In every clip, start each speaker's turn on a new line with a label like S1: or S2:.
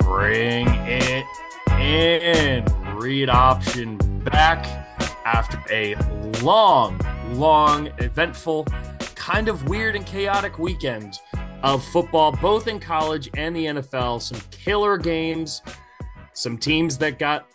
S1: Bring it in. Read option back after a long, long, eventful, kind of weird and chaotic weekend of football, both in college and the NFL. Some killer games, some teams that got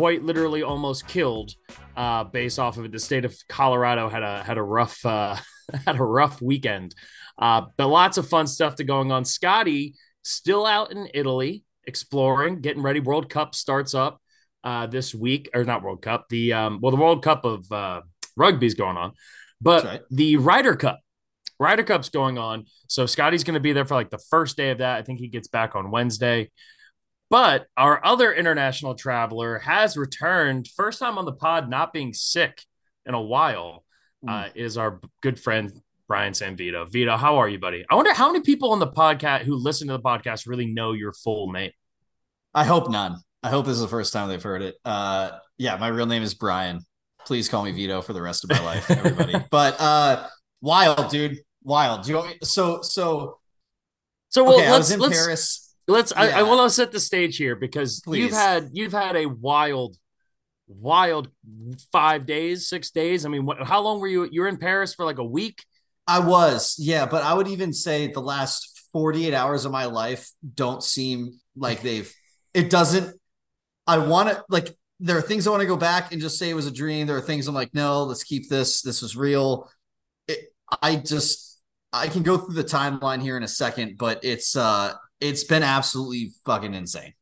S1: quite literally almost killed uh, based off of it. The state of Colorado had a had a rough uh, had a rough weekend, uh, but lots of fun stuff to going on. Scotty still out in Italy exploring, getting ready. World Cup starts up uh, this week, or not World Cup. The um, well, the World Cup of uh, rugby is going on, but right. the Ryder Cup, Ryder Cup's going on. So Scotty's going to be there for like the first day of that. I think he gets back on Wednesday. But our other international traveler has returned, first time on the pod, not being sick in a while, mm. uh, is our good friend Brian Sanvido. Vido, how are you, buddy? I wonder how many people on the podcast who listen to the podcast really know your full name.
S2: I hope none. I hope this is the first time they've heard it. Uh, yeah, my real name is Brian. Please call me Vido for the rest of my life, everybody. but uh, wild, dude, wild. Do you want me, so so
S1: so? Well, okay, let's, I was in let's, Paris. Let's. Yeah. I, I want to set the stage here because Please. you've had you've had a wild, wild five days, six days. I mean, what, how long were you? You're in Paris for like a week.
S2: I was, yeah, but I would even say the last 48 hours of my life don't seem like they've it doesn't I want to like there are things I want to go back and just say it was a dream. There are things I'm like, no, let's keep this. This was real. It, I just I can go through the timeline here in a second, but it's uh it's been absolutely fucking insane.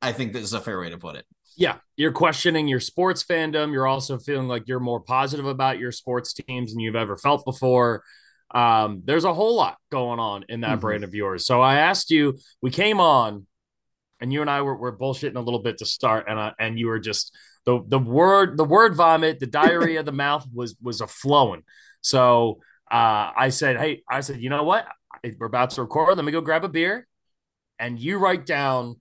S2: I think this is a fair way to put it.
S1: Yeah, you're questioning your sports fandom. You're also feeling like you're more positive about your sports teams than you've ever felt before. Um, there's a whole lot going on in that mm-hmm. brand of yours. So I asked you, we came on, and you and I were, were bullshitting a little bit to start, and I, and you were just the the word the word vomit, the diarrhea of the mouth was was a flowing. So uh, I said, hey, I said, you know what? We're about to record. Let me go grab a beer, and you write down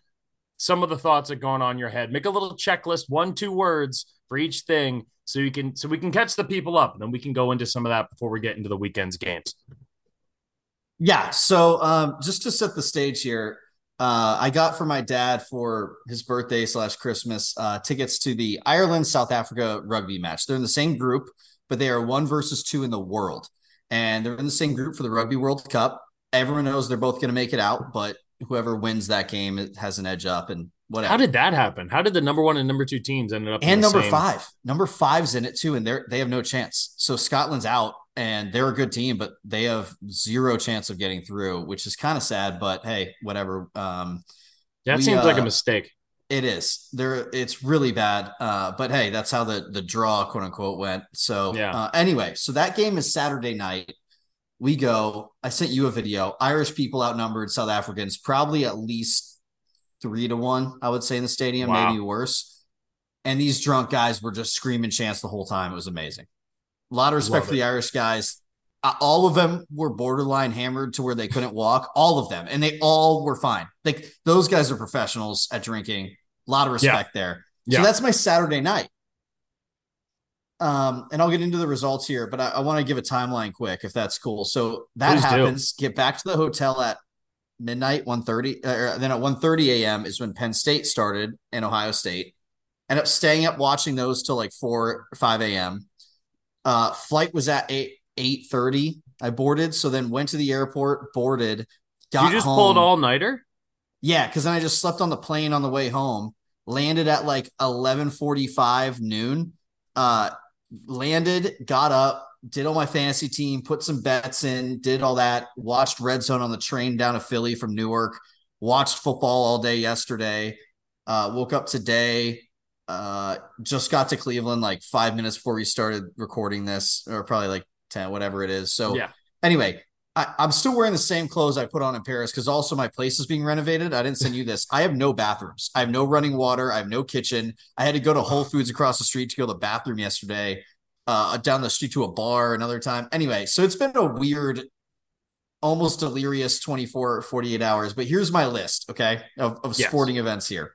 S1: some of the thoughts that are going on in your head. Make a little checklist, one, two words for each thing, so you can so we can catch the people up, and then we can go into some of that before we get into the weekend's games.
S2: Yeah. So um, just to set the stage here, uh, I got for my dad for his birthday slash Christmas uh, tickets to the Ireland South Africa rugby match. They're in the same group, but they are one versus two in the world, and they're in the same group for the Rugby World Cup. Everyone knows they're both going to make it out, but whoever wins that game has an edge up and whatever.
S1: How did that happen? How did the number one and number two teams ended up?
S2: And number same... five, number five's in it too, and they're they have no chance. So Scotland's out, and they're a good team, but they have zero chance of getting through, which is kind of sad. But hey, whatever. Um,
S1: that we, seems uh, like a uh, mistake.
S2: It is. There, it's really bad. Uh, but hey, that's how the the draw, quote unquote, went. So yeah. Uh, anyway, so that game is Saturday night we go. I sent you a video. Irish people outnumbered South Africans, probably at least three to one, I would say, in the stadium, wow. maybe worse. And these drunk guys were just screaming chants the whole time. It was amazing. A lot of respect Love for it. the Irish guys. Uh, all of them were borderline hammered to where they couldn't walk. All of them, and they all were fine. Like those guys are professionals at drinking. A lot of respect yeah. there. So yeah. that's my Saturday night. Um, and I'll get into the results here, but I, I want to give a timeline quick if that's cool. So that Please happens. Do. Get back to the hotel at midnight, 1.30. Uh, then at 1.30 a.m. is when Penn State started and Ohio State. End up staying up watching those till like 4 5 a.m. Uh, flight was at 8 8.30. I boarded, so then went to the airport, boarded,
S1: got You just home. pulled all nighter?
S2: Yeah, because then I just slept on the plane on the way home, landed at like 11.45 noon. Uh, landed, got up, did all my fantasy team, put some bets in, did all that, watched Red Zone on the train down to Philly from Newark, watched football all day yesterday, uh, woke up today, uh, just got to Cleveland like five minutes before we started recording this, or probably like 10, whatever it is. So, yeah. anyway, I, am still wearing the same clothes I put on in Paris because also my place is being renovated. I didn't send you this. I have no bathrooms. I have no running water. I have no kitchen. I had to go to Whole Foods across the street to go to the bathroom yesterday. Uh, down the street to a bar another time. Anyway, so it's been a weird, almost delirious 24, 48 hours. But here's my list, okay, of, of sporting events here.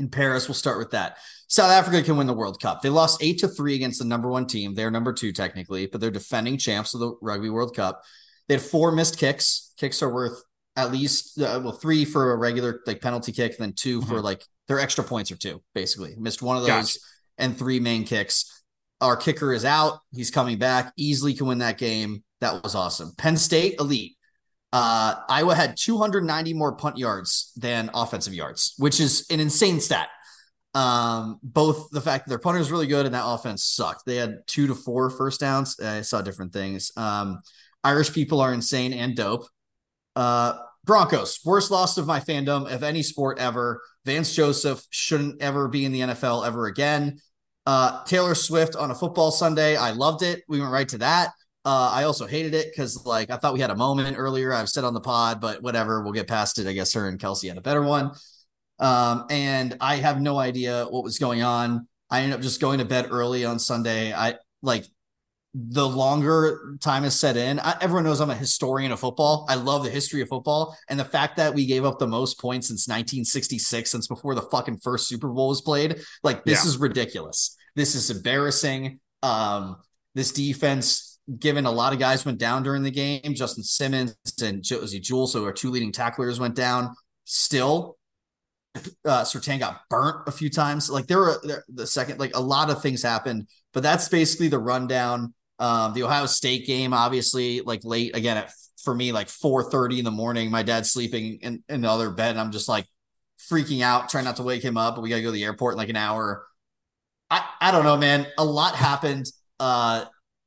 S2: in Paris. We'll start with that. South Africa can win the World Cup. They lost eight to three against the number one team. They're number two technically, but they're defending champs of the Rugby World Cup. They had four missed kicks. Kicks are worth at least uh, well three for a regular like penalty kick, then 2 mm-hmm. for like their extra points or two. Basically, missed one of those gotcha. and three main kicks. Our kicker is out. He's coming back. Easily can win that game. That was awesome. Penn State elite. Uh, Iowa had 290 more punt yards than offensive yards, which is an insane stat. Um, both the fact that their punter is really good and that offense sucked. They had two to four first downs. I saw different things. Um, Irish people are insane and dope. Uh, Broncos, worst loss of my fandom of any sport ever. Vance Joseph shouldn't ever be in the NFL ever again. Uh, Taylor Swift on a football Sunday. I loved it. We went right to that. Uh, I also hated it because like I thought we had a moment earlier. I've said on the pod, but whatever, we'll get past it. I guess her and Kelsey had a better one. Um, and I have no idea what was going on. I ended up just going to bed early on Sunday. I like the longer time is set in. I, everyone knows I'm a historian of football. I love the history of football, and the fact that we gave up the most points since 1966, since before the fucking first Super Bowl was played, like this yeah. is ridiculous. This is embarrassing. Um, this defense given a lot of guys went down during the game. Justin Simmons and Josey Jewell, so our two leading tacklers went down. Still, uh, Surtain got burnt a few times. Like there were there, the second, like a lot of things happened, but that's basically the rundown. Um, the Ohio State game, obviously, like late again at for me, like 4 30 in the morning. My dad's sleeping in, in the other bed, and I'm just like freaking out, trying not to wake him up. But we gotta go to the airport in like an hour. I, I don't know, man. A lot happened. Uh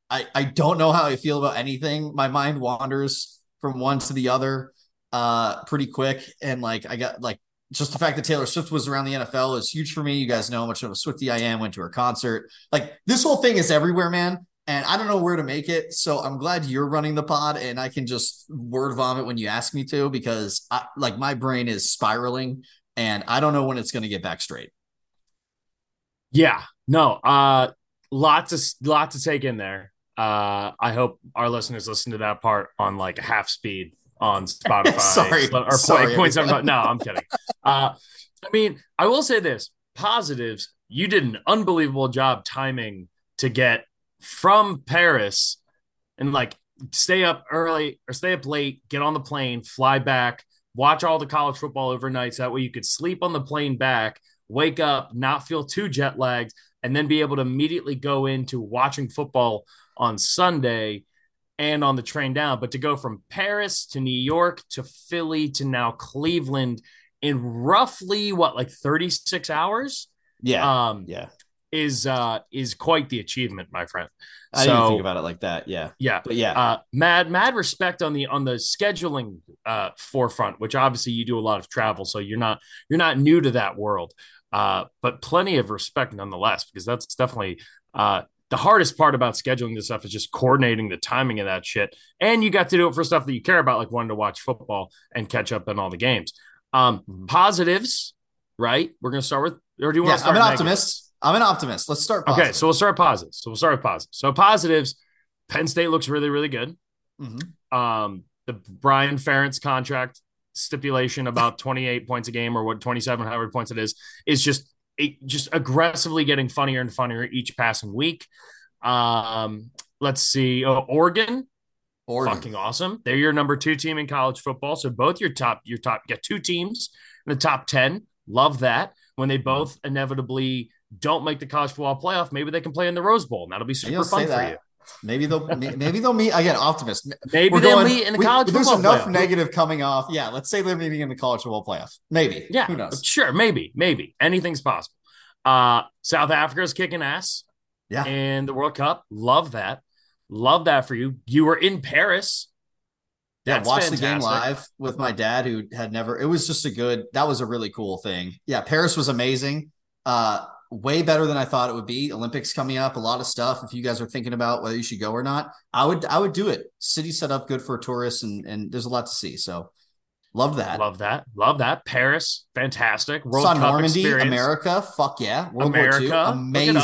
S2: I, I don't know how I feel about anything. My mind wanders from one to the other uh pretty quick. And like I got like just the fact that Taylor Swift was around the NFL is huge for me. You guys know how much of a Swiftie I am, went to her concert. Like this whole thing is everywhere, man. And I don't know where to make it. So I'm glad you're running the pod and I can just word vomit when you ask me to because I, like my brain is spiraling and I don't know when it's going to get back straight.
S1: Yeah, no, uh, lots of lot to take in there. Uh, I hope our listeners listen to that part on like half speed on Spotify
S2: sorry,
S1: or
S2: sorry,
S1: point seven. No, I'm kidding. Uh, I mean, I will say this: positives. You did an unbelievable job timing to get from Paris and like stay up early or stay up late, get on the plane, fly back, watch all the college football overnights. That way you could sleep on the plane back, wake up, not feel too jet lagged, and then be able to immediately go into watching football on Sunday and on the train down. But to go from Paris to New York to Philly to now Cleveland in roughly what, like 36 hours?
S2: Yeah. Um, yeah.
S1: Is uh is quite the achievement, my friend.
S2: I so, didn't think about it like that. Yeah.
S1: Yeah.
S2: But yeah.
S1: Uh mad, mad respect on the on the scheduling uh forefront, which obviously you do a lot of travel, so you're not you're not new to that world. Uh, but plenty of respect nonetheless, because that's definitely uh, the hardest part about scheduling this stuff is just coordinating the timing of that shit. And you got to do it for stuff that you care about, like wanting to watch football and catch up on all the games. Um, mm-hmm. positives, right? We're gonna start with, or do you want yeah, to start?
S2: I'm an optimist. I'm an optimist. Let's start.
S1: Positive. Okay, so we'll start positives. So we'll start with positives. So positives, Penn State looks really, really good. Mm-hmm. Um, the Brian Ferentz contract stipulation about 28 points a game or what 27 however points it is is just it, just aggressively getting funnier and funnier each passing week um let's see oh, oregon Oregon. fucking awesome they're your number two team in college football so both your top your top get two teams in the top 10 love that when they both inevitably don't make the college football playoff maybe they can play in the rose bowl and that'll be super fun for you
S2: Maybe they'll maybe they'll meet again. Optimist.
S1: Maybe they'll going, meet in the college we,
S2: There's
S1: enough
S2: playoff. negative coming off. Yeah, let's say they're meeting in the college football playoff. Maybe.
S1: Yeah. Who knows? Sure. Maybe. Maybe anything's possible. Uh, South Africa's kicking ass.
S2: Yeah.
S1: And the World Cup. Love that. Love that for you. You were in Paris.
S2: Yeah, watched the game live with my dad, who had never. It was just a good. That was a really cool thing. Yeah, Paris was amazing. Uh, way better than I thought it would be. Olympics coming up, a lot of stuff. If you guys are thinking about whether you should go or not, I would I would do it. City set up good for tourists and and there's a lot to see. So love that.
S1: Love that. Love that. Paris, fantastic. World Saw Cup Normandy, experience.
S2: America, fuck yeah.
S1: World America,
S2: War II, amazing.
S1: Look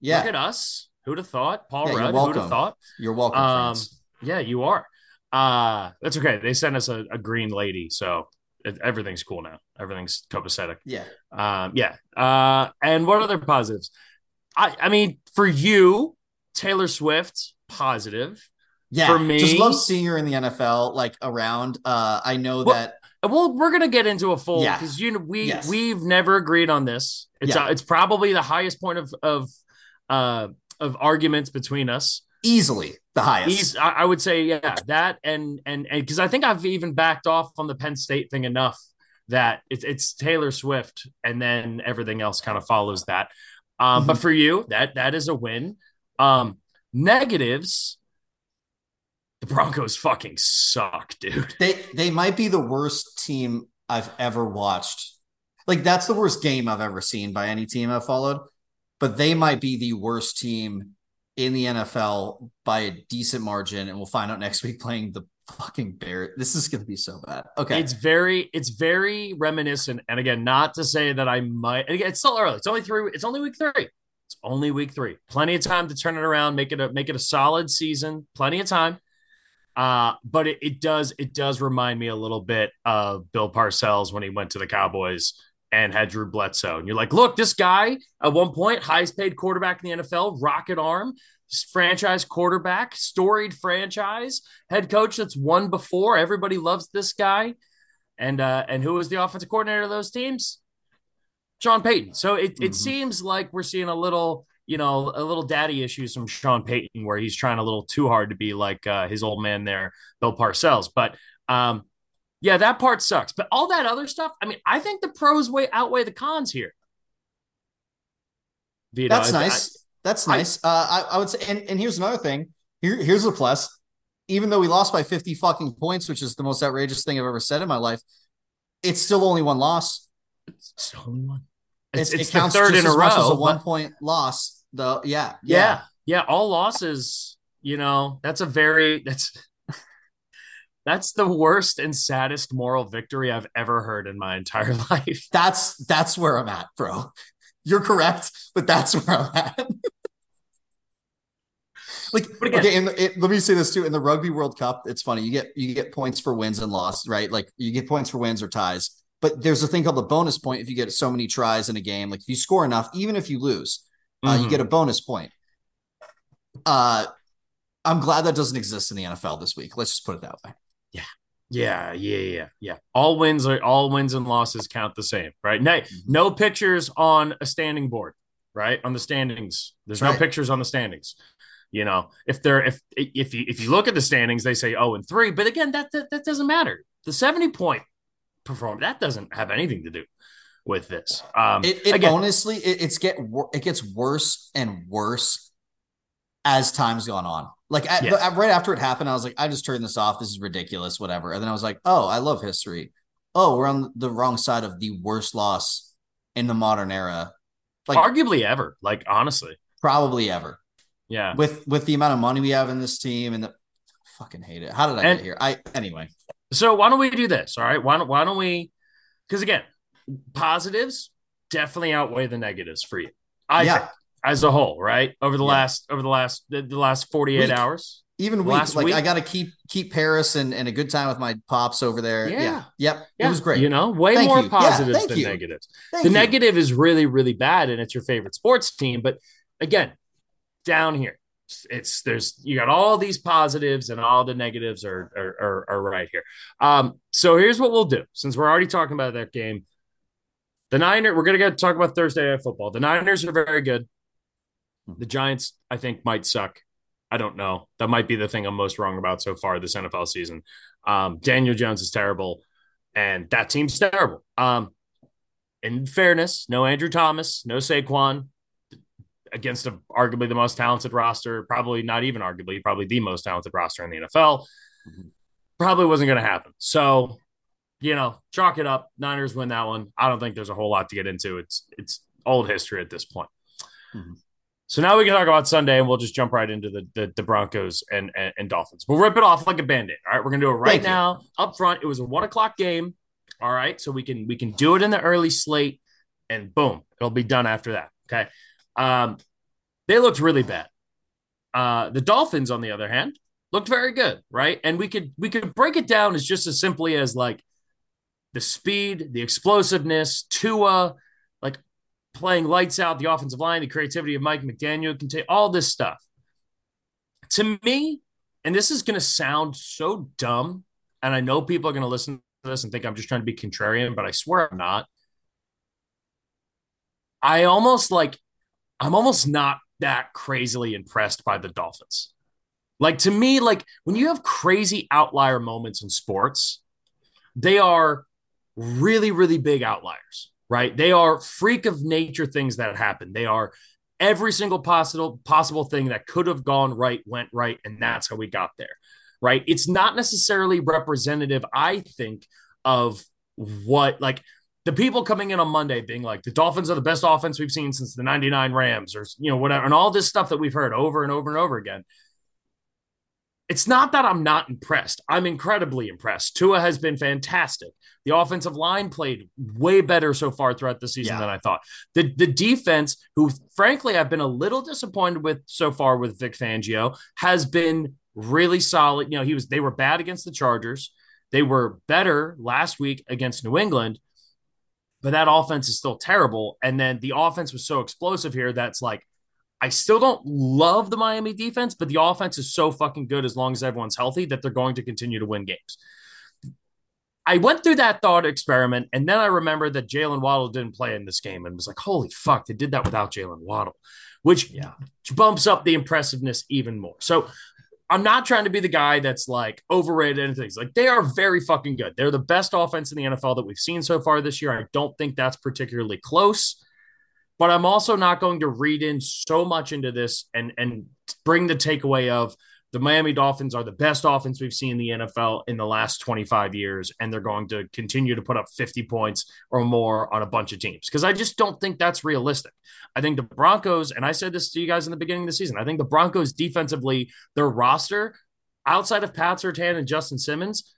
S1: yeah. Look at us. Who'd have thought? Paul yeah, Rudd, who'd have thought?
S2: You're welcome, um,
S1: Yeah, you are. Uh that's okay. They sent us a, a green lady, so it, everything's cool now. Everything's copacetic.
S2: Yeah.
S1: Um, yeah. Uh, and what other positives? I, I mean, for you, Taylor Swift, positive.
S2: Yeah.
S1: For me-
S2: just love seeing her in the NFL, like around. Uh, I know
S1: Well,
S2: that.
S1: Well, we're gonna get into a full
S2: Yeah.
S1: because you know we
S2: Yes.
S1: we've never agreed on this. It's
S2: Yeah.
S1: uh, it's probably the highest point of of uh of arguments between us.
S2: Easily the highest.
S1: He's, I, would say, yeah, that and and and because I think I've even backed off on the Penn State thing enough that it's it's Taylor Swift, and then everything else kind of follows that. Um, But
S2: Mhm.
S1: for you, that that is a win. Um, negatives, the Broncos fucking suck, dude.
S2: They they might be the worst team I've ever watched. Like that's the worst game I've ever seen by any team I've followed. But they might be the worst team in the NFL by a decent margin, and we'll find out next week playing the fucking Bear. This is going to be so bad. Okay,
S1: It's very, it's very reminiscent. And again, not to say that I might. Again, it's still early. It's only three. It's only week three. It's only week three. Plenty of time to turn it around, make it a make it a solid season. Plenty of time. Uh, but it, it does it does remind me a little bit of Bill Parcells when he went to the Cowboys and had Drew Bledsoe. And you're like, look, this guy at one point, highest paid quarterback in the NFL, rocket arm, franchise quarterback, storied franchise, head coach that's won before. Everybody loves this guy. And uh, and who was the offensive coordinator of those teams? Sean Payton. So it, it
S2: Mhm.
S1: seems like we're seeing a little, you know, a little daddy issues from Sean Payton where he's trying a little too hard to be like uh, his old man there, Bill Parcells. But um, yeah, that part sucks. But all that other stuff, I mean, I think the pros way outweigh the cons here. Vido,
S2: that's
S1: I-
S2: nice. that's
S1: I-
S2: nice. uh, I I would say, and and here's another thing. Here here's a plus. Even though we lost by 50 fucking points, which is the most outrageous thing I've ever said in my life, it's still only one loss.
S1: It's only one.
S2: It's,
S1: It's,
S2: it
S1: the
S2: counts
S1: third in a
S2: as much as
S1: row.
S2: a
S1: but-
S2: one point loss. Though, yeah,
S1: yeah, yeah. All losses, you know, that's a very that's that's the worst and saddest moral victory I've ever heard in my entire life.
S2: That's that's where I'm at, bro. You're correct, but that's where I'm at. like,
S1: But again-
S2: okay, and it, let me say this too: in the Rugby World Cup, it's funny. You get you get points for wins and losses, right? Like you get points for wins or ties. But there's a thing called the bonus point if you get so many tries in a game. Like if you score enough, even if you lose, uh, you
S1: Mhm.
S2: get a bonus point. Uh, I'm glad that doesn't exist in the NFL this week. Let's just put it that way.
S1: Yeah, yeah, yeah, yeah. yeah. All wins are all wins and losses count the same, right? No,
S2: Mm-hmm.
S1: no pictures on a standing board, right? On the standings, there's no pictures on the standings. You know, if they're if if you if you look at the standings, they say oh and three, but again, that that, that doesn't matter. The seventy point perform that doesn't have anything to do with this. Um,
S2: It, it
S1: again,
S2: honestly, it, it's get it gets worse and worse as time's gone on. Like at,
S1: Yes.
S2: right after it happened, I was like, I just turned this off. This is ridiculous, whatever. And then I was like, oh, I love history. Oh, we're on the wrong side of the worst loss in the modern era, like
S1: arguably ever, like honestly,
S2: probably ever.
S1: yeah.
S2: With with the amount of money we have in this team and the fucking hate it. How did I
S1: And-
S2: get here? I anyway.
S1: So why don't we do this? All right. Why don't why don't we? Because again, positives definitely outweigh the negatives for you. I
S2: Yeah.
S1: think as a whole, right? Over the
S2: Yeah.
S1: last over the last the, the last forty eight
S2: Week.
S1: hours.
S2: Even week,
S1: Last
S2: like
S1: week-
S2: I got to keep keep Paris and, and a good time with my pops over there.
S1: Yeah.
S2: Yeah, yep,
S1: Yeah,
S2: it was great.
S1: You know, way
S2: Thank
S1: more
S2: you.
S1: Positives than
S2: you.
S1: negatives.
S2: Thank
S1: the
S2: you.
S1: negative is really really bad, and it's your favorite sports team. But again, down here, it's there's you got all these positives and all the negatives are are, are, are right here. Um, so here's what we'll do since we're already talking about that game. The Niners, we're gonna get talk about Thursday night football. The Niners are very good. The Giants, I think, might suck. I don't know. That might be the thing I'm most wrong about so far this NFL season. Um, Daniel Jones is terrible, and that team's terrible. Um, in fairness, no Andrew Thomas, no Saquon against a, arguably the most talented roster, probably not even arguably, probably the most talented roster in the NFL. Probably wasn't going to happen. So, you know, chalk it up. Niners win that one. I don't think there's a whole lot to get into. It's it's old history at this point.
S2: Mhm.
S1: So now we can talk about Sunday, and we'll just jump right into the the, the Broncos and, and and Dolphins. We'll rip it off like a band-aid. All right, we're gonna do it right
S2: Thank you.
S1: now up front. It was a one o'clock game. All right, so we can we can do it in the early slate, and boom, it'll be done after that. Okay, um, they looked really bad. Uh, the Dolphins, on the other hand, looked very good, right? And we could we could break it down as just as simply as like the speed, the explosiveness, Tua, playing lights out, the offensive line, the creativity of Mike McDaniel, can take all this stuff. To me, and this is going to sound so dumb, and I know people are going to listen to this and think I'm just trying to be contrarian, but I swear I'm not. I almost like, I'm almost not that crazily impressed by the Dolphins. Like to me, like when you have crazy outlier moments in sports, they are really, really big outliers, right? They are freak of nature things that happen. They are every single possible possible thing that could have gone right went right, and that's how we got there, right? It's not necessarily representative, I think, of what like the people coming in on Monday being like the Dolphins are the best offense we've seen since the 99 Rams or you know whatever and all this stuff that we've heard over and over and over again it's not that I'm not impressed. I'm incredibly impressed. Tua has been fantastic. The offensive line played way better so far throughout the season yeah. than I thought. The the defense, who frankly I've been a little disappointed with so far with Vic Fangio, has been really solid. You know, he was they were bad against the Chargers. They were better last week against New England, but that offense is still terrible. And then the offense was so explosive here that's like I still don't love the Miami defense, but the offense is so fucking good as long as everyone's healthy that they're going to continue to win games. I went through that thought experiment, and then I remembered that Jalen Waddle didn't play in this game and was like, holy fuck, they did that without Jalen Waddle, which yeah. bumps up the impressiveness even more. So I'm not trying to be the guy that's like overrated and things. Like they are very fucking good. They're the best offense in the NFL that we've seen so far this year. I don't think that's particularly close but I'm also not going to read in so much into this and and bring the takeaway of the Miami Dolphins are the best offense we've seen in the NFL in the last 25 years, and they're going to continue to put up 50 points or more on a bunch of teams. Because I just don't think that's realistic. I think the Broncos, and I said this to you guys in the beginning of the season, I think the Broncos defensively, their roster, outside of Pat Surtain and Justin Simmons,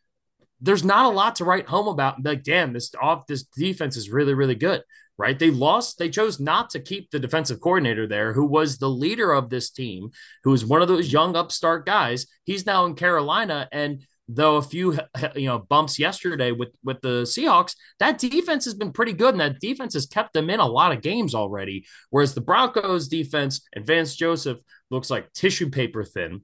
S1: there's not a lot to write home about. Like, damn, this off this defense is really, really good right? They lost, they chose not to keep the defensive coordinator there, who was the leader of this team, who was one of those young upstart guys. He's now in Carolina. And though a few you know bumps yesterday with with the Seahawks, that defense has been pretty good, and that defense has kept them in a lot of games already. Whereas the Broncos defense and Vance Joseph looks like tissue paper thin.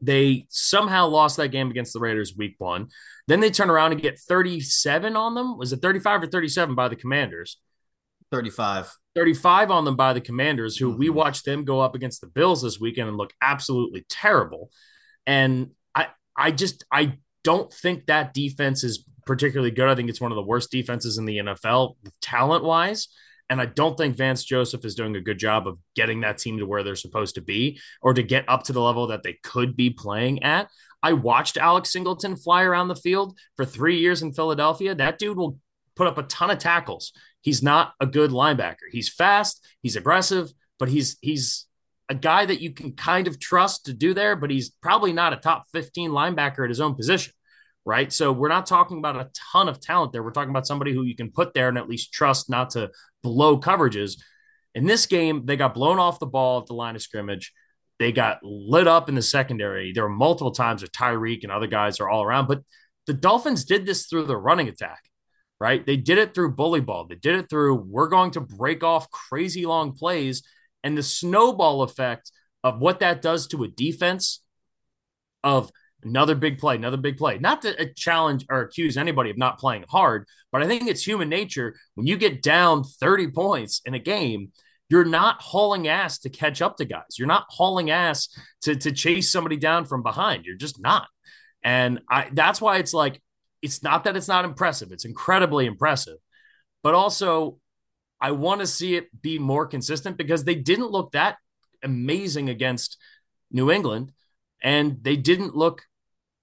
S1: They somehow lost that game against the Raiders week one. Then they turn around and get 37 on them. Was it 35 or 37 by the Commanders?
S2: 35.
S1: 35 on them by the Commanders, who mm-hmm. we watched them go up against the Bills this weekend and look absolutely terrible. And I I just I don't think that defense is particularly good. I think it's one of the worst defenses in the NFL talent wise. And I don't think Vance Joseph is doing a good job of getting that team to where they're supposed to be or to get up to the level that they could be playing at. I watched Alex Singleton fly around the field for three years in Philadelphia. That dude will put up a ton of tackles he's not a good linebacker. He's fast, he's aggressive, but he's he's a guy that you can kind of trust to do there, but he's probably not a top 15 linebacker at his own position. Right. So we're not talking about a ton of talent there. We're talking about somebody who you can put there and at least trust not to blow coverages. In this game, they got blown off the ball at the line of scrimmage. They got lit up in the secondary. There were multiple times where Tyreek and other guys are all around, but the Dolphins did this through the running attack right? They did it through bully ball. They did it through we're going to break off crazy long plays and the snowball effect of what that does to a defense of another big play, another big play. Not to uh, challenge or accuse anybody of not playing hard, but I think it's human nature when you get down 30 points in a game, you're not hauling ass to catch up to guys. You're not hauling ass to to chase somebody down from behind. You're just not. And I that's why it's like it's not that it's not impressive, it's incredibly impressive. But also, I want to see it be more consistent because they didn't look that amazing against New England and they didn't look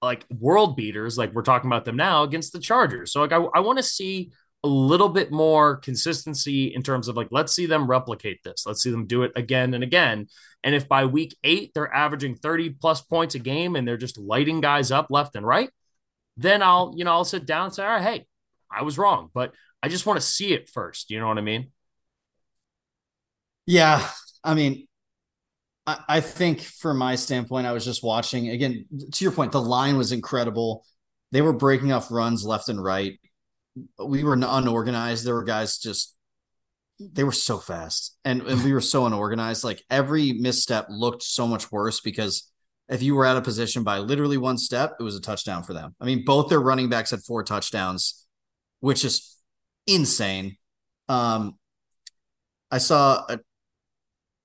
S1: like world beaters like we're talking about them now against the Chargers. So like I, I want to see a little bit more consistency in terms of like let's see them replicate this. Let's see them do it again and again. And if by week 8 they're averaging 30 plus points a game and they're just lighting guys up left and right, then I'll, you know, I'll sit down and say, all right, hey, I was wrong, but I just want to see it first. You know what I mean?
S2: Yeah. I mean, I, I think from my standpoint, I was just watching again, to your point, the line was incredible. They were breaking off runs left and right. we were unorganized. There were guys just they were so fast and, and we were so unorganized. Like every misstep looked so much worse because if you were out of position by literally one step, it was a touchdown for them. I mean, both their running backs had four touchdowns, which is insane. Um, I saw a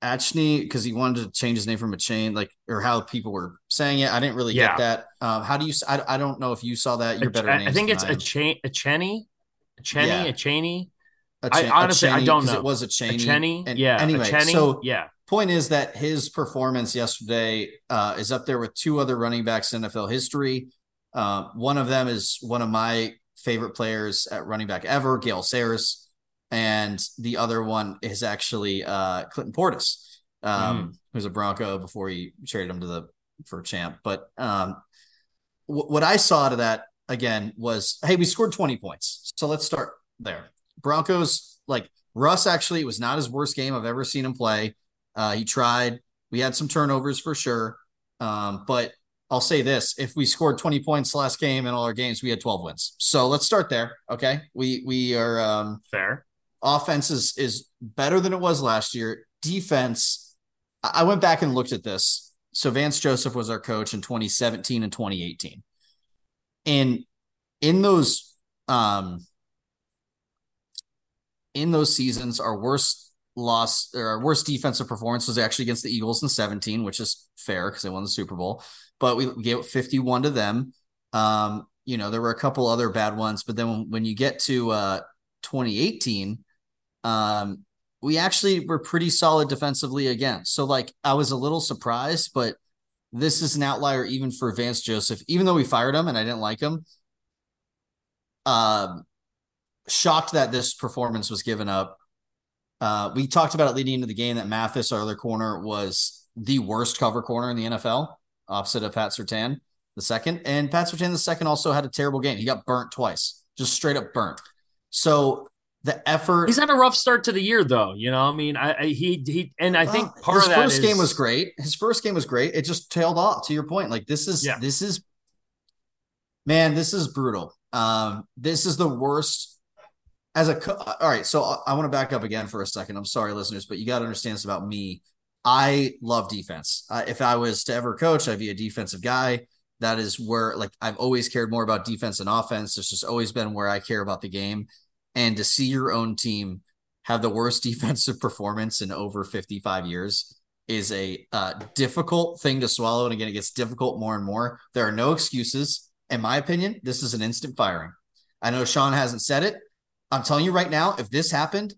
S2: Achne because he wanted to change his name from a chain, like or how people were saying it. I didn't really
S1: Yeah.
S2: get that. Um, how do you? I, I don't know if you saw that. You're better.
S1: I, I think it's a
S2: I
S1: chain, a Chenny, a Chenny,
S2: Yeah.
S1: a Cheney,
S2: A
S1: I
S2: Chen- a
S1: honestly- I
S2: Cheney,
S1: don't know.
S2: It was a
S1: a
S2: Cheney.
S1: Chenny.
S2: And
S1: yeah,
S2: Anyway,
S1: a
S2: so
S1: yeah,
S2: point is that his performance yesterday uh, is up there with two other running backs in NFL history. Uh, one of them is one of my favorite players at running back ever, Gale Sayers, and the other one is actually uh, Clinton Portis, um, who's a Bronco before he traded him to the for champ. But um, wh- what I saw to that again was, hey, we scored twenty points, so let's start there. Broncos like Russ actually it was not his worst game I've ever seen him play. Uh, he tried. We had some turnovers for sure. Um, but I'll say this: if we scored 20 points last game in all our games, we had 12 wins. So let's start there. Okay. We we are um
S1: fair.
S2: offense is is better than it was last year. Defense, I went back and looked at this. So Vance Joseph was our coach in 2017 and 2018. And in those um in those seasons, our worst loss or our worst defensive performance was actually against the Eagles in 17, which is fair because they won the Super Bowl. But we gave 51 to them. Um, you know, there were a couple other bad ones, but then when, when you get to uh 2018, um, we actually were pretty solid defensively again. So like I was a little surprised, but this is an outlier even for Vance Joseph, even though we fired him and I didn't like him. Um, shocked that this performance was given up. Uh, we talked about it leading into the game that Mathis, our other corner, was the worst cover corner in the NFL, opposite of Pat Surtain, the second. And Pat Surtain, the second, also had a terrible game. He got burnt twice, just straight up burnt. So the effort.
S1: He's had a rough start to the year, though. You know, I mean, I, I he he, and I think part
S2: his
S1: of that
S2: first
S1: is-
S2: game was great. His first game was great. It just tailed off. To your point, like this is
S1: Yeah.
S2: this is man, this is brutal. Um, this is the worst. As a co- all right, so I, I want to back up again for a second. I'm sorry, listeners, but you got to understand this about me. I love defense. Uh, if I was to ever coach, I'd be a defensive guy. That is where, like, I've always cared more about defense and offense. It's just always been where I care about the game. And to see your own team have the worst defensive performance in over 55 years is a uh, difficult thing to swallow. And again, it gets difficult more and more. There are no excuses. In my opinion, this is an instant firing. I know Sean hasn't said it. I'm telling you right now, if this happened,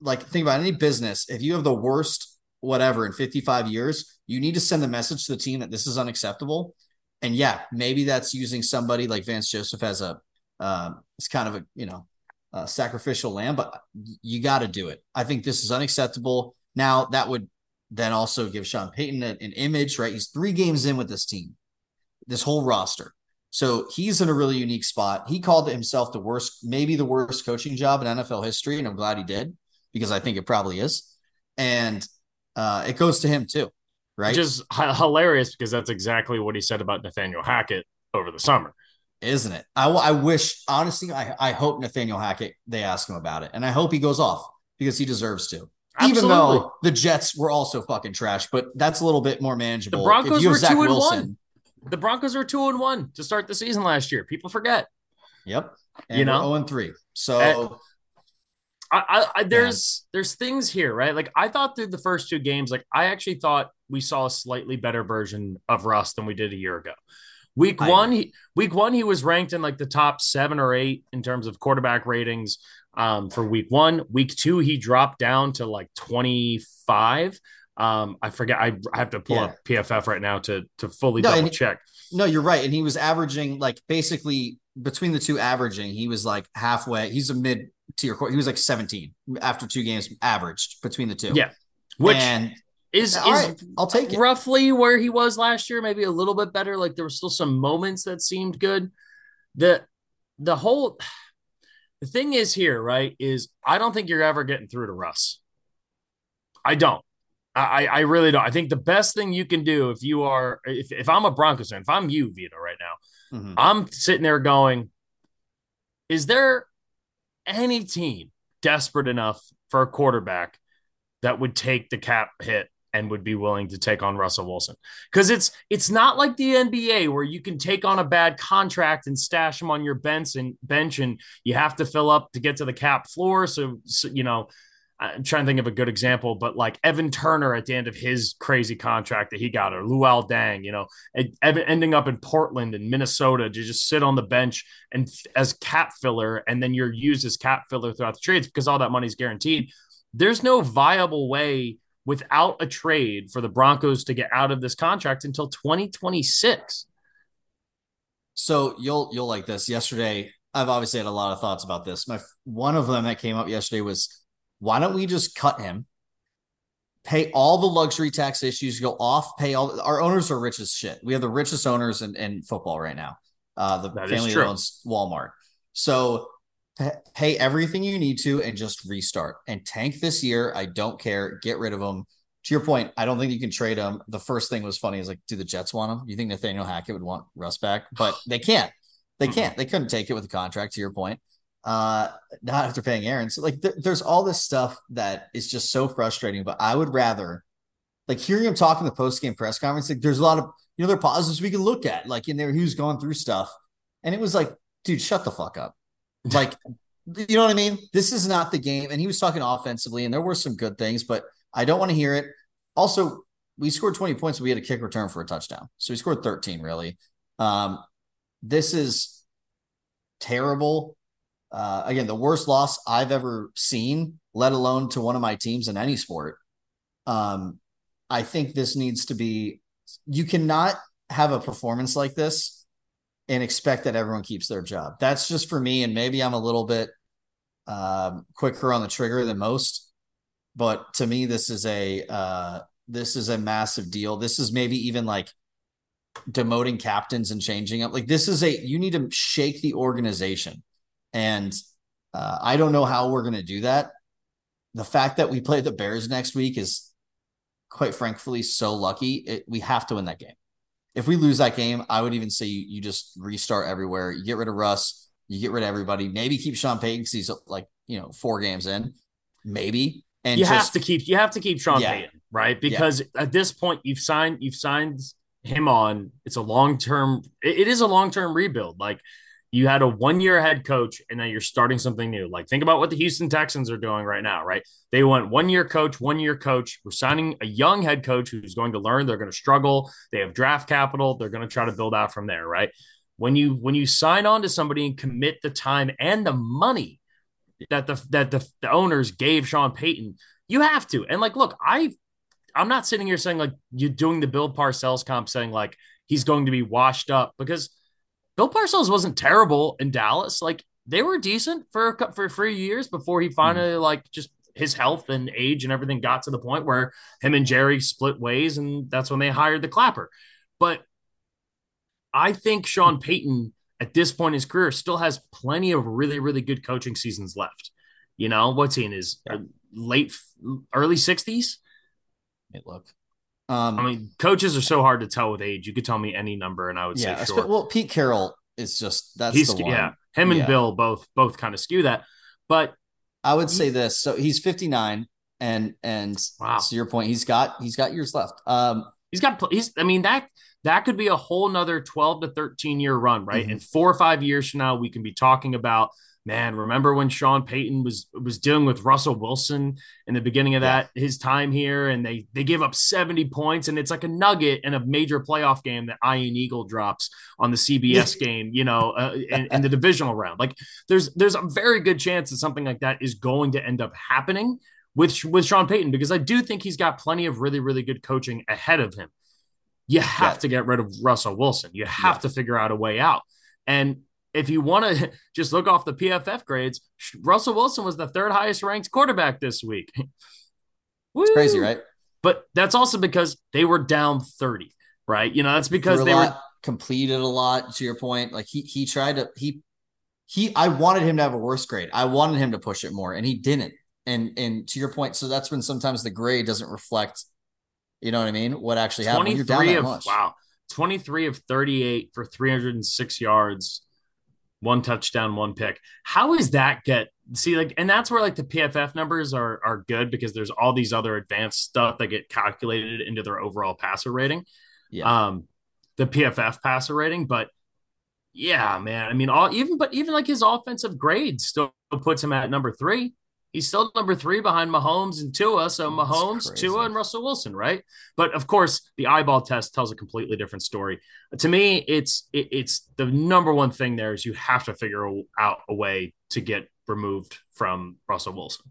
S2: like think about any business, if you have the worst whatever in 55 years, you need to send the message to the team that this is unacceptable. And yeah, maybe that's using somebody like Vance Joseph as a um, it's kind of a you know uh, sacrificial lamb, but you got to do it. I think this is unacceptable. Now that would then also give Sean Payton an, an image, right? He's three games in with this team, this whole roster. So he's in a really unique spot. He called himself the worst, maybe the worst coaching job in NFL history, and I'm glad he did because I think it probably is. And uh, it goes to him too, right?
S1: which is h- hilarious because that's exactly what he said about Nathaniel Hackett over the summer.
S2: isn't it? I, I wish, honestly, I, I hope Nathaniel Hackett, they ask him about it. And I hope he goes off because he deserves to. Even though the Jets were also fucking trash, but that's a little bit more manageable.
S1: The Broncos were
S2: Zach
S1: two and
S2: Wilson,
S1: one. The Broncos were two and one to start the season last year. People forget.
S2: Yep. And
S1: You know?
S2: 0 and 3. So
S1: I, I, I there's there's things here, right? Like I thought through the first two games, like I actually thought we saw a slightly better version of Russ than we did a year ago. Week
S2: I
S1: one, he, week one, he was ranked in like the top seven or eight in terms of quarterback ratings um, for week one. Week two, he dropped down to like 25. Um, I forget. I, I have to pull
S2: Yeah.
S1: up PFF right now to to fully
S2: No,
S1: double check.
S2: no, you're right. And he was averaging like basically between the two averaging, he was like halfway. He's a mid tier. He was like 17 after two games averaged between the two.
S1: Yeah, which
S2: and
S1: is is
S2: right, I'll take it.
S1: roughly where he was last year, maybe a little bit better. Like there were still some moments that seemed good. The the whole the thing is here, right? Is I don't think you're ever getting through to Russ. I don't. I, I really don't. I think the best thing you can do if you are if, if I'm a Broncos fan, if I'm you, Vido, right now,
S2: Mhm.
S1: I'm sitting there going, is there any team desperate enough for a quarterback that would take the cap hit and would be willing to take on Russell Wilson. Because it's it's not like the NBA where you can take on a bad contract and stash him on your bench and bench and you have to fill up to get to the cap floor. So, so you know, I'm trying to think of a good example, but like Evan Turner at the end of his crazy contract that he got, or Luol Deng, you know, ending up in Portland and Minnesota to just sit on the bench and as cap filler, and then you're used as cap filler throughout the trades because all that money's guaranteed. There's no viable way without a trade for the Broncos to get out of this contract until 2026.
S2: So you'll you'll like this. Yesterday, I've obviously had a lot of thoughts about this. My one of them that came up yesterday was why don't we just cut him? Pay all the luxury tax issues, go off, pay all our owners are rich as shit. We have the richest owners in, in football right now. Uh, the that family owns Walmart. So pay everything you need to and just restart and tank this year. I don't care. Get rid of them. To your point, I don't think you can trade them. The first thing was funny is like, do the Jets want him? You think Nathaniel Hackett would want Russ back? But they can't. They can't. They couldn't take it with the contract. To your point, uh, not after paying Aaron. So like, th- there's all this stuff that is just so frustrating. But I would rather, like, hearing him talk in the post game press conference. Like, there's a lot of you know there are positives we can look at, like in there he was going through stuff, and it was like, dude, shut the fuck up. Like, you know what I mean? This is not the game. And he was talking offensively, and there were some good things, but I don't want to hear it. Also, we scored 20 points, we had a kick return for a touchdown. So we scored 13, really. Um, this is terrible. Uh, again, the worst loss I've ever seen, let alone to one of my teams in any sport. Um, I think this needs to be, you cannot have a performance like this and expect that everyone keeps their job. That's just for me. And maybe I'm a little bit um, quicker on the trigger than most, but to me, this is a uh, this is a massive deal. This is maybe even like demoting captains and changing up. Like this is a you need to shake the organization, and uh, I don't know how we're going to do that. The fact that we play the Bears next week is quite frankly so lucky. It, we have to win that game if we lose that game, I would even say you, you just restart everywhere. You get rid of Russ, you get rid of everybody. Maybe keep Sean Payton because he's like you know four games in, maybe.
S1: And you just, have to keep you have to keep Sean yeah. Payton right because yeah. at this point you've signed you've signed him on. It's a long term. It, it is a long term rebuild. Like you had a one year head coach and now you're starting something new. Like think about what the Houston Texans are doing right now, right? They went one year coach, one year coach. We're signing a young head coach who's going to learn. They're going to struggle. They have draft capital. They're going to try to build out from there, right? When you when you sign on to somebody and commit the time and the money that the that the, the owners gave Sean Payton, you have to. And like, look, I I'm not sitting here saying like you're doing the Bill Parcells comp saying like he's going to be washed up because Bill Parcells wasn't terrible in Dallas. Like they were decent for a, for three years before he finally mm. like just his health and age and everything got to the point where him and Jerry split ways, and that's when they hired the Clapper. But I think Sean Payton at this point in his career still has plenty of really really good coaching seasons left. You know what's he in his yeah. late early sixties?
S2: Look,
S1: um, I mean, coaches are so hard to tell with age. You could tell me any number, and I would yeah, say sure.
S2: Well, Pete Carroll is just that's he's, the one. Yeah,
S1: him and yeah. Bill both both kind of skew that. But
S2: I would say this: so he's fifty nine, and and wow. to your point, he's got he's got years left. Um,
S1: he's got he's. I mean that that could be a whole nother twelve to thirteen year run, right? Mm-hmm. And four or five years from now, we can be talking about man, remember when Sean Payton was was dealing with Russell Wilson in the beginning of that yeah. his time here, and they they give up 70 points, and it's like a nugget in a major playoff game that Ian Eagle drops on the CBS game, you know, uh, in, in the divisional round. Like there's there's a very good chance that something like that is going to end up happening with with Sean Payton because I do think he's got plenty of really really good coaching ahead of him. You have yeah. to get rid of Russell Wilson. You have yeah. to figure out a way out. And if you want to just look off the PFF grades, Russell Wilson was the third highest ranked quarterback this week.
S2: it's crazy, right?
S1: But that's also because they were down 30, right? You know, that's because they
S2: lot,
S1: were
S2: completed a lot to your point. Like he he tried to he he I wanted him to have a worse grade. I wanted him to push it more and he didn't. And and to your point, so that's when sometimes the grade doesn't reflect, you know what I mean? What actually happened. You're down that
S1: of,
S2: much.
S1: Wow. 23 of 38 for 306 yards one touchdown, one pick. How is that get see like and that's where like the PFF numbers are are good because there's all these other advanced stuff that get calculated into their overall passer rating. Yeah. Um the PFF passer rating, but yeah, man. I mean, all even but even like his offensive grade still puts him at number three. He's still number three behind Mahomes and Tua. So Mahomes, Tua, and Russell Wilson, right? But of course, the eyeball test tells a completely different story. To me, it's it, it's the number one thing there is you have to figure out a way to get removed from Russell Wilson.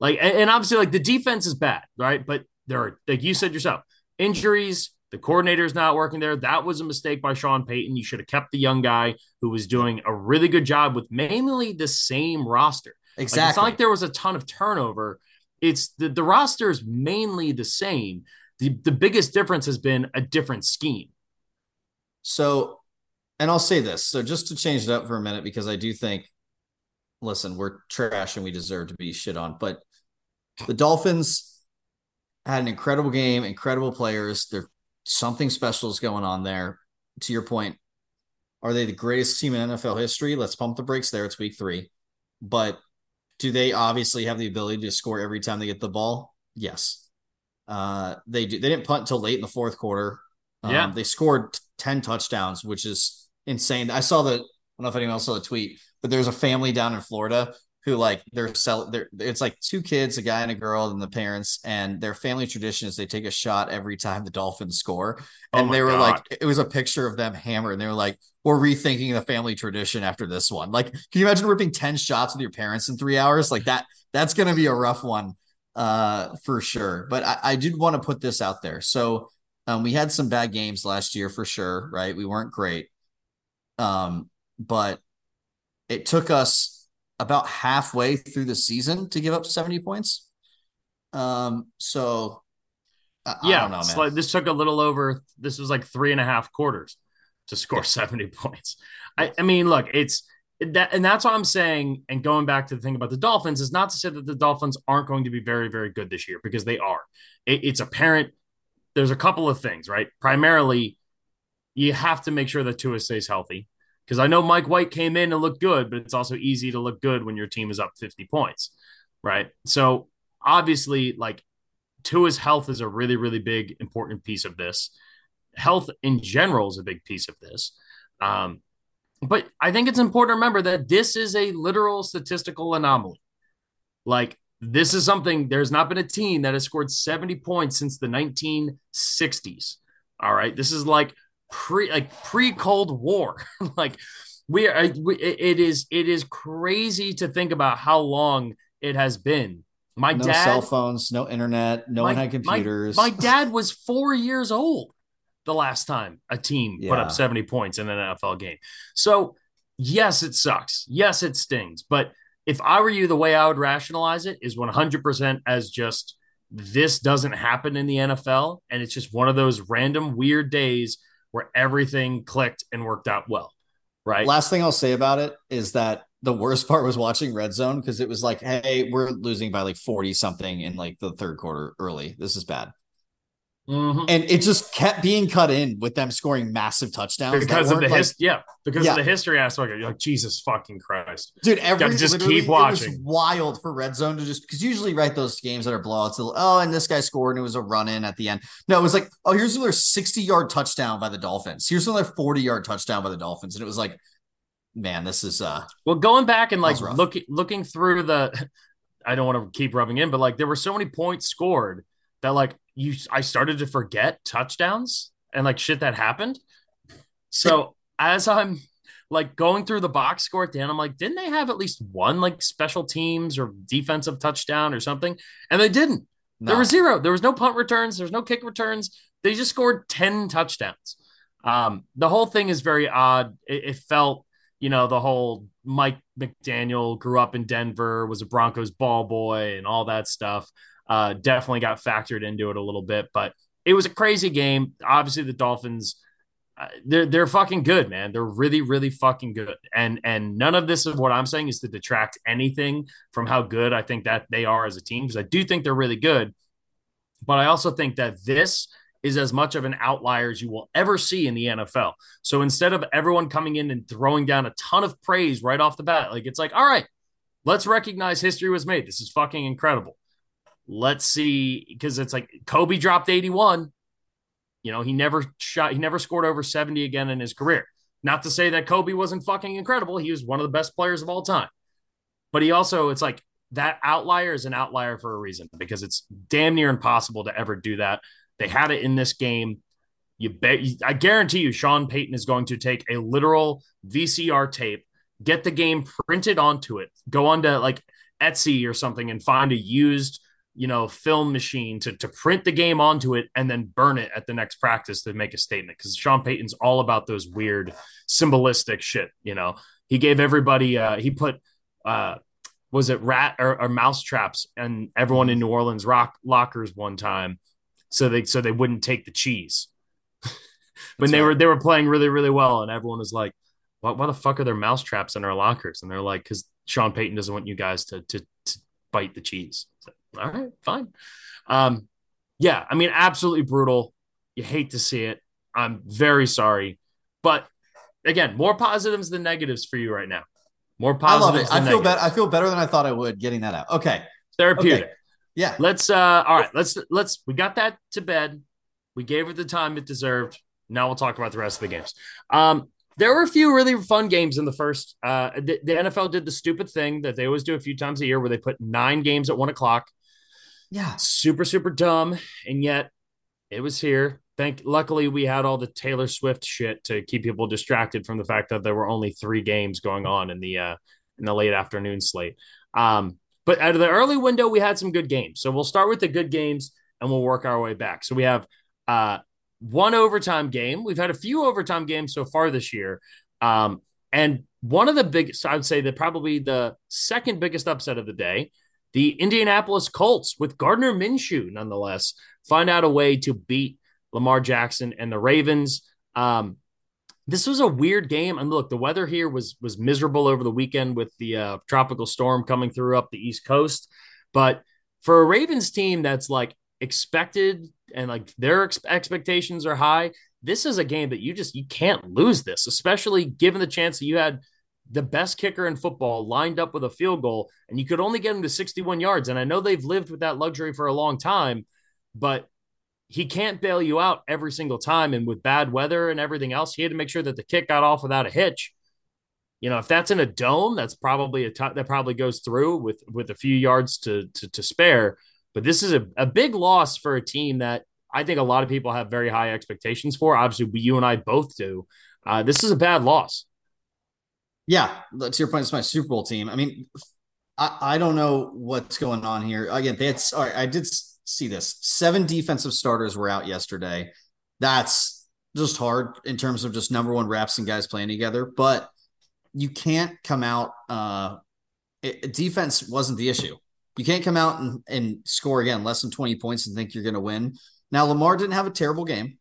S1: Like, and, obviously, like the defense is bad, right? But there are, like you said yourself, injuries, the coordinator's not working there. That was a mistake by Sean Payton. You should have kept the young guy who was doing a really good job with mainly the same roster.
S2: Exactly.
S1: Like, it's not like there was a ton of turnover. It's the, the roster is mainly the same. The, the biggest difference has been a different scheme.
S2: So, and I'll say this. So, just to change it up for a minute, because I do think, listen, we're trash and we deserve to be shit on, but the Dolphins had an incredible game, incredible players. They're something special is going on there. To your point, are they the greatest team in NFL history? Let's pump the brakes there. It's week three. But do they obviously have the ability to score every time they get the ball? Yes. Uh, they do. They didn't punt until late in the fourth quarter. Um, yeah. They scored 10 touchdowns, which is insane. I saw the, I don't know if anyone else saw the tweet, but there's a family down in Florida who like they're sell they're it's like two kids, a guy and a girl, and the parents, and their family tradition is they take a shot every time the Dolphins score. Oh and oh they were God. like, it was a picture of them hammered, and they were like, We're rethinking the family tradition after this one. Like, can you imagine ripping 10 shots with your parents in three hours? Like that, that's gonna be a rough one uh for sure. But I, I did want to put this out there. So um, we had some bad games last year for sure, right? We weren't great. Um, but it took us about halfway through the season to give up 70 points. Um, so
S1: I, yeah, I know, this took a little over, this was like three and a half quarters to score yeah. 70 points. I, I mean, look, it's that, and that's what I'm saying. And going back to the thing about the Dolphins is not to say that the Dolphins aren't going to be very, very good this year because they are. It, it's apparent. There's a couple of things, right? Primarily, you have to make sure that Tua stays healthy because I know Mike White came in and looked good, but it's also easy to look good when your team is up 50 points, right? So obviously, like Tua's health is a really, really big, important piece of this. Health in general is a big piece of this. Um, but I think it's important to remember that this is a literal statistical anomaly. Like, this is something, there's not been a team that has scored 70 points since the 1960s. All right. This is like pre like pre Cold War. like we are, we, it is it is crazy to think about how long it has been. My
S2: no
S1: dad,
S2: cell phones, no internet, no my, one had computers.
S1: My, my, dad was four years old the last time a team yeah. put up 70 points in an NFL game. So yes, it sucks. Yes, it stings. But if I were you, the way I would rationalize it is 100% as just this doesn't happen in the NFL. And it's just one of those random weird days where everything clicked and worked out well. Right.
S2: Last thing I'll say about it is that the worst part was watching Red Zone because it was like, hey, we're losing by like 40 something in like the third quarter early. This is bad. Mm-hmm. And it just kept being cut in with them scoring massive touchdowns
S1: because of the like, his, yeah, because yeah. of the history aspect. You're like Jesus fucking Christ,
S2: dude. Every just keep watching. wild for red zone to just because usually right those games that are blowouts. Oh, and this guy scored and it was a run in at the end. No, it was like oh, here's another 60 yard touchdown by the Dolphins. Here's another 40 yard touchdown by the Dolphins, and it was like, man, this is uh.
S1: Well, going back and like looking looking through the, I don't want to keep rubbing in, but like there were so many points scored that like you I started to forget touchdowns and like shit that happened. So as I'm like going through the box score at the end, I'm like, didn't they have at least one like special teams or defensive touchdown or something? And they didn't. No. There was zero. There was no punt returns. There was no kick returns. They just scored 10 touchdowns. Um, the whole thing is very odd. It, it felt, you know, the whole Mike McDaniel grew up in Denver, was a Broncos ball boy, and all that stuff uh, definitely got factored into it a little bit. But it was a crazy game. Obviously, the Dolphins. Uh, they're they're fucking good, man. They're really really fucking good. And and none of this is what I'm saying is to detract anything from how good I think that they are as a team because I do think they're really good. But I also think that this is as much of an outlier as you will ever see in the NFL. So instead of everyone coming in and throwing down a ton of praise right off the bat, like it's like, all right, let's recognize history was made. This is fucking incredible. Let's see, because it's like Kobe dropped 81. You know, he never shot, he never scored over 70 again in his career. Not to say that Kobe wasn't fucking incredible. He was one of the best players of all time. But he also, it's like that outlier is an outlier for a reason because it's damn near impossible to ever do that. They had it in this game. You bet. I guarantee you, Sean Payton is going to take a literal VCR tape, get the game printed onto it, go onto like Etsy or something, and find a used, you know, film machine to to print the game onto it, and then burn it at the next practice to make a statement. Because Sean Payton's all about those weird symbolistic shit. You know, he gave everybody. Uh, he put. Uh, was it rat or, or mouse traps and everyone in New Orleans rock lockers one time so they so they wouldn't take the cheese. when they right. were they were playing really really well, and everyone was like, "Why, why the fuck are there mouse traps in our lockers?" And they're like, "Because Sean Payton doesn't want you guys to to, to bite the cheese." So, All right, fine. Um, yeah, I mean, absolutely brutal. You hate to see it. I'm very sorry, but again, more positives than negatives for you right now. More positives.
S2: I love it. I feel better. I feel better than I thought I would getting that out. Okay.
S1: Therapeutic.
S2: Okay. Yeah.
S1: Let's uh all right, let's let's we got that to bed. We gave it the time it deserved. Now we'll talk about the rest of the games. Um there were a few really fun games in the first. Uh, the, the, NFL did the stupid thing that they always do a few times a year, where they put nine games at one o'clock.
S2: Yeah,
S1: super super dumb, and yet it was here. Thank. Luckily, we had all the Taylor Swift shit to keep people distracted from the fact that there were only three games going on in the uh, in the late afternoon slate. Um, but out of the early window, we had some good games. So we'll start with the good games and we'll work our way back. So we have uh, one overtime game. We've had a few overtime games so far this year. Um, and one of the biggest, I would say that probably the second biggest upset of the day, the Indianapolis Colts with Gardner Minshew, nonetheless, find out a way to beat Lamar Jackson and the Ravens. Um, this was a weird game. And look, the weather here was was miserable over the weekend with the uh, tropical storm coming through up the East Coast. But for a Ravens team that's like expected and like their ex- expectations are high, this is a game that you just you can't lose this, especially given the chance that you had the best kicker in football lined up with a field goal and you could only get him to 61 yards. And I know they've lived with that luxury for a long time, but he can't bail you out every single time. And with bad weather and everything else, he had to make sure that the kick got off without a hitch. You know, if that's in a dome, that's probably a t- that probably goes through with with a few yards to to, to spare. But this is a, a big loss for a team that I think a lot of people have very high expectations for. Obviously, you and I both do. Uh, this is a bad loss.
S2: Yeah, to your point, it's my Super Bowl team. I mean, I, I don't know what's going on here. Again, that's all right. I did see this. Seven defensive starters were out yesterday. That's just hard in terms of just number one reps and guys playing together. But you can't come out. Uh, it, defense wasn't the issue. You can't come out and, and score again less than 20 points and think you're going to win. Now, Lamar didn't have a terrible game.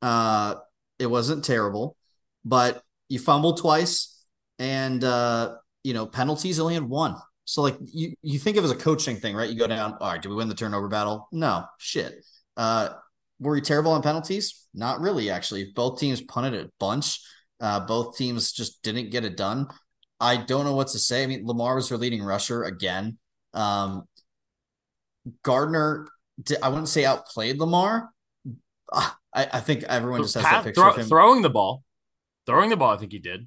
S2: Uh, it wasn't terrible, but you fumbled twice and, uh, you know, penalties only had one. So like you you think of it as a coaching thing, right? You go down, all right, did we win the turnover battle? No, shit. Uh were we terrible on penalties? Not really, actually. Both teams punted a bunch. Uh, both teams just didn't get it done. I don't know what to say. I mean, Lamar was their leading rusher again. Um, Gardner, I wouldn't say outplayed Lamar. I, I think everyone just has Pat, that picture throw, of him
S1: throwing the ball. Throwing the ball, I think he did.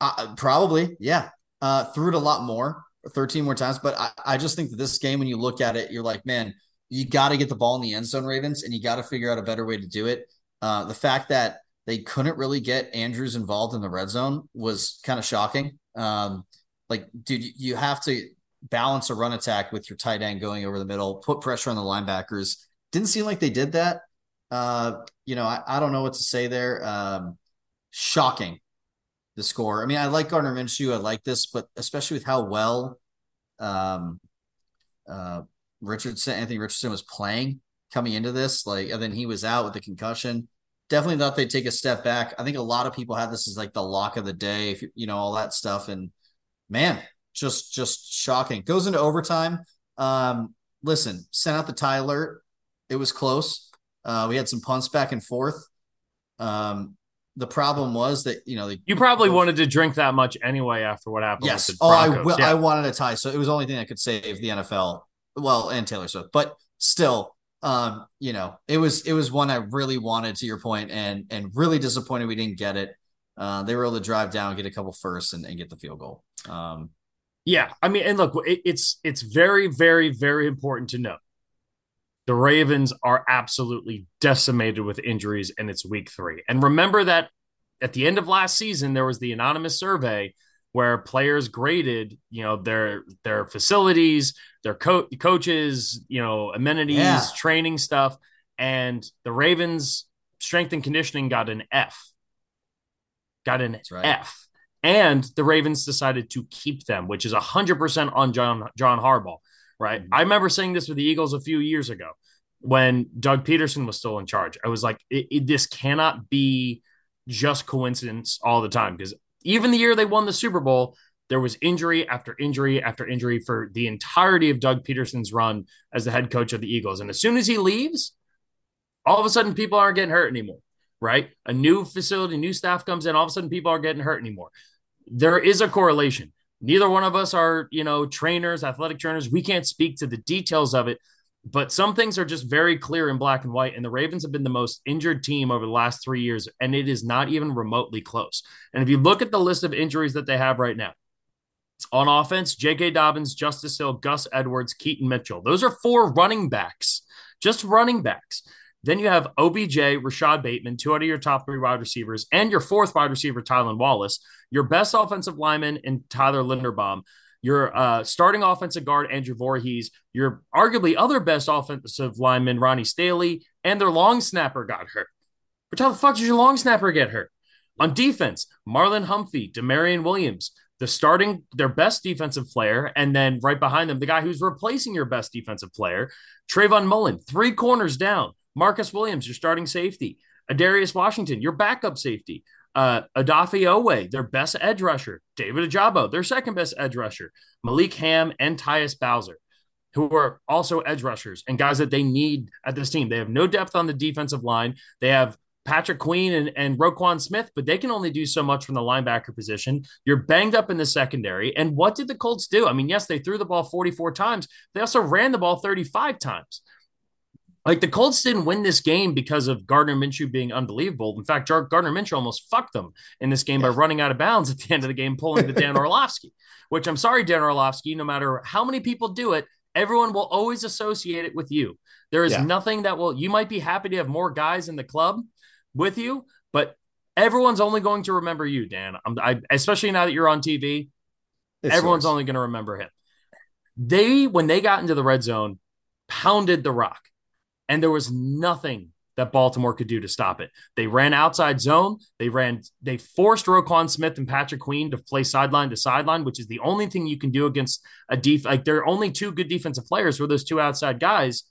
S2: Uh, probably, yeah. Uh, threw it a lot more. 13 more times. But I, I just think that this game, when you look at it, you're like, man, you got to get the ball in the end zone, Ravens, and you got to figure out a better way to do it. Uh, the fact that they couldn't really get Andrews involved in the red zone was kind of shocking. Um, like, dude, you have to balance a run attack with your tight end going over the middle, put pressure on the linebackers. Didn't seem like they did that. Uh, you know, I, I don't know what to say there. Um, shocking the score. I mean, I like Gardner Minshew. I like this, but especially with how well um, uh, Richardson, Anthony Richardson was playing coming into this, like, and then he was out with the concussion. Definitely thought they'd take a step back. I think a lot of people have this as like the lock of the day, if you, you know, all that stuff. And man, just just shocking. Goes into overtime. Um, listen, sent out the tie alert. It was close. Uh, we had some punts back and forth. Um, the problem was that you know
S1: you probably wanted to drink that much anyway after what happened.
S2: Yes. oh, I will. Yeah. I wanted a tie, so it was the only thing that could save the NFL. Well, and Taylor Swift, but still, um, you know, it was it was one I really wanted. To your point, and and really disappointed we didn't get it. Uh, they were able to drive down, get a couple firsts, and, and get the field goal. Um,
S1: yeah, I mean, and look, it, it's it's very, very, very important to note the Ravens are absolutely decimated with injuries, and it's week three. And remember that at the end of last season, there was the anonymous survey where players graded, you know, their their facilities, their co- coaches, you know, amenities, yeah. training stuff, and the Ravens strength and conditioning got an F. Got an right. F. And the Ravens decided to keep them, which is 100% on John John Harbaugh right? Mm-hmm. I remember saying this with the Eagles a few years ago when Doug Pederson was still in charge. I was like, it, it, this cannot be just coincidence all the time because even the year they won the Super Bowl, there was injury after injury after injury for the entirety of Doug Pederson's run as the head coach of the Eagles. And as soon as he leaves, all of a sudden people aren't getting hurt anymore, right? A new facility, new staff comes in, all of a sudden people aren't getting hurt anymore. There is a correlation. Neither one of us are, you know, trainers, athletic trainers. We can't speak to the details of it, but some things are just very clear in black and white. And the Ravens have been the most injured team over the last three years, and it is not even remotely close. And if you look at the list of injuries that they have right now, on offense, J.K. Dobbins, Justice Hill, Gus Edwards, Keaton Mitchell. Those are four running backs, just running backs. Then you have OBJ, Rashod Bateman, two out of your top three wide receivers, and your fourth wide receiver, Tylan Wallace, your best offensive lineman and Tyler Linderbaum, your uh, starting offensive guard, Andrew Voorhees, your arguably other best offensive lineman, Ronnie Staley, and their long snapper got hurt. But how the fuck did your long snapper get hurt? On defense, Marlon Humphrey, Damarion Williams, the starting their best defensive player, and then right behind them, the guy who's replacing your best defensive player, Trayvon Mullen, three corners down. Marcus Williams, your starting safety. Ar'Darius Washington, your backup safety. Uh, Odafe Oweh, their best edge rusher. David Ojabo, their second best edge rusher. Malik Hamm and Tyus Bowser, who are also edge rushers and guys that they need at this team. They have no depth on the defensive line. They have Patrick Queen and, and Roquan Smith, but they can only do so much from the linebacker position. You're banged up in the secondary. And what did the Colts do? I mean, yes, they threw the ball 44 times. They also ran the ball 35 times. Like the Colts didn't win this game because of Gardner Minshew being unbelievable. In fact, Gardner Minshew almost fucked them in this game by running out of bounds at the end of the game, pulling the Dan Orlovsky, which I'm sorry, Dan Orlovsky, no matter how many people do it, everyone will always associate it with you. There is yeah. nothing that will, you might be happy to have more guys in the club with you, but everyone's only going to remember you, Dan. I, especially now that you're on TV, it's everyone's only going to remember him. They, when they got into the red zone, pounded the rock and there was nothing that Baltimore could do to stop it. They ran outside zone. They ran, they forced Roquan Smith and Patrick Queen to play sideline to sideline, which is the only thing you can do against a def. Like there are only two good defensive players for those two outside guys.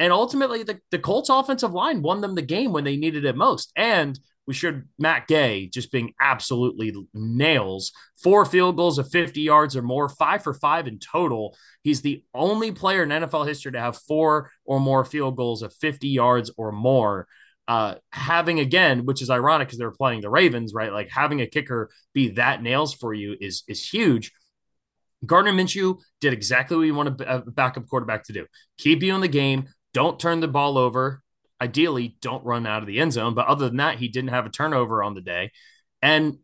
S1: And ultimately, the, the Colts offensive line won them the game when they needed it most. And we should Matt Gay just being absolutely nails. Four field goals of 50 yards or more, five for five in total. He's the only player in NFL history to have four or more field goals of 50 yards or more. Uh, having again, which is ironic because they're playing the Ravens, right? Like having a kicker be that nails for you is is huge. Gardner Minshew did exactly what you want a backup quarterback to do: keep you in the game, don't turn the ball over, ideally don't run out of the end zone. But other than that, he didn't have a turnover on the day and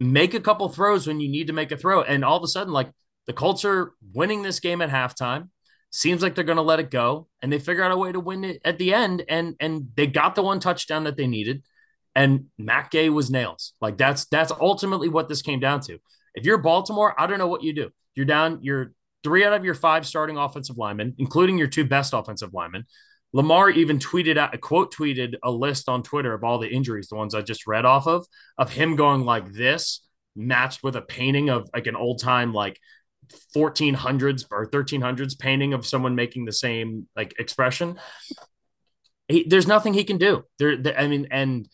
S1: make a couple throws when you need to make a throw. And all of a sudden, like the Colts are winning this game at halftime. Seems like they're going to let it go, and they figure out a way to win it at the end. And and they got the one touchdown that they needed. And Matt Gay was nails. Like that's that's ultimately what this came down to. If you're Baltimore, I don't know what you do. You're down. You're three out of your five starting offensive linemen, including your two best offensive linemen. Lamar even tweeted out a quote tweeted a list on Twitter of all the injuries, the ones I just read off of, of him going like this, matched with a painting of like an old time like 1400s or 1300s painting of someone making the same like expression. He, there's nothing he can do. There, there, I mean, and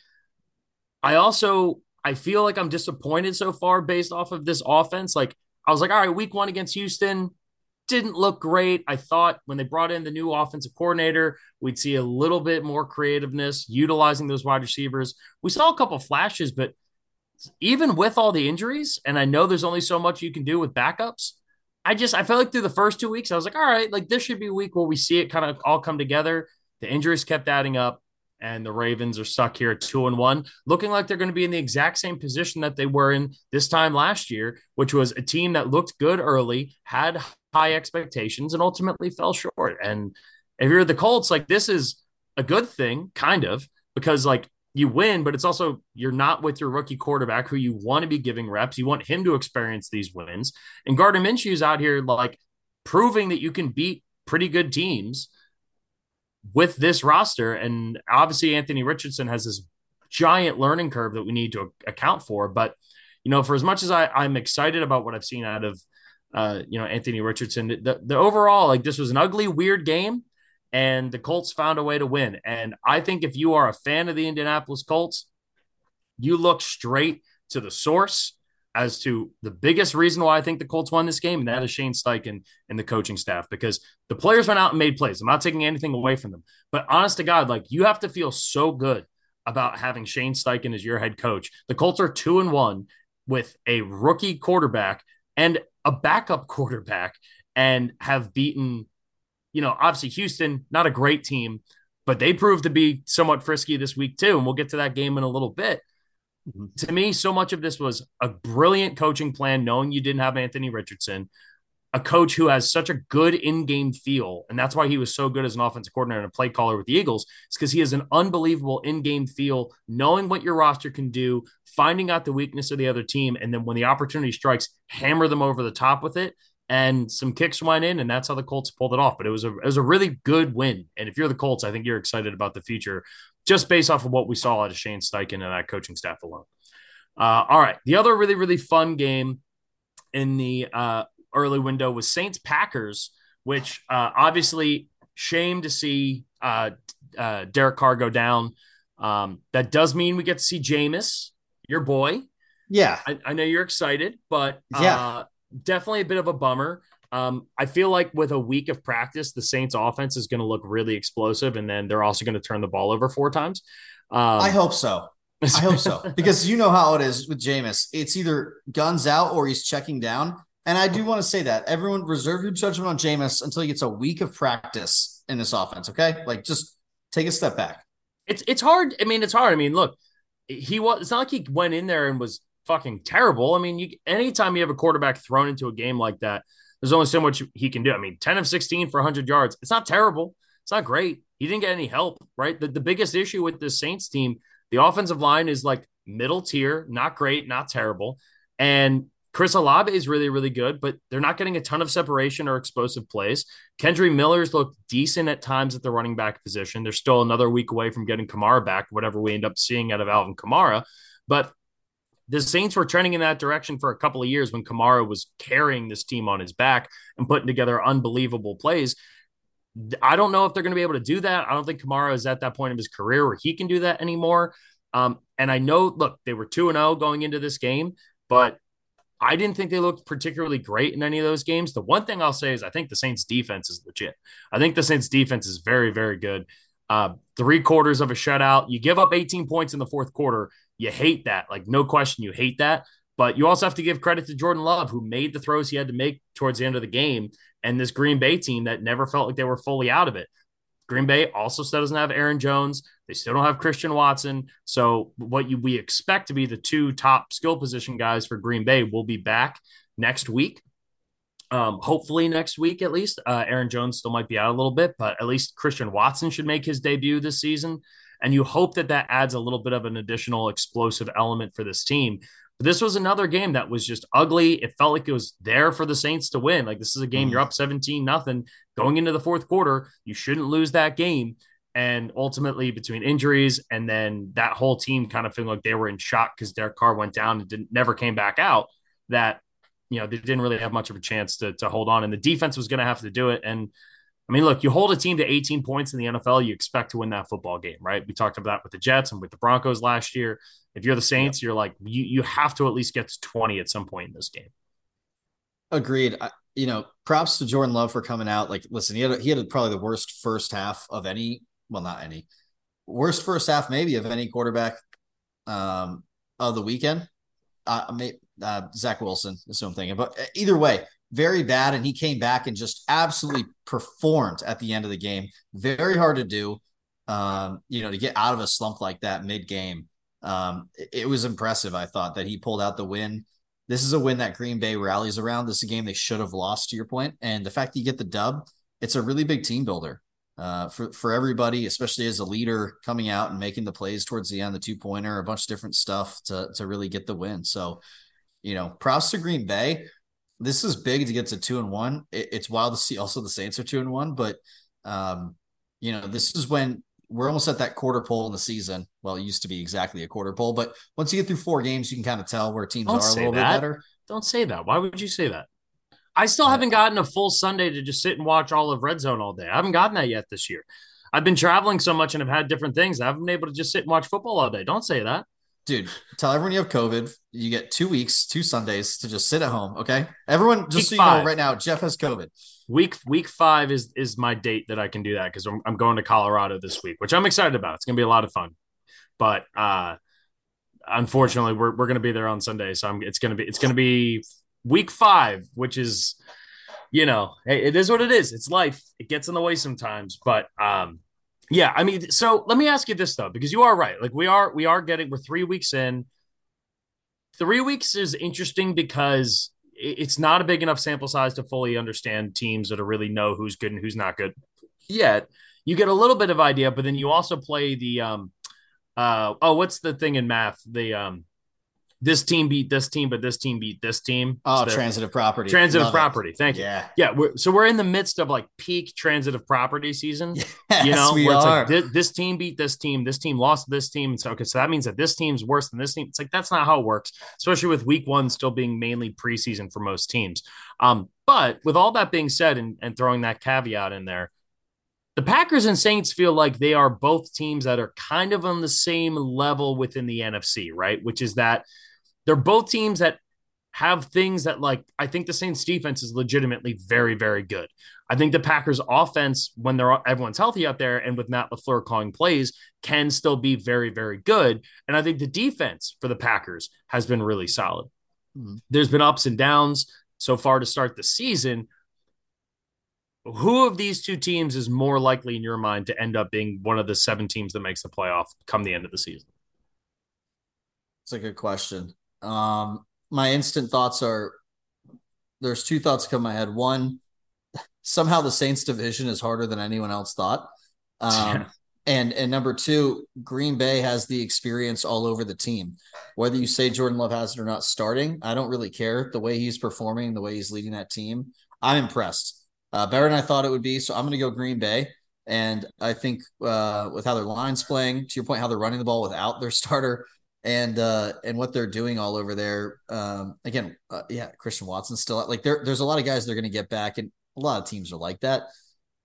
S1: I also I feel like I'm disappointed so far based off of this offense. Like I was like, all right, week one against Houston, didn't look great. I thought when they brought in the new offensive coordinator, we'd see a little bit more creativeness utilizing those wide receivers. We saw a couple flashes, but even with all the injuries, and I know there's only so much you can do with backups, I just I felt like through the first two weeks, I was like, all right, like this should be a week where we see it kind of all come together. The injuries kept adding up, and the Ravens are stuck here at two and one, looking like they're going to be in the exact same position that they were in this time last year, which was a team that looked good early, had high expectations, and ultimately fell short. And if you're the Colts, like this is a good thing, kind of, because like you win, but it's also you're not with your rookie quarterback who you want to be giving reps. You want him to experience these wins. And Gardner Minshew's out here like proving that you can beat pretty good teams with this roster. And obviously, Anthony Richardson has this giant learning curve that we need to account for. But you know, for as much as I, I'm excited about what I've seen out of uh, you know Anthony Richardson, the, the overall like this was an ugly, weird game and the Colts found a way to win. And I think if you are a fan of the Indianapolis Colts, you look straight to the source as to the biggest reason why I think the Colts won this game, and that is Shane Steichen and the coaching staff because the players went out and made plays. I'm not taking anything away from them, but honest to God, like you have to feel so good about having Shane Steichen as your head coach. The Colts are two and one with a rookie quarterback and a backup quarterback and have beaten you know, obviously Houston, not a great team, but they proved to be somewhat frisky this week too. And we'll get to that game in a little bit. To me, so much of this was a brilliant coaching plan, knowing you didn't have Anthony Richardson, a coach who has such a good in-game feel, and that's why he was so good as an offensive coordinator and a play caller with the Eagles. is because he has an unbelievable in-game feel, knowing what your roster can do, finding out the weakness of the other team, and then when the opportunity strikes, hammer them over the top with it and some kicks went in, and that's how the Colts pulled it off. But it was a it was a really good win. And if you're the Colts, I think you're excited about the future just based off of what we saw out of Shane Steichen and that coaching staff alone. Uh, all right, the other really really fun game in the uh, early window was Saints Packers, which uh, obviously shame to see uh, uh, Derek Carr go down. Um, that does mean we get to see Jameis, your boy.
S2: Yeah,
S1: I, I know you're excited, but
S2: yeah
S1: uh, definitely a bit of a bummer. Um, I feel like with a week of practice, the Saints offense is going to look really explosive, and then they're also going to turn the ball over four times.
S2: Um, I hope so. I hope so because you know how it is with Jameis. It's either guns out or he's checking down. And I do want to say that everyone reserve your judgment on Jameis until he gets a week of practice in this offense. Okay, like just take a step back.
S1: It's it's hard. I mean, it's hard. I mean, look, he was. It's not like he went in there and was fucking terrible. I mean, you anytime you have a quarterback thrown into a game like that, there's only so much he can do. I mean, 10 of 16 for 100 yards. It's not terrible. It's not great. He didn't get any help, right? The, the biggest issue with the Saints team, the offensive line is like middle tier, not great, not terrible. And Chris Olave is really, really good, but they're not getting a ton of separation or explosive plays. Kendre Miller's looked decent at times at the running back position. They're still another week away from getting Kamara back, whatever we end up seeing out of Alvin Kamara. But the Saints were trending in that direction for a couple of years when Kamara was carrying this team on his back and putting together unbelievable plays. I don't know if they're going to be able to do that. I don't think Kamara is at that point of his career where he can do that anymore. Um, and I know, look, they were 2 0 going into this game, but I didn't think they looked particularly great in any of those games. The one thing I'll say is I think the Saints defense is legit. I think the Saints defense is very, very good. Uh, three quarters of a shutout. You give up 18 points in the fourth quarter. You hate that. Like, no question, you hate that. But you also have to give credit to Jordan Love, who made the throws he had to make towards the end of the game, and this Green Bay team that never felt like they were fully out of it. Green Bay also still doesn't have Aaron Jones. They still don't have Christian Watson. So what you, we expect to be the two top skill position guys for Green Bay will be back next week. Um, hopefully next week at least. Uh, Aaron Jones still might be out a little bit, but at least Christian Watson should make his debut this season and you hope that that adds a little bit of an additional explosive element for this team. But this was another game that was just ugly. It felt like it was there for the Saints to win. Like this is a game mm. you're up 17 nothing going into the fourth quarter. You shouldn't lose that game. And ultimately, between injuries and then that whole team kind of feeling like they were in shock because Derek Carr went down and didn't never came back out, that you know they didn't really have much of a chance to to hold on. And the defense was going to have to do it. And I mean, look, you hold a team to 18 points in the NFL, you expect to win that football game, right? We talked about that with the Jets and with the Broncos last year. If you're the Saints, you're like, you, you have to at least get to 20 at some point in this game.
S2: Agreed. I, you know, props to Jordan Love for coming out. Like, listen, he had he had probably the worst first half of any. Well, not any worst first half maybe of any quarterback um, of the weekend. Uh, may, uh, Zach Wilson is what I'm thinking, but uh, either way, very bad. And he came back and just absolutely performed at the end of the game. Very hard to do. Um, you know, to get out of a slump like that mid game. Um, it, was impressive. I thought that he pulled out the win. This is a win that Green Bay rallies around. This is a game they should have lost, to your point. And the fact that you get the dub, it's a really big team builder uh, for for everybody, especially as a leader coming out and making the plays towards the end, the two pointer, a bunch of different stuff to to really get the win. So, you know, props to Green Bay. This is big to get to two and one. It, it's wild to see also the Saints are two and one, but um, you know, this is when we're almost at that quarter pole in the season. Well, it used to be exactly a quarter pole, but once you get through four games, you can kind of tell where teams Don't are a little that. bit better.
S1: Don't say that. Why would you say that? I still haven't gotten a full Sunday to just sit and watch all of Red Zone all day. I haven't gotten that yet this year. I've been traveling so much and have had different things. I haven't been able to just sit and watch football all day. Don't say that.
S2: Dude, tell everyone you have COVID. You get two weeks, two Sundays to just sit at home. Okay. Everyone, just week so you five. know right now, Jeff has COVID.
S1: Week week five is is my date that I can do that because I'm, I'm going to Colorado this week, which I'm excited about. It's gonna be a lot of fun. But uh unfortunately we're, we're gonna be there on Sunday. So I'm it's gonna be it's gonna be week five, which is you know, it is what it is. It's life. It gets in the way sometimes, but um yeah, I mean, so let me ask you this though, because you are right. Like we are, we are getting, we're three weeks in. Three weeks is interesting because it's not a big enough sample size to fully understand teams that are really know who's good and who's not good yet. You get a little bit of idea, but then you also play the um uh oh, what's the thing in math? The um this team beat this team, but this team beat this team.
S2: Oh, so transitive property.
S1: Transitive Love property. It. Thank you. Yeah. Yeah. We're, so we're in the midst of like peak transitive property season.
S2: Yes,
S1: you know,
S2: we
S1: where
S2: it's
S1: are. like this, this, team beat this team, this team lost this team. And so, okay, so that means that this team's worse than this team. It's like that's not how it works, especially with week one still being mainly preseason for most teams. Um, but with all that being said and, and throwing that caveat in there, the Packers and Saints feel like they are both teams that are kind of on the same level within the NFC, right? Which is that they're both teams that have things that like I think the Saints defense is legitimately very very good. I think the Packers offense when they're everyone's healthy out there and with Matt LaFleur calling plays can still be very very good and I think the defense for the Packers has been really solid. Mm-hmm. There's been ups and downs so far to start the season. Who of these two teams is more likely in your mind to end up being one of the seven teams that makes the playoff come the end of the season?
S2: It's a good question. Um, my instant thoughts are there's two thoughts come to my head. One, somehow the Saints division is harder than anyone else thought. Um, and and number two, Green Bay has the experience all over the team. Whether you say Jordan Love has it or not starting, I don't really care. The way he's performing, the way he's leading that team, I'm impressed. Uh, better than I thought it would be. So I'm going to go Green Bay. And I think uh, with how their line's playing, to your point, how they're running the ball without their starter, and uh and what they're doing all over there. Um, again, uh, yeah, Christian Watson still like there. There's a lot of guys they're going to get back, and a lot of teams are like that.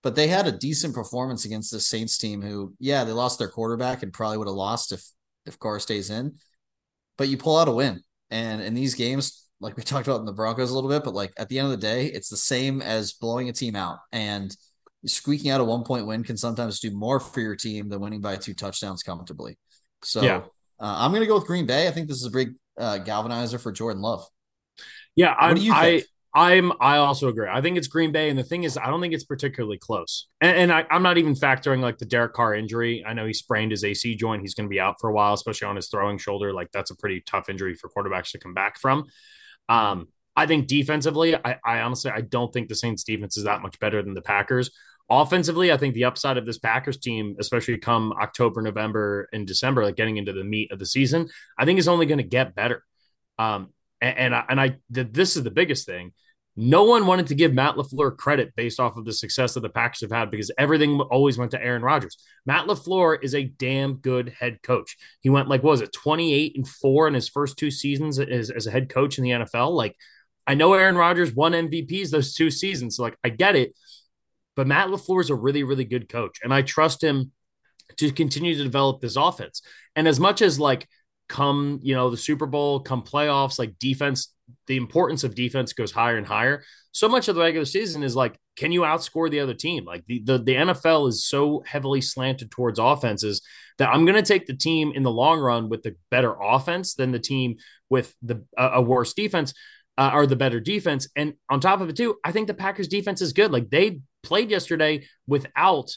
S2: But they had a decent performance against the Saints team, who yeah, they lost their quarterback and probably would have lost if if Carr stays in. But you pull out a win, and in these games, like we talked about in the Broncos a little bit, but like at the end of the day, it's the same as blowing a team out and. Squeaking out a one point win can sometimes do more for your team than winning by two touchdowns comfortably. So yeah. Uh, I'm going to go with Green Bay. I think this is a big uh, galvanizer for Jordan Love.
S1: Yeah, I'm, I I'm I also agree. I think it's Green Bay, and the thing is, I don't think it's particularly close. And, and I, am not even factoring like the Derek Carr injury. I know he sprained his AC joint. He's going to be out for a while, especially on his throwing shoulder. Like that's a pretty tough injury for quarterbacks to come back from. Um, I think defensively, I, I honestly I don't think the Saints defense is that much better than the Packers. Offensively, I think the upside of this Packers team, especially come October, November, and December, like getting into the meat of the season, I think is only going to get better. Um, and, and I, and I this is the biggest thing. No one wanted to give Matt LaFleur credit based off of the success that the Packers have had because everything always went to Aaron Rodgers. Matt LaFleur is a damn good head coach. He went like, was it 28 and four in his first two seasons as, as a head coach in the NFL? Like, I know Aaron Rodgers won MVPs those two seasons. So, like, I get it. But Matt LaFleur is a really, really good coach. And I trust him to continue to develop this offense. And as much as like come, you know, the Super Bowl, come playoffs, like defense the importance of defense goes higher and higher. So much of the regular season is like, can you outscore the other team? Like the the, the NFL is so heavily slanted towards offenses that I'm going to take the team in the long run with the better offense than the team with the a worse defense uh, or the better defense. And on top of it too, I think the Packers defense is good. Like they played yesterday without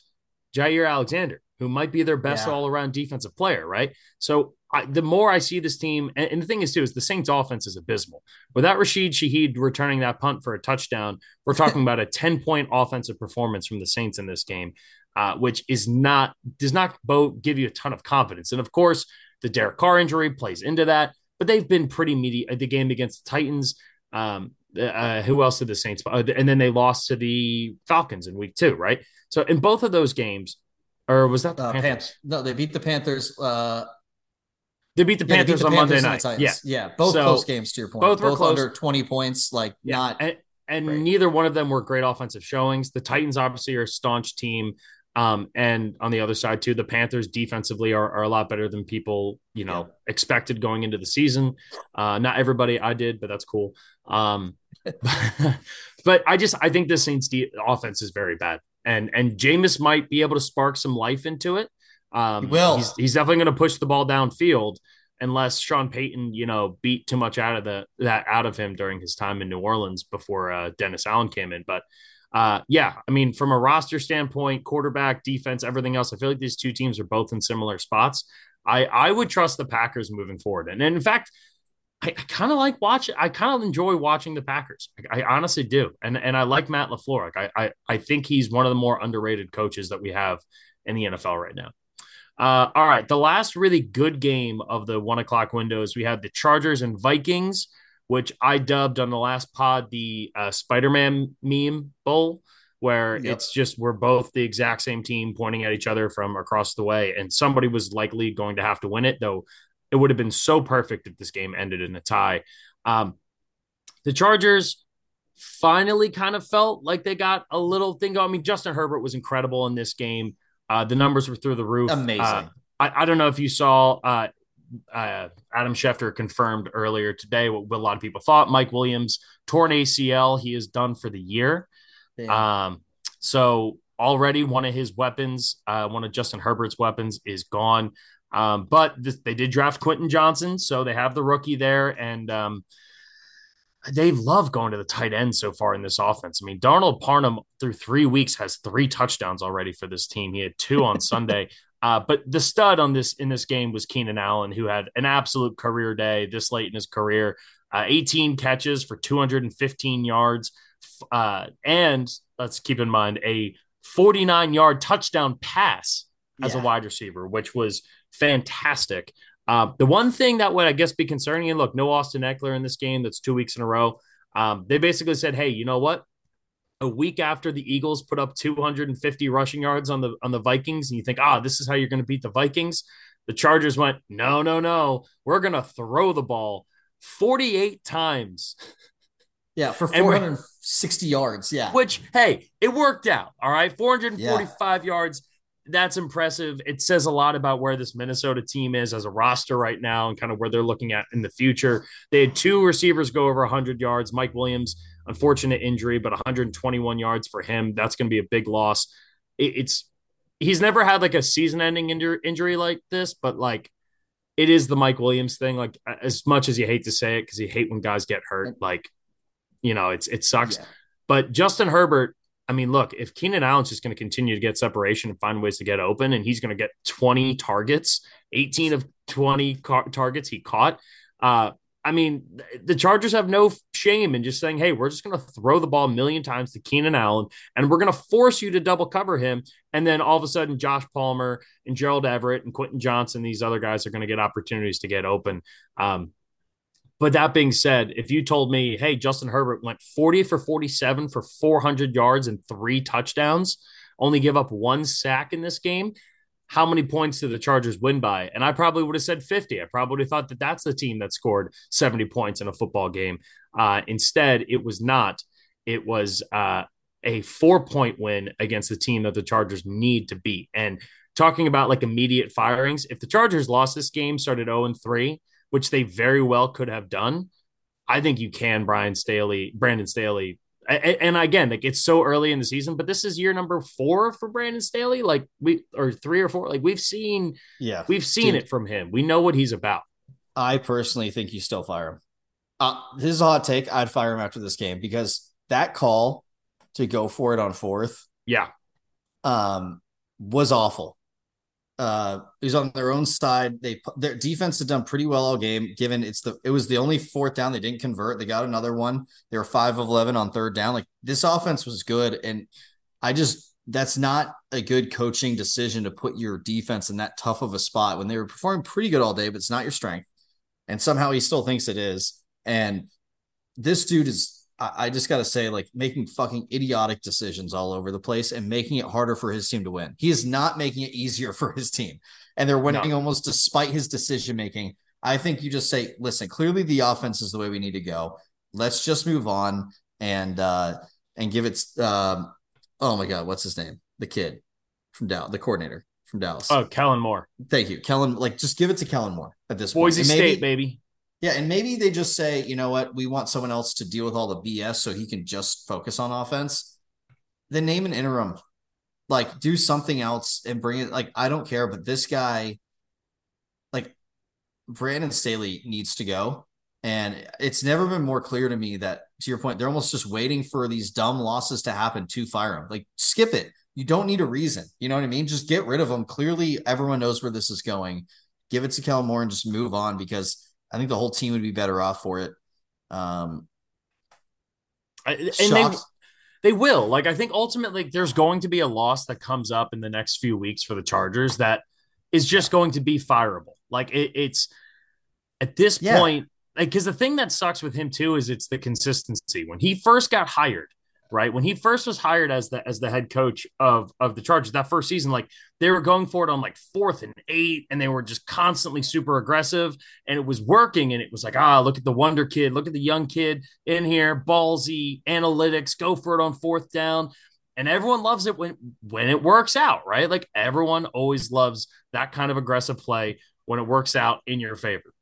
S1: Jaire Alexander, who might be their best yeah. all around defensive player, right? So I, the more I see this team, and, and, the thing is too, is the Saints offense is abysmal. Without Rashid Shaheed returning that punt for a touchdown, we're talking about a 10 point offensive performance from the Saints in this game, uh, which is not, does not both give you a ton of confidence. And of course, the Derek Carr injury plays into that, but they've been pretty meaty. The game against the Titans, um, uh, who else did the Saints? Uh, and then they lost to the Falcons in week two, right? So in both of those games, or was that the uh, Panthers? Panthers?
S2: No, they beat the Panthers. Uh,
S1: they beat the yeah, Panthers beat the on Panthers Monday night. Yeah,
S2: yeah, both so, close games to your point. Both, both were close. under twenty points. Like yeah. not,
S1: and, and neither one of them were great offensive showings. The Titans obviously are a staunch team. Um, and on the other side too, the Panthers defensively are, are a lot better than people, you know, yeah. expected going into the season. Uh, not everybody I did, but that's cool. Um, but I just I think the Saints de- offense is very bad, and and Jameis might be able to spark some life into it. Um, he will. He's, he's definitely going to push the ball downfield unless Sean Payton, you know, beat too much out of the that out of him during his time in New Orleans before uh, Dennis Allen came in. But uh, yeah, I mean, from a roster standpoint, quarterback, defense, everything else, I feel like these two teams are both in similar spots. I I would trust the Packers moving forward, and, and in fact, I, I kind of like watching. I kind of enjoy watching the Packers. I, I, honestly do, and and I like Matt LaFleur. Like I, I I think he's one of the more underrated coaches that we have in the NFL right now. Uh, all right, the last really good game of the one o'clock windows, we had the Chargers and Vikings, which I dubbed on the last pod the uh, Spider-Man meme bowl, where yep. it's just we're both the exact same team pointing at each other from across the way, and somebody was likely going to have to win it, though it would have been so perfect if this game ended in a tie. Um, the Chargers finally kind of felt like they got a little thing going. I mean, Justin Herbert was incredible in this game. Uh, the numbers were through the roof.
S2: Amazing.
S1: Uh, I, I, don't know if you saw uh, uh Adam Schefter confirmed earlier today what, what, a lot of people thought. Mike Williams torn ACL. He is done for the year. Um, so already one of his weapons, uh, one of Justin Herbert's weapons, is gone. Um, but this, they did draft Quentin Johnson, so they have the rookie there, and um, they've loved going to the tight end so far in this offense. I mean, Donald Parham through three weeks has three touchdowns already for this team. He had two on Sunday. Uh, but the stud on this in this game was Keenan Allen, who had an absolute career day this late in his career. Uh, 18 catches for 215 yards, uh, and let's keep in mind a 49 yard touchdown pass as yeah. a wide receiver, which was fantastic. Uh, the one thing that would, I guess, be concerning, and look, no Austin Ekeler in this game. That's two weeks in a row. Um, they basically said, "Hey, you know what? A week after the Eagles put up 250 rushing yards on the on the Vikings, and you think, ah, this is how you're going to beat the Vikings." The Chargers went, "No, no, no. We're going to throw the ball 48 times."
S2: Yeah, for 460 yards. Yeah.
S1: Which, hey, it worked out. All right. 445 yeah. yards that's impressive. It says a lot about where this Minnesota team is as a roster right now and kind of where they're looking at in the future. They had two receivers go over 100 yards. Mike Williams, unfortunate injury, but 121 yards for him. That's going to be a big loss. it's he's never had like a season-ending injury, injury like this, but like it is the Mike Williams thing. Like as much as you hate to say it, because you hate when guys get hurt, like you know, it's it sucks. Yeah. But Justin Herbert I mean, look, if Keenan Allen's just going to continue to get separation and find ways to get open, and he's going to get 20 targets, 18 of 20 car- targets he caught. Uh, I mean, the Chargers have no shame in just saying, hey, we're just going to throw the ball a million times to Keenan Allen, and we're going to force you to double cover him. And then all of a sudden, Josh Palmer and Gerald Everett and Quentin Johnson, these other guys are going to get opportunities to get open. Um, but that being said, if you told me, hey, Justin Herbert went 40 for 47 for 400 yards and three touchdowns, only give up one sack in this game, how many points did the Chargers win by? And I probably would have said 50. I probably thought that that's the team that scored 70 points in a football game. Uh, instead, it was not. It was uh, a four point win against the team that the Chargers need to beat. And talking about like immediate firings, if the Chargers lost this game, started 0 and 3, which they very well could have done, I think you can Brian Staley, Brandon Staley. And again, like it's so early in the season, but this is year number four for Brandon Staley. Like we or three or four. Like we've seen,
S2: yeah,
S1: we've seen Dude, it from him. We know what he's about.
S2: I personally think you still fire him. Uh, this is a hot take. I'd fire him after this game because that call to go for it on fourth,
S1: yeah,
S2: um, was awful uh, he's on their own side. They their defense had done pretty well all game. Given it's the it was the only fourth down they didn't convert. They got another one. They were five of eleven on third down. Like this offense was good, and I just that's not a good coaching decision to put your defense in that tough of a spot when they were performing pretty good all day, but it's not your strength. And somehow he still thinks it is. And this dude is I, just got to say, like making fucking idiotic decisions all over the place and making it harder for his team to win. He is not making it easier for his team, and they're winning no. almost despite his decision making. I think you just say, listen, clearly the offense is the way we need to go. Let's just move on and uh and give it. Um, oh my god, what's his name? The kid from Dallas, the coordinator from Dallas.
S1: Oh, Kellen Moore.
S2: Thank you, Kellen. Like, just give it to Kellen Moore at this
S1: Boise
S2: point.
S1: Boise State, baby.
S2: Yeah, and maybe they just say, you know what, we want someone else to deal with all the BS so he can just focus on offense. Then name an interim, like do something else and bring it. Like I don't care, but this guy, like Brandon Staley, needs to go. And it's never been more clear to me that, to your point, they're almost just waiting for these dumb losses to happen to fire him. Like skip it. You don't need a reason. You know what I mean? Just get rid of him. Clearly, everyone knows where this is going. Give it to Kellen Moore and just move on because I think the whole team would be better off for it. Um,
S1: and they they will. Like I think ultimately there's going to be a loss that comes up in the next few weeks for the Chargers that is just going to be fireable. Like it, it's at this yeah. point because the thing that sucks with him too is it's the consistency. When he first got hired, right? When he first was hired as the as the head coach of of the Chargers that first season, like they were going for it on like fourth and eight, and they were just constantly super aggressive, and it was working. And it was like, ah, look at the wonder kid, look at the young kid in here, ballsy analytics, go for it on fourth down. And everyone loves it when when it works out, right? Like everyone always loves that kind of aggressive play when it works out in your favor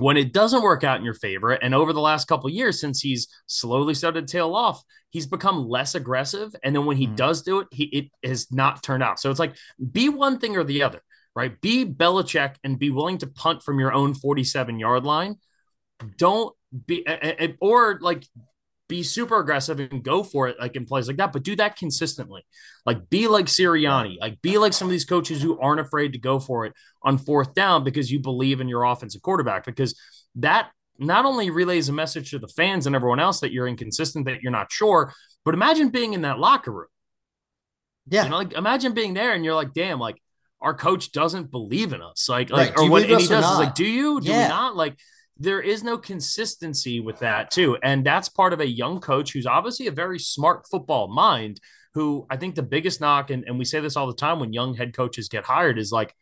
S1: when it doesn't work out in your favor and over the last couple years since he's slowly started to tail off he's become less aggressive and then when he mm. does do it he it has not turned out. So it's like be one thing or the other right? Be Belichick and be willing to punt from your own 47 yard line. Don't be or like be super aggressive and go for it like in plays like that, but do that consistently. Like be like Sirianni, like be like some of these coaches who aren't afraid to go for it on fourth down because you believe in your offensive quarterback. Because that not only relays a message to the fans and everyone else that you're inconsistent, that you're not sure, but imagine being in that locker room.
S2: Yeah.
S1: You know, like imagine being there and you're like, damn, like our coach doesn't believe in us. Like, right. like, or what he does is like, do you, do yeah. we not? Like, there is no consistency with that too. And that's part of a young coach who's obviously a very smart football mind who i think the biggest knock and, and we say this all the time when young head coaches get hired is like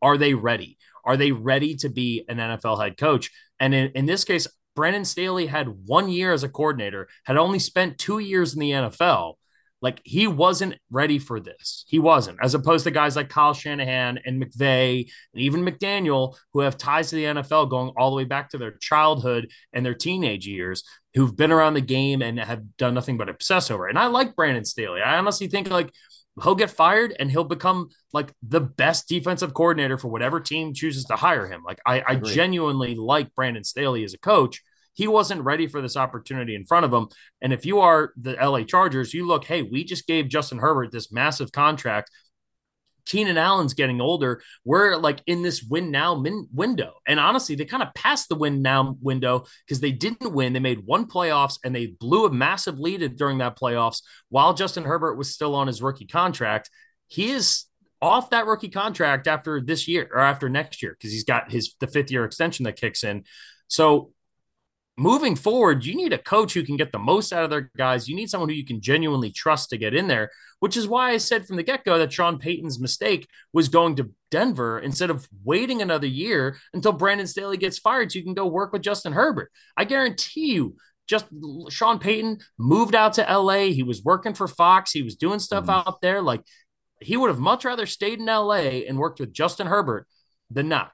S1: are they ready? Are they ready to be an nfl head coach? And in, in this case brandon staley had one year as a coordinator had only spent two years in the nfl like he wasn't ready for this. He wasn't, as opposed to guys like Kyle Shanahan and McVay and even McDaniel, who have ties to the NFL going all the way back to their childhood and their teenage years, who've been around the game and have done nothing but obsess over it. And I like Brandon Staley. I honestly think like he'll get fired and he'll become like the best defensive coordinator for whatever team chooses to hire him. Like I, I genuinely like Brandon Staley as a coach he wasn't ready for this opportunity in front of him. And if you are the LA Chargers, you look, hey, we just gave Justin Herbert this massive contract. Keenan Allen's getting older. We're like in this win now min- window. And honestly, they kind of passed the win now window because they didn't win. They made one playoffs and they blew a massive lead during that playoffs while Justin Herbert was still on his rookie contract. He is off that rookie contract after this year or after next year because he's got his the fifth year extension that kicks in. So moving forward, you need a coach who can get the most out of their guys. You need someone who you can genuinely trust to get in there, which is why I said from the get go that Sean Payton's mistake was going to Denver instead of waiting another year until Brandon Staley gets fired so you can go work with Justin Herbert. I guarantee you. Just Sean Payton moved out to LA. He was working for Fox. He was doing stuff mm. out there. Like he would have much rather stayed in LA and worked with Justin Herbert than not.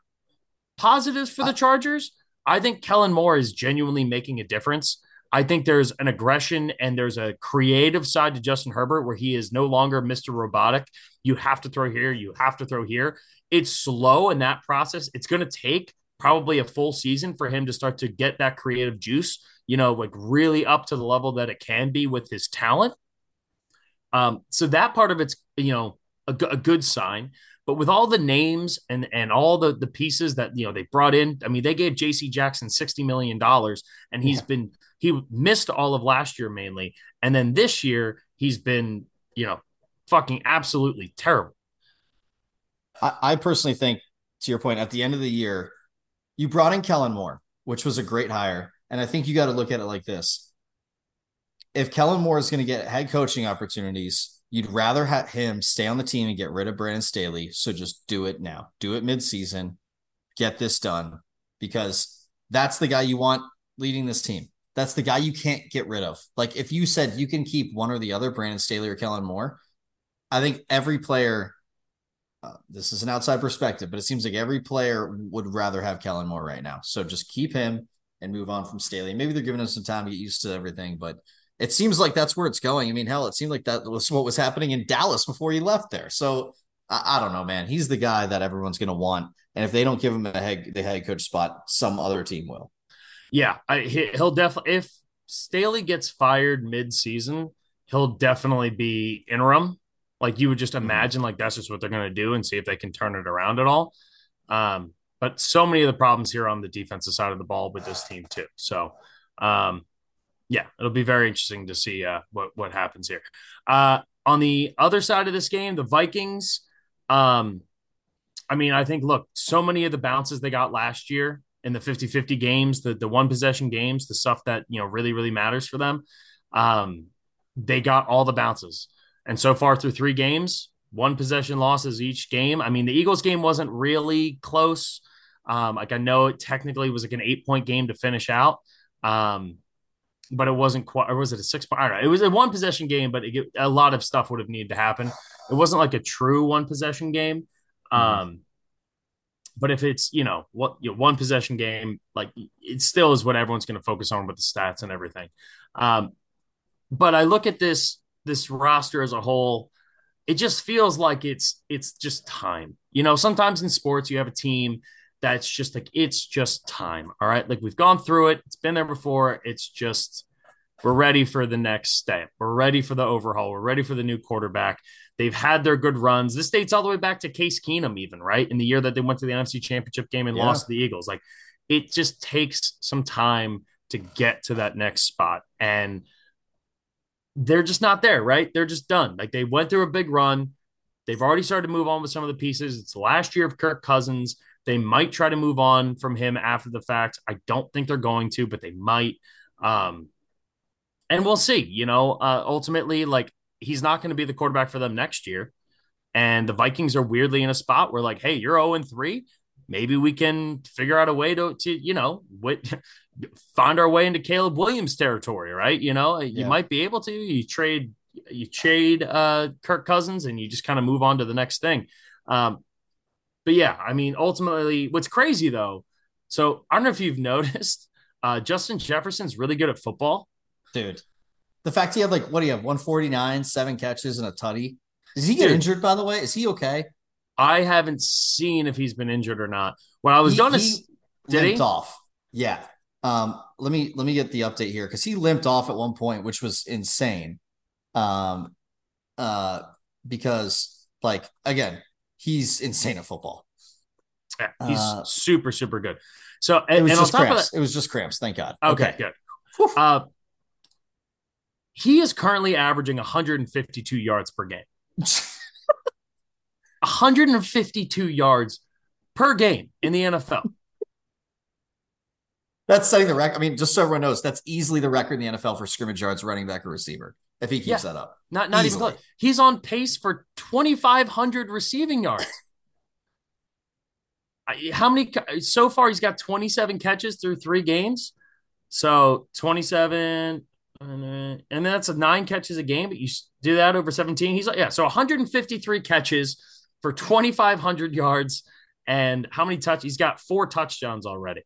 S1: Positives for the Chargers I think Kellen Moore is genuinely making a difference. I think there's an aggression and there's a creative side to Justin Herbert where he is no longer Mr. Robotic. You have to throw here, you have to throw here. It's slow in that process. It's going to take probably a full season for him to start to get that creative juice, you know, like really up to the level that it can be with his talent. Um, so that part of it's, you know, a, a good sign. But with all the names and and all the the pieces that you know they brought in, I mean, they gave J.C. Jackson sixty million dollars, and he's yeah. been he missed all of last year mainly, and then this year he's been you know fucking absolutely terrible.
S2: I, I personally think, to your point, at the end of the year, you brought in Kellen Moore, which was a great hire, and I think you got to look at it like this: if Kellen Moore is going to get head coaching opportunities You'd rather have him stay on the team and get rid of Brandon Staley. So just do it now. Do it midseason. Get this done because that's the guy you want leading this team. That's the guy you can't get rid of. Like if you said you can keep one or the other, Brandon Staley or Kellen Moore, I think every player. Uh, this is an outside perspective, but it seems like every player would rather have Kellen Moore right now. So just keep him and move on from Staley. Maybe they're giving him some time to get used to everything, but it seems like that's where it's going. I mean, hell, it seemed like that was what was happening in Dallas before he left there. So I, I don't know, man. He's the guy that everyone's going to want, and if they don't give him a head the head coach spot, some other team will.
S1: Yeah, I, he'll definitely. If Staley gets fired mid-season, he'll definitely be interim. Like you would just mm-hmm. imagine, like that's just what they're going to do, and see if they can turn it around at all. Um, but so many of the problems here on the defensive side of the ball with this team too. So, um, yeah, it'll be very interesting to see uh, what what happens here. Uh, on the other side of this game, the Vikings. Um, I mean, I think look, so many of the bounces they got last year in the 50-50 games, the the one possession games, the stuff that you know really really matters for them. Um, they got all the bounces, and so far through three games, one possession losses each game. I mean, the Eagles game wasn't really close. Um, like I know it technically was like an eight point game to finish out. Um, but it wasn't quite, or was it a six point? I don't know. It was a one possession game, but it, a lot of stuff would have needed to happen. It wasn't like a true one possession game. Mm-hmm. Um, but if it's, you know, what you know, one possession game, like it still is what everyone's going to focus on with the stats and everything. Um, but I look at this, this roster as a whole, it just feels like it's, it's just time. You know, sometimes in sports, you have a team that's just like it's just time. All right. Like we've gone through it. It's been there before. It's just we're ready for the next step. We're ready for the overhaul. We're ready for the new quarterback. They've had their good runs. This dates all the way back to Case Keenum, even right in the year that they went to the NFC Championship game and yeah. lost to the Eagles. Like it just takes some time to get to that next spot, and they're just not there. Right? They're just done. Like they went through a big run. They've already started to move on with some of the pieces. It's the last year of Kirk Cousins. They might try to move on from him after the fact. I don't think they're going to, but they might. Um, and we'll see. You know, uh, ultimately, like he's not going to be the quarterback for them next year. And the Vikings are weirdly in a spot where, like, hey, you're 0 and 3. Maybe we can figure out a way to, to you know, what, find our way into Caleb Williams territory, right? You know, you yeah. might be able to. You trade, you trade uh, Kirk Cousins, and you just kind of move on to the next thing. Um, but yeah, I mean, ultimately, what's crazy though, so I don't know if you've noticed, uh, Justin Jefferson's really good at football.
S2: Dude, the fact he had like, what do you have, 149, seven catches, and a tutty. Does he get Dude, injured, by the way? Is he okay?
S1: I haven't seen if he's been injured or not. When I was going to,
S2: did he? off. Yeah. Um, let me let me get the update here because he limped off at one point, which was insane. Um, uh, because like again, he's insane at football.
S1: Yeah, he's uh, super, super good. So,
S2: and, it was and just cramps. That, it was just cramps. Thank God.
S1: Okay, okay. good. Uh, he is currently averaging 152 yards per game. 152 yards per game in the NFL.
S2: That's setting the record. I mean, just so everyone knows, that's easily the record in the NFL for scrimmage yards running back or receiver if he keeps yeah, that up.
S1: Not not easily. even close. He's on pace for 2,500 receiving yards. How many so far? He's got 27 catches through three games. So 27, and that's a nine catches a game, but you do that over 17. He's like, yeah, so 153 catches for 2,500 yards. And how many touch? He's got four touchdowns already.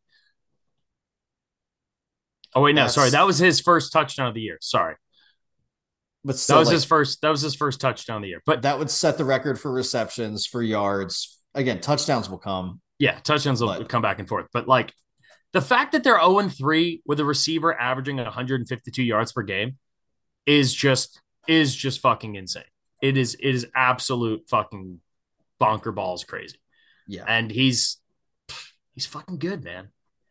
S1: Oh wait, no, sorry, that was his first touchdown of the year. Sorry,
S2: but
S1: still, that was like, his first. That was his first touchdown of the year. But
S2: that would set the record for receptions, for yards. Again, touchdowns will come.
S1: Yeah, touchdowns will but, come back and forth. But like the fact that they're 0 and 3 with a receiver averaging 152 yards per game is just is just fucking insane. It is it is absolute fucking bonker balls crazy.
S2: Yeah.
S1: And he's he's fucking good, man.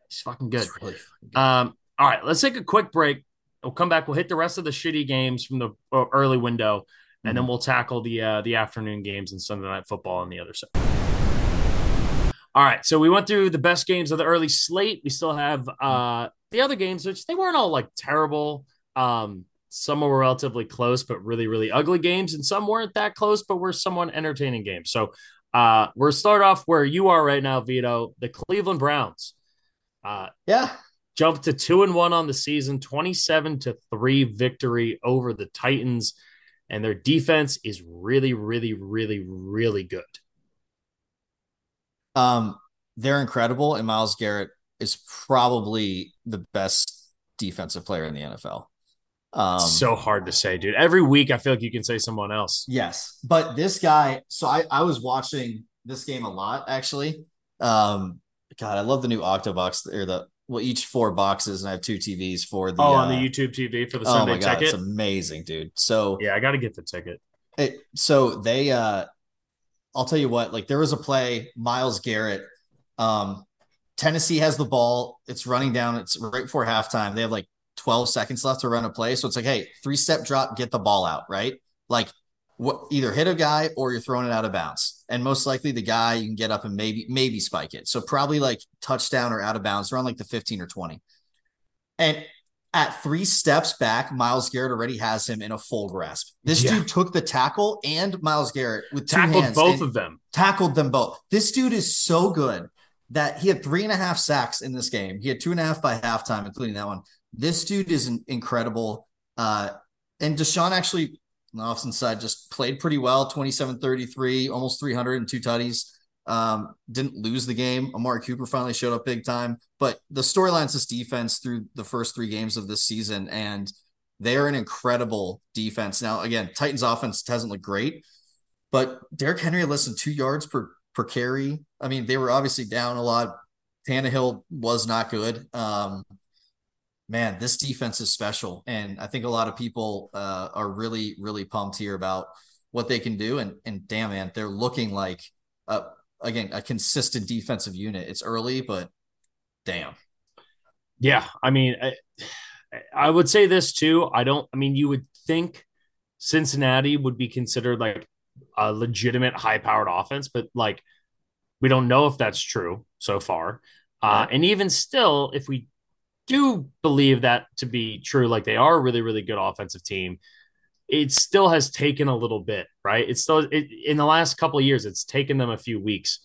S1: He's fucking good. Really fucking good. Um, all right, let's take a quick break. We'll come back. We'll hit the rest of the shitty games from the uh, early window, and mm-hmm. then we'll tackle the uh, the afternoon games and Sunday night football on the other side. All right, so we went through the best games of the early slate. We still have uh, the other games, which they weren't all like terrible. Um, some were relatively close, but really, really ugly games, and some weren't that close, but were somewhat entertaining games. So uh, we're start off where you are right now, Vido. The Cleveland Browns.
S2: Uh, yeah,
S1: jumped to two and one on the season, 27 to three victory over the Titans. And their defense is really, really, really, really good.
S2: Um, they're incredible, and Myles Garrett is probably the best defensive player in the NFL.
S1: Um, so hard to say, dude. Every week, I feel like you can say someone else.
S2: Yes, but this guy. So I, I was watching this game a lot, actually. Um, God, I love the new Octobox or the well, each four boxes, and I have two TVs for the.
S1: Oh, on the uh, YouTube TV for the oh Sunday oh my God, ticket.
S2: It's amazing, dude. So
S1: yeah, I got to get the ticket.
S2: It, so they, uh I'll tell you what. Like there was a play, Myles Garrett. Um, Tennessee has the ball. It's running down. It's right before halftime. They have like 12 seconds left to run a play. So it's like, hey, three step drop, get the ball out, right? Like what either hit a guy or you're throwing it out of bounds. And most likely the guy you can get up and maybe maybe spike it. So probably like touchdown or out of bounds around like the 15 or 20. And at three steps back, Myles Garrett already has him in a full grasp. This yeah. dude took the tackle and Myles Garrett with
S1: tackled both of them.
S2: Tackled them both. This dude is so good that he had three and a half sacks in this game. He had two and a half by halftime, including that one. This dude is incredible. Uh, and Deshaun actually on the offensive side just played pretty well 27 33 almost 300 and two tutties. Um, didn't lose the game. Amari cooper finally showed up big time. But the storylines this defense through the first three games of this season and they're an incredible defense. Now again titans offense hasn't looked great but Derrick Henry listened two yards per per carry. I mean they were obviously down a lot. Tannehill was not good. Um, man, this defense is special. And I think a lot of people uh, are really, really pumped here about what they can do. And, and damn, man, they're looking like, uh, again, a consistent defensive unit. It's early, but damn.
S1: Yeah. I mean, I, I would say this too. I don't, I mean, you would think Cincinnati would be considered like a legitimate high powered offense, but like, we don't know if that's true so far. Uh, and even still, if we do believe that to be true, like they are a really, really good offensive team, it still has taken a little bit, right? It's still it, in the last couple of years, it's taken them a few weeks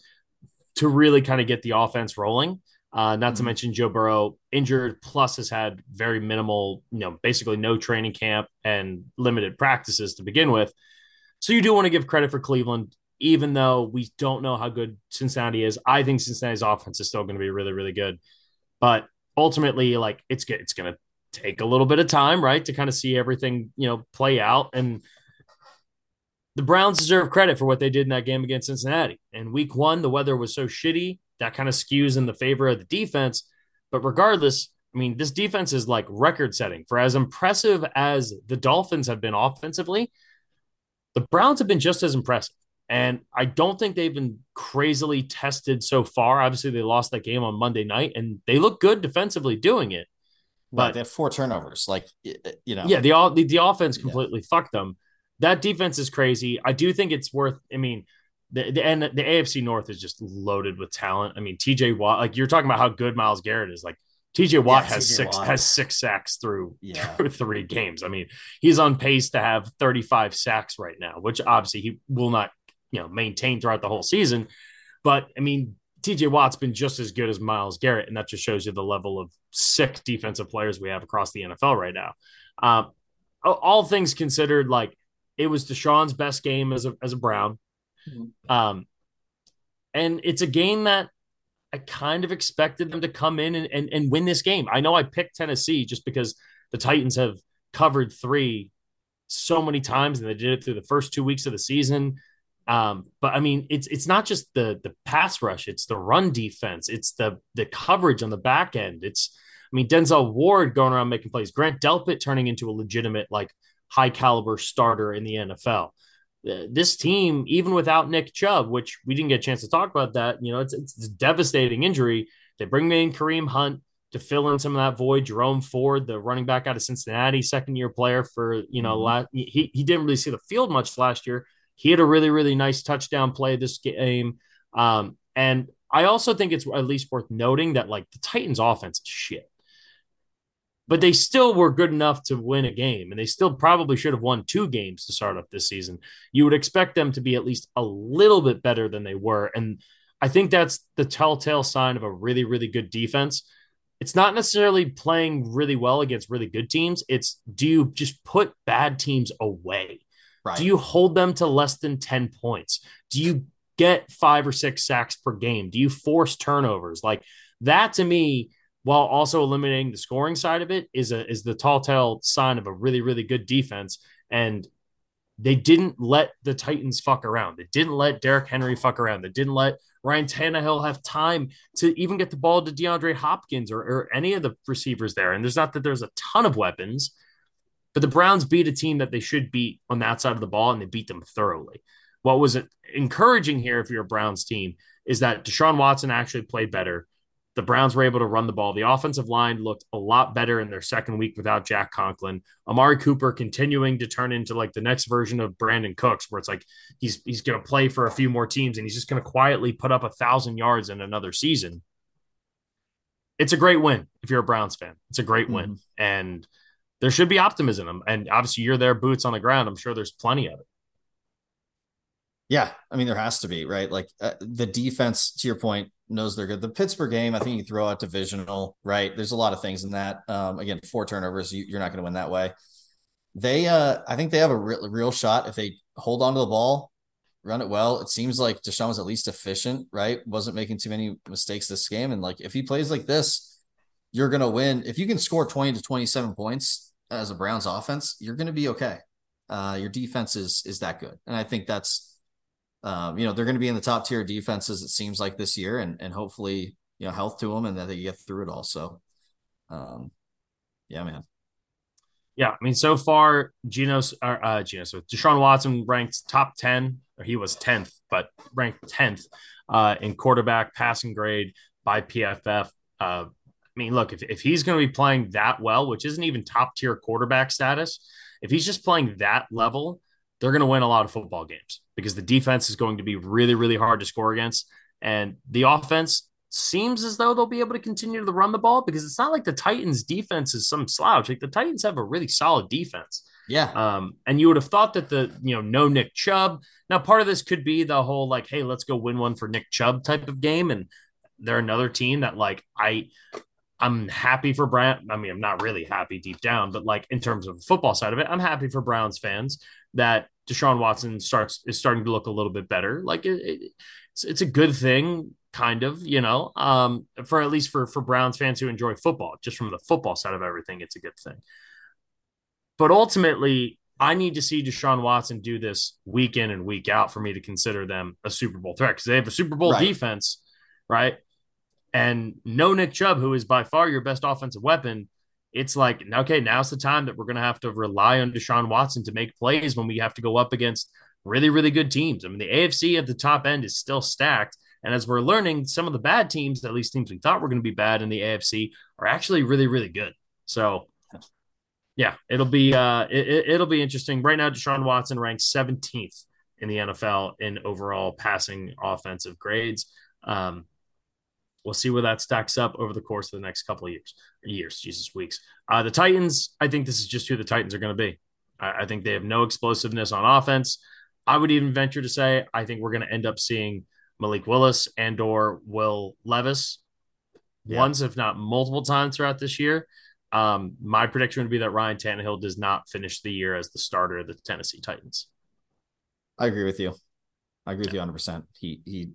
S1: to really kind of get the offense rolling. Uh, not mm-hmm. to mention Joe Burrow injured, plus has had very minimal, you know, basically no training camp and limited practices to begin with. So you do want to give credit for Cleveland, even though we don't know how good Cincinnati is. I think Cincinnati's offense is still going to be really, really good. But ultimately, like it's it's going to take a little bit of time, right, to kind of see everything you know play out. And the Browns deserve credit for what they did in that game against Cincinnati. And Week One, the weather was so shitty that kind of skews in the favor of the defense. But regardless, I mean, this defense is like record setting for as impressive as the Dolphins have been offensively. The Browns have been just as impressive. And I don't think they've been crazily tested so far. Obviously, they lost that game on Monday night and they look good defensively doing it.
S2: But they have four turnovers. Like, you know.
S1: Yeah, the, the, the offense completely yeah. fucked them. That defense is crazy. I do think it's worth, I mean, the, the and the AFC North is just loaded with talent. I mean, TJ Watt, like you're talking about how good Myles Garrett is. Like TJ Watt yeah, has TJ six Watt. has six sacks through, yeah. through three games. I mean, he's on pace to have 35 sacks right now, which obviously he will not you know maintain throughout the whole season. But I mean, TJ Watt's been just as good as Myles Garrett, and that just shows you the level of sick defensive players we have across the NFL right now. Um, all things considered, like it was Deshaun's best game as a as a Brown, mm-hmm. um, and it's a game that I kind of expected them to come in and, and, and win this game. I know I picked Tennessee just because the Titans have covered three so many times and they did it through the first two weeks of the season. Um, but I mean, it's it's not just the the pass rush; it's the run defense, it's the the coverage on the back end. It's I mean, Denzel Ward going around making plays, Grant Delpit turning into a legitimate like high caliber starter in the NFL. Uh, this team, even without Nick Chubb, which we didn't get a chance to talk about that, you know, it's, it's a devastating injury. They bring in Kareem Hunt to fill in some of that void. Jerome Ford, the running back out of Cincinnati, second year player for, you know, mm-hmm. last, he, he didn't really see the field much last year. He had a really, really nice touchdown play this game. Um, and I also think it's at least worth noting that like the Titans offense is shit. But they still were good enough to win a game and they still probably should have won two games to start up this season. You would expect them to be at least a little bit better than they were and i think that's the telltale sign of a really really good defense. It's not necessarily playing really well against really good teams. It's do you just put bad teams away right. do you hold them to less than 10 points do you get five or six sacks per game do you force turnovers like that to me while also eliminating the scoring side of it is a is the tall tale sign of a really really good defense and they didn't let the Titans fuck around. They didn't let Derrick Henry fuck around. They didn't let Ryan Tannehill have time to even get the ball to DeAndre Hopkins or, or any of the receivers there. And there's not that there's a ton of weapons, but the Browns beat a team that they should beat on that side of the ball and they beat them thoroughly. What was encouraging here, if you're a Browns team, is that Deshaun Watson actually played better. The Browns were able to run the ball. The offensive line looked a lot better in their second week without Jack Conklin. Amari Cooper continuing to turn into like the next version of Brandin Cooks, where it's like he's he's going to play for a few more teams and he's just going to quietly put up a thousand yards in another season. It's a great win if you're a Browns fan. It's a great mm-hmm. win, and there should be optimism. And obviously, you're there, boots on the ground. I'm sure there's plenty of it.
S2: Yeah, I mean there has to be right. Like uh, the defense, to your point, knows they're good. The Pittsburgh game, I think you throw out divisional, right? There's a lot of things in that. Um, again, four turnovers, you, are not going to win that way. They, uh, I think they have a real, real shot if they hold on to the ball, run it well. It seems like Deshaun was at least efficient, right? Wasn't making too many mistakes this game, and like if he plays like this, you're going to win. If you can score 20 to 27 points as a Browns offense, you're going to be okay. Uh, your defense is is that good, and I think that's um, you know, they're going to be in the top tier defenses, it seems like this year, and and hopefully, you know, health to them and that they get through it all. So, um, yeah, man.
S1: Yeah, I mean, so far, Geno's, uh, uh Geno, so Deshaun Watson ranked top 10, or he was 10th, but ranked 10th uh, in quarterback passing grade by PFF. Uh, I mean, look, if, if he's going to be playing that well, which isn't even top tier quarterback status, if he's just playing that level, they're going to win a lot of football games because the defense is going to be really, really hard to score against. And the offense seems as though they'll be able to continue to run the ball because it's not like the Titans defense is some slouch. Like the Titans have a really solid defense.
S2: Yeah.
S1: Um, and you would have thought that the, you know, no Nick Chubb. Now, part of this could be the whole like, hey, let's go win one for Nick Chubb type of game. And they're another team that like I I'm happy for Brown. I mean, I'm not really happy deep down, but like in terms of the football side of it, I'm happy for Browns fans that Deshaun Watson starts is starting to look a little bit better. Like it, it, it's it's a good thing, kind of, you know, um, for at least for for Browns fans who enjoy football. Just from the football side of everything, it's a good thing. But ultimately, I need to see Deshaun Watson do this week in and week out for me to consider them a Super Bowl threat because they have a Super Bowl right. defense, right? And no Nick Chubb, who is by far your best offensive weapon, it's like, okay, now's the time that we're going to have to rely on Deshaun Watson to make plays when we have to go up against really, really good teams. I mean, the AFC at the top end is still stacked. And as we're learning, some of the bad teams, at least teams we thought were going to be bad in the AFC, are actually really, really good. So, yeah, it'll be uh, it, will be interesting. Right now, Deshaun Watson ranks 17th in the NFL in overall passing offensive grades. Um, We'll see where that stacks up over the course of the next couple of years. Years, Jesus, weeks. Uh, the Titans, I think this is just who the Titans are going to be. I, I think they have no explosiveness on offense. I would even venture to say I think we're going to end up seeing Malik Willis and or Will Levis yeah. once, if not multiple times throughout this year. Um, my prediction would be that Ryan Tannehill does not finish the year as the starter of the Tennessee Titans.
S2: I agree with you. I agree with you 100. percent He he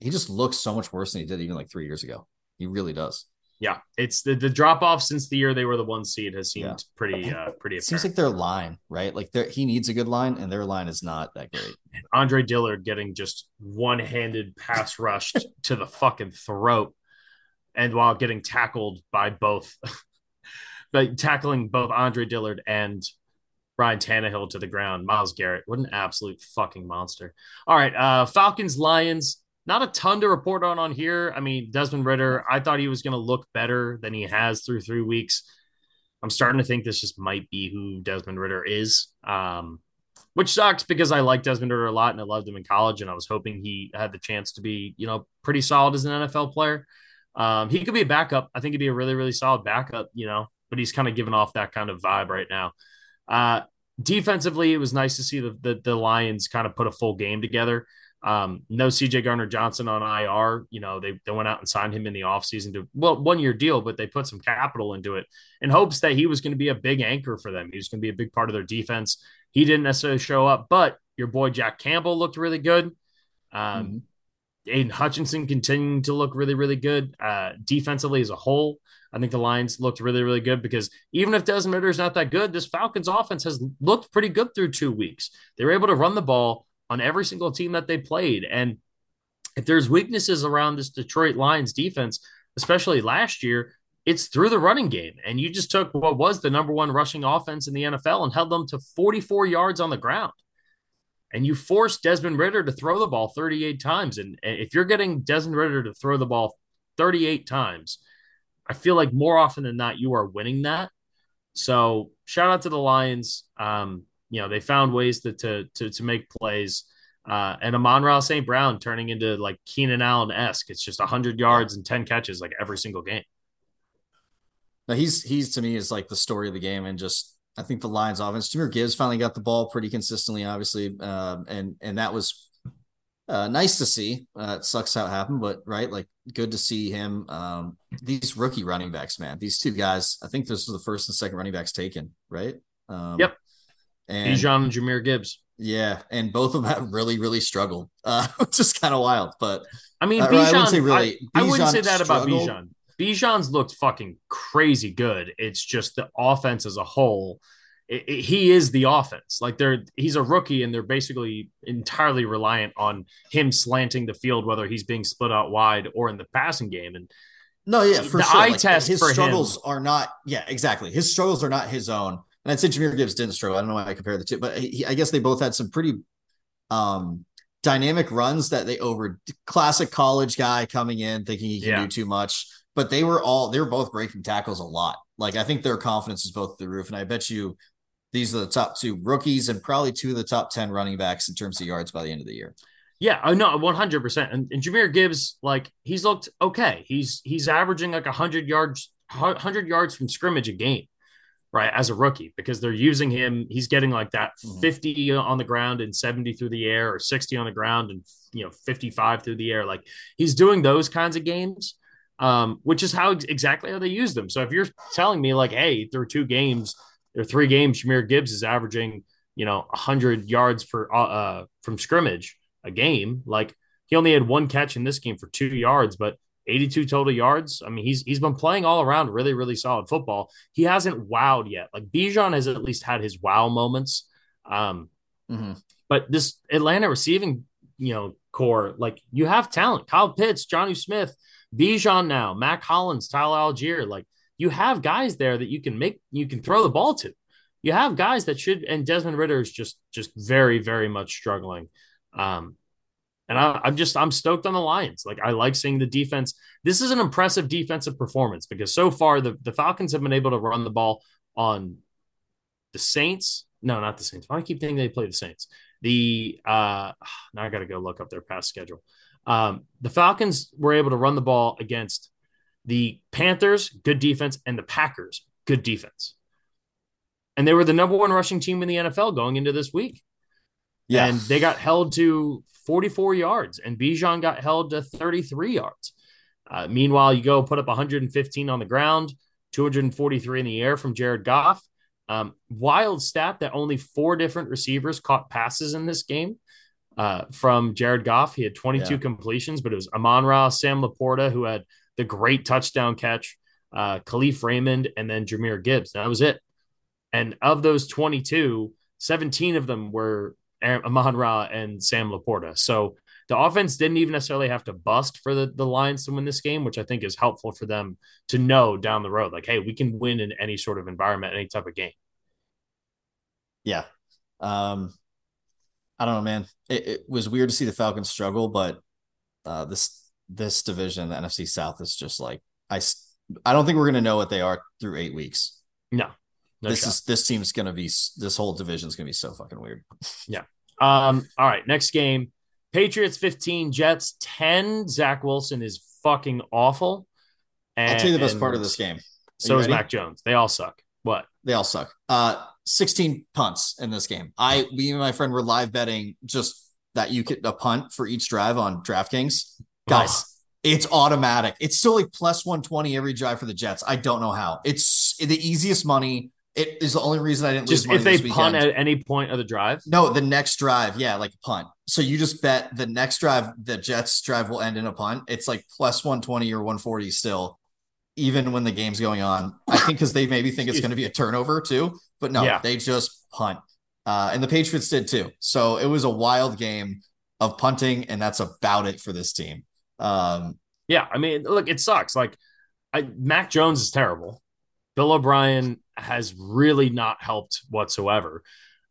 S2: he just looks so much worse than he did even like three years ago. He really does.
S1: Yeah, it's the, the drop off since the year they were the one seed has seemed yeah. pretty uh pretty.
S2: It seems like their line, right? Like he needs a good line, and their line is not that great.
S1: Andre Dillard getting just one handed pass rushed to the fucking throat, and while getting tackled by both, but tackling both Andre Dillard and Ryan Tannehill to the ground. Myles Garrett, what an absolute fucking monster. All right, uh Falcons Lions not a ton to report on on here. I mean, Desmond Ridder, I thought he was going to look better than he has through three weeks. I'm starting to think this just might be who Desmond Ridder is, um, which sucks because I like Desmond Ridder a lot and I loved him in college, and I was hoping he had the chance to be, you know, pretty solid as an NFL player. Um, he could be a backup. I think he'd be a really, really solid backup, you know, but he's kind of giving off that kind of vibe right now. Uh, defensively, it was nice to see the, the, the Lions kind of put a full game together. Um, no CJ Gardner-Johnson on IR. You know, they, they went out and signed him in the offseason to, well, one year deal, but they put some capital into it in hopes that he was going to be a big anchor for them. He was going to be a big part of their defense. He didn't necessarily show up, but your boy Jack Campbell looked really good. Um, mm-hmm. Aidan Hutchinson continuing to look really, really good. Uh, defensively as a whole, I think the Lions looked really, really good because even if Desmond Ridder is not that good, this Falcons offense has looked pretty good through two weeks. They were able to run the ball on every single team that they played. And if there's weaknesses around this Detroit Lions defense, especially last year, it's through the running game. And you just took what was the number one rushing offense in the NFL and held them to 44 yards on the ground. And you forced Desmond Ridder to throw the ball 38 times. And if you're getting Desmond Ridder to throw the ball 38 times, I feel like more often than not, you are winning that. So shout out to the Lions. Um, you know they found ways to to to, to make plays. Uh, and Amon-Ra St. Brown turning into like Keenan Allen esque. It's just 100 yards and 10 catches like every single game.
S2: Now he's he's to me is like the story of the game, and just I think the Lions offense. Jahmyr Gibbs finally got the ball pretty consistently, obviously, um, and and that was uh, nice to see. Uh, it sucks how it happened, but right, like good to see him. Um, these rookie running backs, man, these two guys. I think this was the first and second running backs taken, right?
S1: Um, yep. And Bijan and Jahmyr Gibbs.
S2: Yeah, and both of them really, really struggled, uh, which is kind of wild. But
S1: I mean, Bijan, uh, I wouldn't say really. I, I wouldn't say that struggled. about Bijan. Bijan's looked fucking crazy good. It's just the offense as a whole. It, it, he is the offense. Like they're he's a rookie, and they're basically entirely reliant on him slanting the field, whether he's being split out wide or in the passing game. And
S2: no, yeah, for the sure. eye like, test his struggles him, are not. Yeah, exactly. His struggles are not his own and I'd say Jahmyr Gibbs didn't struggle. I don't know why I compare the two, but he, I guess they both had some pretty um, dynamic runs that they over classic college guy coming in thinking he can yeah. do too much. But they were all they were both breaking tackles a lot. Like I think their confidence is both the roof, and I bet you these are the top two rookies and probably two of the top ten running backs in terms of yards by the end of the year.
S1: Yeah, I know, one hundred percent. And Jahmyr Gibbs, like he's looked okay. He's he's averaging like hundred yards, hundred yards from scrimmage a game right as a rookie because they're using him he's getting like that mm-hmm. 50 on the ground and 70 through the air or 60 on the ground and you know 55 through the air like he's doing those kinds of games um, which is how exactly how they use them so if you're telling me like hey through two games or three games Jahmyr Gibbs is averaging you know 100 yards per uh, uh from scrimmage a game like he only had one catch in this game for two yards but 82 total yards. I mean, he's he's been playing all around really, really solid football. He hasn't wowed yet. Like Bijan has at least had his wow moments. Um, mm-hmm. but this Atlanta receiving, you know, core, like you have talent. Kyle Pitts, Jonnu Smith, Bijan now, Mack Hollins, Tyler Allgeier. Like you have guys there that you can make you can throw the ball to. You have guys that should and Desmond Ridder is just just very, very much struggling. Um, and I, am just I'm stoked on the Lions. Like I like seeing the defense. This is an impressive defensive performance because so far the, the Falcons have been able to run the ball on the Saints. No, not the Saints. Why do I keep thinking they play the Saints? The uh now I gotta go look up their past schedule. Um, the Falcons were able to run the ball against the Panthers, good defense, and the Packers, good defense. And they were the number one rushing team in the NFL going into this week. Yeah. And they got held to 44 yards, and Bijan got held to 33 yards. Uh, meanwhile, you go put up 115 on the ground, 243 in the air from Jared Goff. Um, wild stat that only four different receivers caught passes in this game. uh, from Jared Goff. He had 22
S2: Yeah.
S1: completions, but it was Amon Ra, Sam Laporta, who had the great touchdown catch, uh, Kalif Raymond, and then Jahmyr Gibbs. That was it. And of those 22, 17 of them were Amon Ra and Sam Laporta. So the offense didn't even necessarily have to bust for the, the Lions to win this game, which I think is helpful for them to know down the road. Like, hey, we can win in any sort of environment, any type of game.
S2: Yeah. Um, I don't know, man. It, it was weird to see the Falcons struggle, but uh, this this division, the NFC South, is just like I. I don't think we're gonna know what they are through eight weeks.
S1: No, no
S2: this
S1: shot.
S2: is this team's gonna be this whole division's gonna be so fucking weird. Yeah.
S1: Um, all right, next game. Patriots 15, Jets 10. Zach Wilson is fucking awful. And,
S2: I'll tell you the best part of this game.
S1: So is? Mac Jones. They all suck. What?
S2: They all suck. Uh, 16 punts in this game. I, me and my friend were live betting just that you get a punt for each drive on DraftKings. Guys, it's automatic. It's still like plus 120 every drive for the Jets. I don't know how. It's the easiest money. It is the only reason I didn't
S1: Just if they punt at any point of the drive.
S2: No, the next drive, yeah, like a punt. So you just bet the next drive, the Jets drive will end in a punt. It's like plus 120 or 140 still, even when the game's going on. I think because they maybe think it's going to be a turnover too, but no,
S1: Yeah.
S2: they just punt. Uh, and the Patriots did too. So it was a wild game of punting, and that's about it for this team. Um,
S1: Yeah, I mean, look, it sucks. Like, I, Mac Jones is terrible. Bill O'Brien has really not helped whatsoever.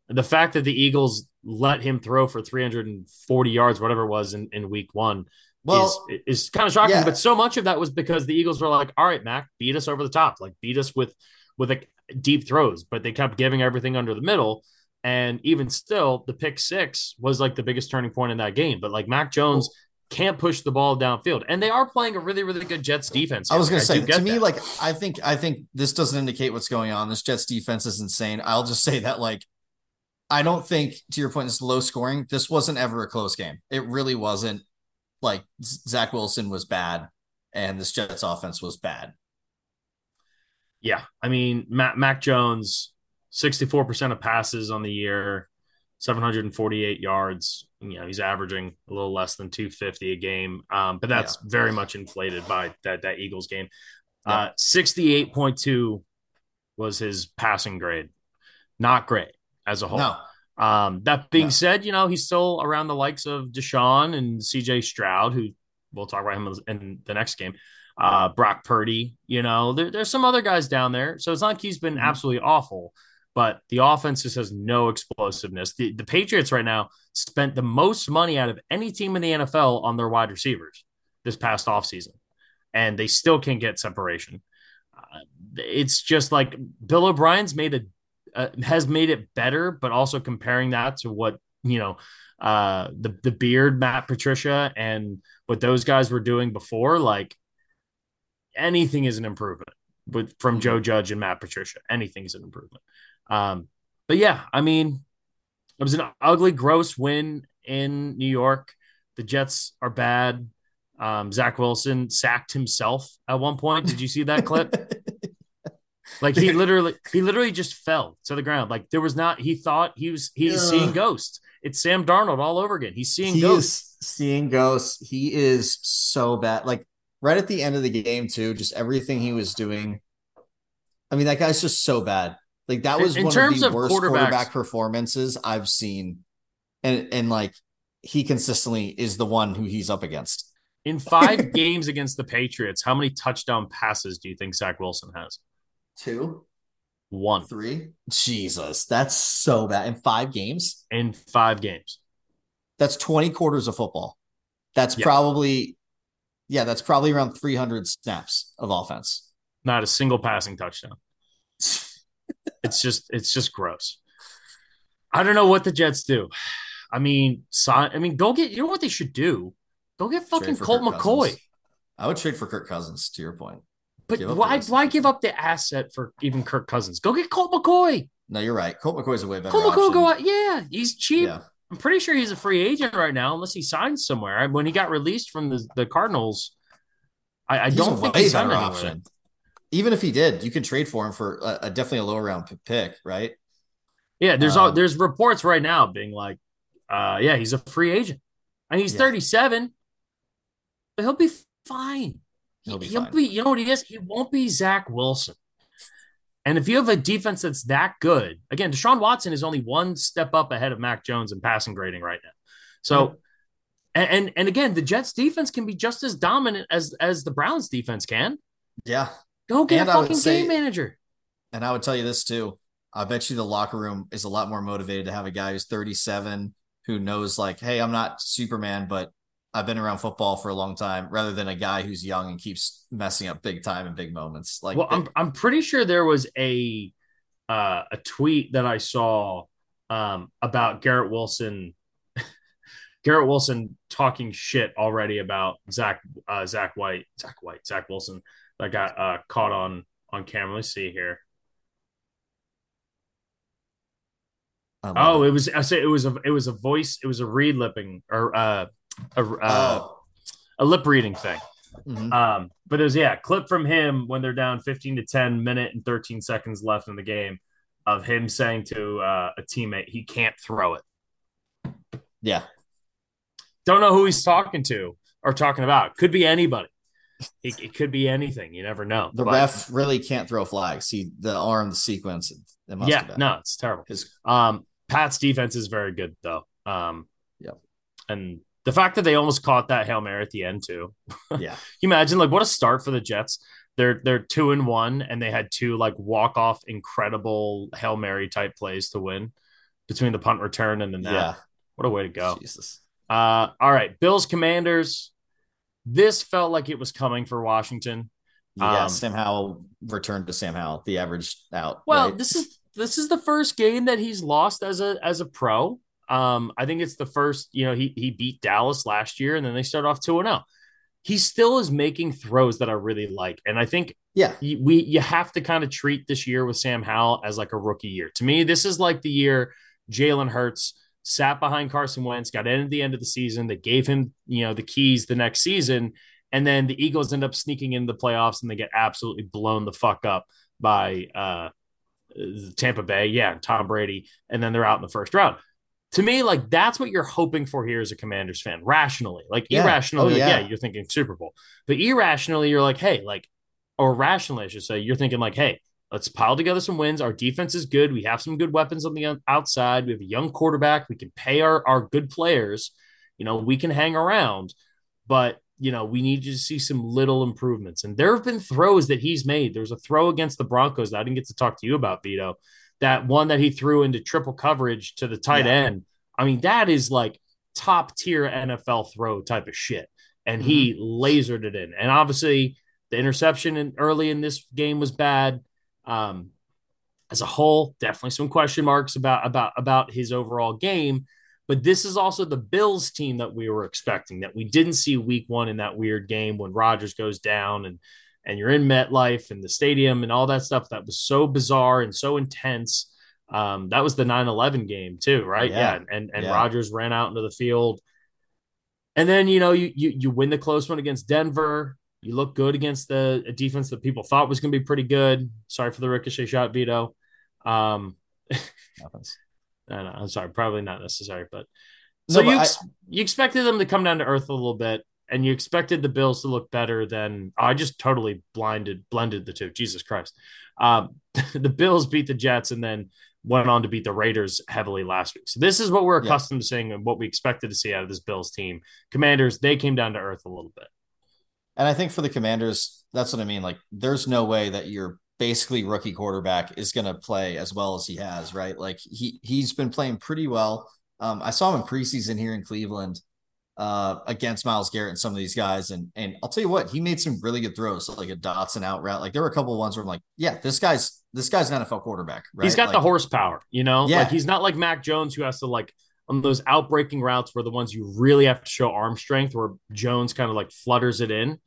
S1: The fact that the Eagles let him throw for 340 yards, whatever it was in, in week one,
S2: well,
S1: is, is kind of shocking.
S2: yeah.
S1: But so much of that was because the Eagles were like, all right, Mac, beat us over the top, like beat us with with a, deep throws, but they kept giving everything under the middle. And even still, the pick six was like the biggest turning point in that game. But like Mac Jones can't push the ball downfield, and they are playing a really, really good Jets defense.
S2: I was going to say to me,
S1: that.
S2: like I think I think this doesn't indicate what's going on. This Jets defense is insane. I'll just say that like I don't think to your point, this low scoring. This wasn't ever a close game. It really wasn't. Like Zach Wilson was bad, and this Jets offense was bad.
S1: Yeah, I mean, Mac, Mac Jones, sixty-four percent of passes on the year, seven hundred and forty-eight yards. You know, he's averaging a little less than two fifty a game, um, but that's very much inflated by that that Eagles game.
S2: Yeah.
S1: Uh, Sixty-eight point two was his passing grade, not great as a whole.
S2: No,
S1: Um, that being
S2: No.
S1: said, you know, he's still around the likes of Deshaun and CJ Stroud, who we'll talk about him in the next game. Uh, Brock Purdy, you know, there, there's some other guys down there. So it's not like he's been
S2: Mhm.
S1: absolutely awful, but the offense just has no explosiveness. The, the Patriots right now spent the most money out of any team in the NFL on their wide receivers this past offseason, and they still can't get separation. Uh, it's just like Bill O'Brien's made a uh, has made it better, but also comparing that to what you know uh, the the beard Matt Patricia and what those guys were doing before, like anything is an improvement with from
S2: Mhm.
S1: Joe Judge and Matt Patricia. Anything is an improvement. Um, but yeah, I mean, it was an ugly, gross win in New York. The Jets are bad. Um, Zach Wilson sacked himself at one point. Did you see that clip? Like he literally, he literally just fell to the ground. Like there was not. He thought he was. He's
S2: Ugh.
S1: seeing ghosts. It's Sam Darnold all over again. He's seeing
S2: he
S1: ghosts.
S2: is seeing ghosts. He is so bad. Like right at the end of the game, too. Just everything he was doing. I mean, that guy's just so bad. Like that was
S1: in
S2: one
S1: terms
S2: of
S1: of
S2: the worst quarterback performances I've seen, and and like he consistently is the one who he's up against.
S1: In five games against the Patriots, how many touchdown passes do you think Zach Wilson has?
S2: Two,
S1: One
S2: three. Jesus, that's so bad. In five games,
S1: in five games.
S2: that's twenty quarters of football. That's
S1: Yeah.
S2: probably, yeah, that's probably around three hundred snaps of offense.
S1: Not a single passing touchdown. It's just, it's just gross. I don't know what the Jets do. I mean, sign. I mean, go get. You know what they should do? Go get fucking Colt
S2: Kirk
S1: McCoy.
S2: Cousins. I would trade for Kirk Cousins. To your point,
S1: But
S2: Give
S1: why? Why give up the asset for even Kirk Cousins? Go get Colt McCoy.
S2: no, you're right. Colt McCoy's a way better.
S1: Colt McCoy
S2: option.
S1: go out. Yeah, he's cheap.
S2: Yeah,
S1: I'm pretty sure he's a free agent right now, unless he signs somewhere. When he got released from the, the Cardinals, I, I don't think
S2: way
S1: he signed
S2: better
S1: anywhere.
S2: option. Even if he did, you can trade for him for a, a definitely a low round pick, right?
S1: Yeah, there's all,
S2: Um,
S1: there's reports right now being like Uh, yeah, he's a free agent, and he's yeah. 37, but he'll be fine. He'll be, he'll fine. be, you know what he is? He won't be Zach Wilson. And if you have a defense that's that good, again, Deshaun Watson is only one step up ahead of Mac Jones in passing grading right now. So, yeah. and and again, the Jets defense can be just as dominant as as the Browns defense can.
S2: Yeah,
S1: go get and a fucking say, game manager.
S2: And I would tell you this too. I bet you the locker room is a lot more motivated to have a guy who's 37 who knows like, hey, I'm not Superman, but I've been around football for a long time, rather than a guy who's young and keeps messing up big time in big moments. Like,
S1: well, I'm I'm pretty sure there was a uh, a tweet that I saw um, about Garrett Wilson. Garrett Wilson talking shit already about Zach uh, Zach White, Zach White, Zach Wilson that got uh, caught on on camera. Let's see here. Oh, it. it. was I say it was a it was a voice it was a read lipping or uh, a uh, oh. a lip reading thing. Mm-hmm. Um, but it was yeah, clip from him when they're down 15 to 10 minute and 13 seconds left in the game of him saying to uh, a teammate he can't throw it.
S2: Yeah.
S1: Don't know who he's talking to or talking about. Could be anybody. It, it could be anything. You never know.
S2: The but, ref really can't throw flags. See the arm, the sequence.
S1: yeah, no, it's terrible. Um, Pat's defense is very good though. Um,
S2: yeah,
S1: and the fact that they almost caught that hail mary at the end too.
S2: Yeah,
S1: you imagine like what a start for the Jets. They're they're two and one, and they had two like walk off incredible hail mary type plays to win between the punt return and the net. Yeah. What a way to go!
S2: Jesus.
S1: Uh, all right, Bills Commanders. This felt like it was coming for Washington.
S2: Yeah, um, Sam Howell returned to Sam Howell, the average out.
S1: Well, right? this is this is the first game that he's lost as a as a pro. Um, I think it's the first, you know, he he beat Dallas last year and then they start off 2 0. He still is making throws that I really like. And I think
S2: yeah,
S1: we you have to kind of treat this year with Sam Howell as like a rookie year. To me, this is like the year Jalen Hurts sat behind Carson Wentz, got in at the end of the season. They gave him, you know, the keys the next season. And then the Eagles end up sneaking into the playoffs and they get absolutely blown the fuck up by uh, Tampa Bay, yeah, Tom Brady, and then they're out in the first round. To me, like that's what you're hoping for here as a Commanders fan, rationally. Like yeah. irrationally, oh, yeah. Like, yeah, you're thinking Super Bowl, but irrationally, you're like, hey, like, or rationally, I should say, you're thinking like, hey, let's pile together some wins. Our defense is good. We have some good weapons on the outside. We have a young quarterback. We can pay our our good players. You know, we can hang around, but you know, we need to see some little improvements. And there have been throws that he's made. There's a throw against the Broncos that I didn't get to talk to you about, Vido. That one that he threw into triple coverage to the tight yeah. end. I mean, that is like top tier NFL throw type of shit. And mm-hmm. he lasered it in. And obviously, the interception in, early in this game was bad. Um, as a whole, definitely some question marks about about about his overall game. But this is also the Bills team that we were expecting that we didn't see week one in that weird game when Rodgers goes down and and you're in MetLife and the stadium and all that stuff that was so bizarre and so intense. Um, that was the 9-11 game too, right? Yeah. yeah. And and yeah. Rodgers ran out into the field. And then you know you, you you win the close one against Denver. You look good against the defense that people thought was going to be pretty good. Sorry for the ricochet shot, Vido. Um, I know, I'm sorry, probably not necessary, but so no, you ex- I, you expected them to come down to earth a little bit, and you expected the Bills to look better than oh, I just totally blinded blended the two. Jesus Christ, um, the Bills beat the Jets and then went on to beat the Raiders heavily last week. So this is what we're accustomed yeah. to seeing and what we expected to see out of this Bills team. Commanders they came down to earth a little bit,
S2: and I think for the Commanders, that's what I mean. Like, there's no way that you're basically rookie quarterback is going to play as well as he has, right? Like he he's been playing pretty well. Um, I saw him in preseason here in Cleveland uh, against Myles Garrett and some of these guys, and and I'll tell you what, he made some really good throws, so like a Dotson out route. Like there were a couple of ones where I'm like, yeah, this guy's this guy's an NFL quarterback, right?
S1: He's got
S2: like,
S1: the horsepower, you know. Yeah. Like he's not like Mac Jones who has to like on those outbreaking routes where the ones you really have to show arm strength, where Jones kind of like flutters it in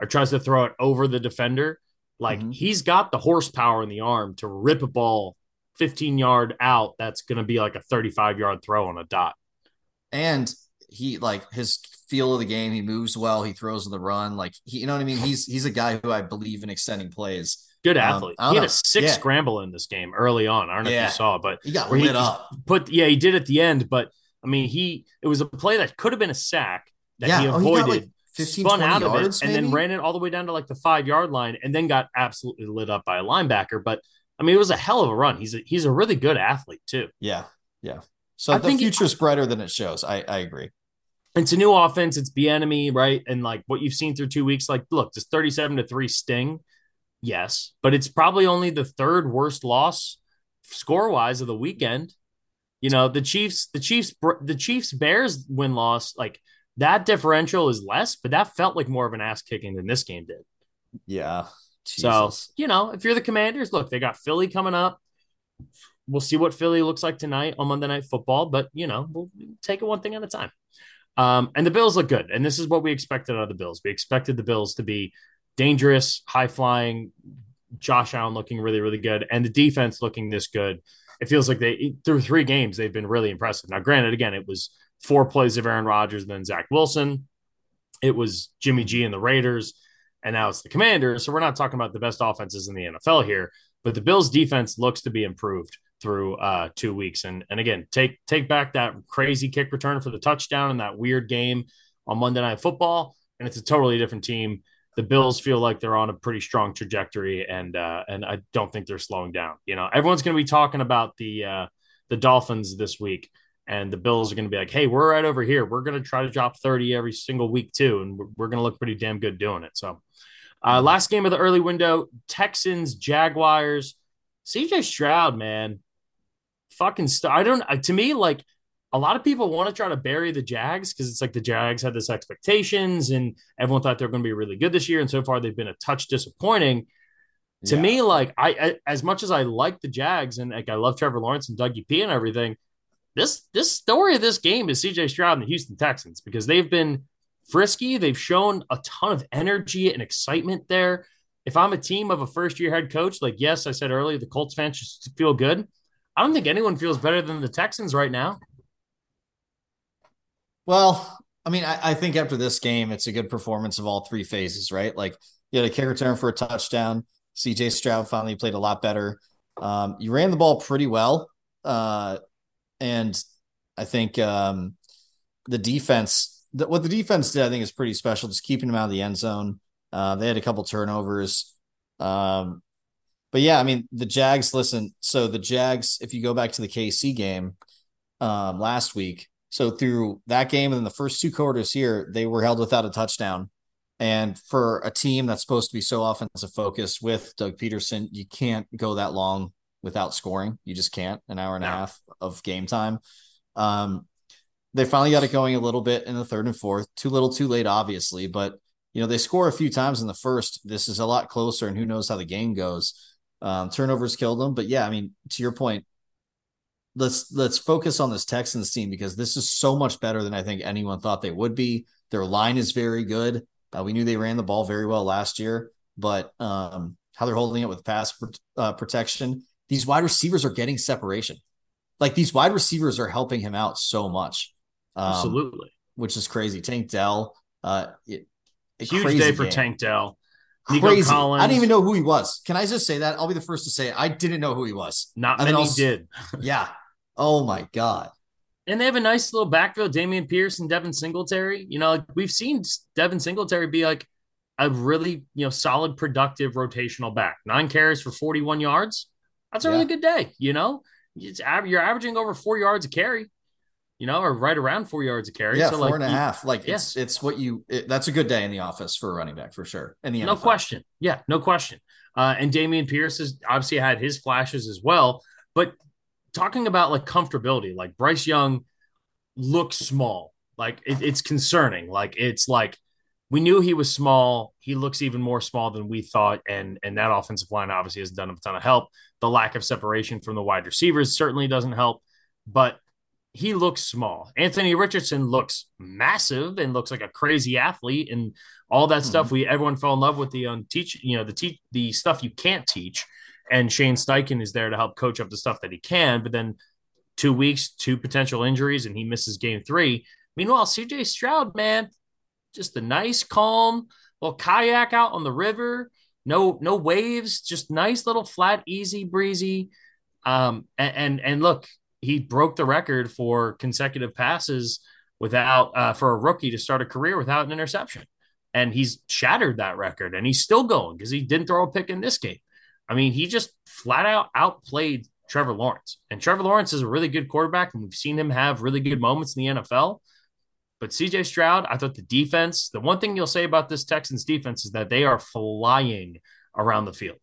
S1: or tries to throw it over the defender like mm-hmm. he's got the horsepower in the arm to rip a ball 15 yard out. That's going to be like a 35 yard throw on a dot.
S2: And he like his feel of the game. He moves well. He throws in the run. Like he, you know what I mean. He's he's a guy who I believe in extending plays.
S1: Good um, athlete. Um, he had know. a six yeah. scramble in this game early on. I don't know yeah. if you saw, but
S2: he got lit he, up.
S1: Put yeah, he did at the end, but I mean, he it was a play that could have been a sack that
S2: Yeah.
S1: he
S2: Oh, he got,
S1: avoided,
S2: like, 15,
S1: spun out of
S2: yards,
S1: it, and then ran it all the way down to like the five yard line, and then got absolutely lit up by a linebacker. But I mean, it was a hell of a run. He's a, he's a really good athlete too.
S2: Yeah. Yeah. So
S1: I
S2: the
S1: think
S2: future's brighter than it shows. I, I agree.
S1: It's a new offense. It's the enemy, right? And like what you've seen through two weeks, like look, does thirty-seven to three sting? Yes, but it's probably only the third worst loss score wise of the weekend. You know, the Chiefs, the Chiefs, the Chiefs Bears win loss, like that differential is less, but that felt like more of an ass kicking than this game did.
S2: Yeah.
S1: So, you know, if you're the commanders, look, they got Philly coming up. We'll see what Philly looks like tonight on Monday Night Football, but, you know, we'll take it one thing at a time. Um, and the Bills look good. And this is what we expected out of the Bills. We expected the Bills to be dangerous, high flying, Josh Allen looking really, really good, and the defense looking this good. It feels like they, through three games, they've been really impressive. Now, granted, again, it was four plays of Aaron Rodgers, then Zach Wilson. It was Jimmy G and the Raiders, and now it's the Commanders. So we're not talking about the best offenses in the NFL here, but the Bills' defense looks to be improved through uh, two weeks. And and again, take take back that crazy kick return for the touchdown in that weird game on Monday Night Football, and it's a totally different team. The Bills feel like they're on a pretty strong trajectory, and uh, and I don't think they're slowing down. You know, everyone's going to be talking about the uh, the Dolphins this week, and the Bills are going to be like, "Hey, we're right over here. We're going to try to drop thirty every single week too, and we're, we're going to look pretty damn good doing it." So, uh, last game of the early window: Texans Jaguars. CJ Stroud, man, fucking. St- I don't. uh, To me, like a lot of people want to try to bury the Jags because it's like the Jags had this expectations and everyone thought they're going to be really good this year, and so far they've been a touch disappointing. To
S2: Yeah.
S1: me, like I, I, as much as I like the Jags and like I love Trevor Lawrence and Dougie P and everything, this this story of this game is CJ Stroud and the Houston Texans because they've been frisky. They've shown a ton of energy and excitement there. If I'm a team of a first year head coach, like yes, I said earlier, the Colts fans should feel good. I don't think anyone feels better than the Texans right now.
S2: Well, I mean, I, I think after this game, it's a good performance of all three phases, right? Like you had a kick return for a touchdown. CJ Stroud finally played a lot better. Um, you ran the ball pretty well. Uh, and I think um, the defense, the, what the defense did, I think is pretty special, just keeping them out of the end zone. Uh, they had a couple turnovers. Um, but yeah, I mean, the Jags, listen, so the Jags, if you go back to the KC game um, last week, so through that game and then the first two quarters here, they were held without a touchdown. And for a team that's supposed to be so offensive focused with Doug Pederson, you can't go that long without scoring. You just can't. An hour and a half of game time. Um, they finally got it going a little bit in the third and fourth. Too little, too late, obviously. But you know they score a few times in the first. This is a lot closer, and who knows how the game goes. Um, turnovers killed them, but yeah, I mean, to your point, let's let's focus on this Texans team because this is so much better than I think anyone thought they would be. Their line is very good. Uh, we knew they ran the ball very well last year, but um, how they're holding it with pass uh, protection, these wide receivers are getting separation. Like these wide receivers are helping him out so much, um,
S1: Absolutely.
S2: which is crazy. Tank Dell, uh, it, a
S1: Huge day for
S2: game.
S1: Tank Dell. Nico
S2: Crazy. I didn't even know who he was. Can I just say that? I'll be the first to say it. I didn't know who he was.
S1: Not
S2: And
S1: many
S2: I'll-
S1: did.
S2: Yeah. Oh my god.
S1: And they have a nice little backfield, Dameon Pierce and Devin Singletary. You know, like we've seen Devin Singletary be like a really, you know, solid, productive rotational back. Nine carries for 41 yards. That's a
S2: Yeah.
S1: really good day, you know? It's you're averaging over four yards a carry, you know, or right around four yards a carry.
S2: Yeah,
S1: so
S2: four
S1: like
S2: and a
S1: you-
S2: half. Like
S1: yeah.
S2: it's it's what you. It, that's a good day in the office for a running back for sure. In the
S1: No question. Yeah, no question. Uh, and Dameon Pierce has obviously had his flashes as well. But talking about like comfortability, like Bryce Young looks small. Like it, it's concerning. Like it's like we knew he was small. He looks even more small than we thought. And and that offensive line obviously hasn't done a ton of help. The lack of separation from the wide receivers certainly doesn't help. But he looks small. Anthony Richardson looks massive and looks like a crazy athlete and all that stuff. We everyone fell in love with the um, teach, you know, the teach the stuff you can't teach. And Shane Steichen is there to help coach up the stuff that he can. But then two weeks, two potential injuries, and he misses game three. Meanwhile, CJ Stroud, man, just a nice, calm little kayak out on the river. No, no waves, just nice little flat, easy breezy. Um, and, and and look, he broke the record for consecutive passes without uh, for a rookie to start a career without an interception. And he's shattered that record and he's still going because he didn't throw a pick in this game. I mean, he just flat out outplayed Trevor Lawrence. And Trevor Lawrence is a really good quarterback, and we've seen him have really good moments in the NFL. But CJ Stroud, I thought the defense, the one thing you'll say about this Texans defense is that they are flying around the field.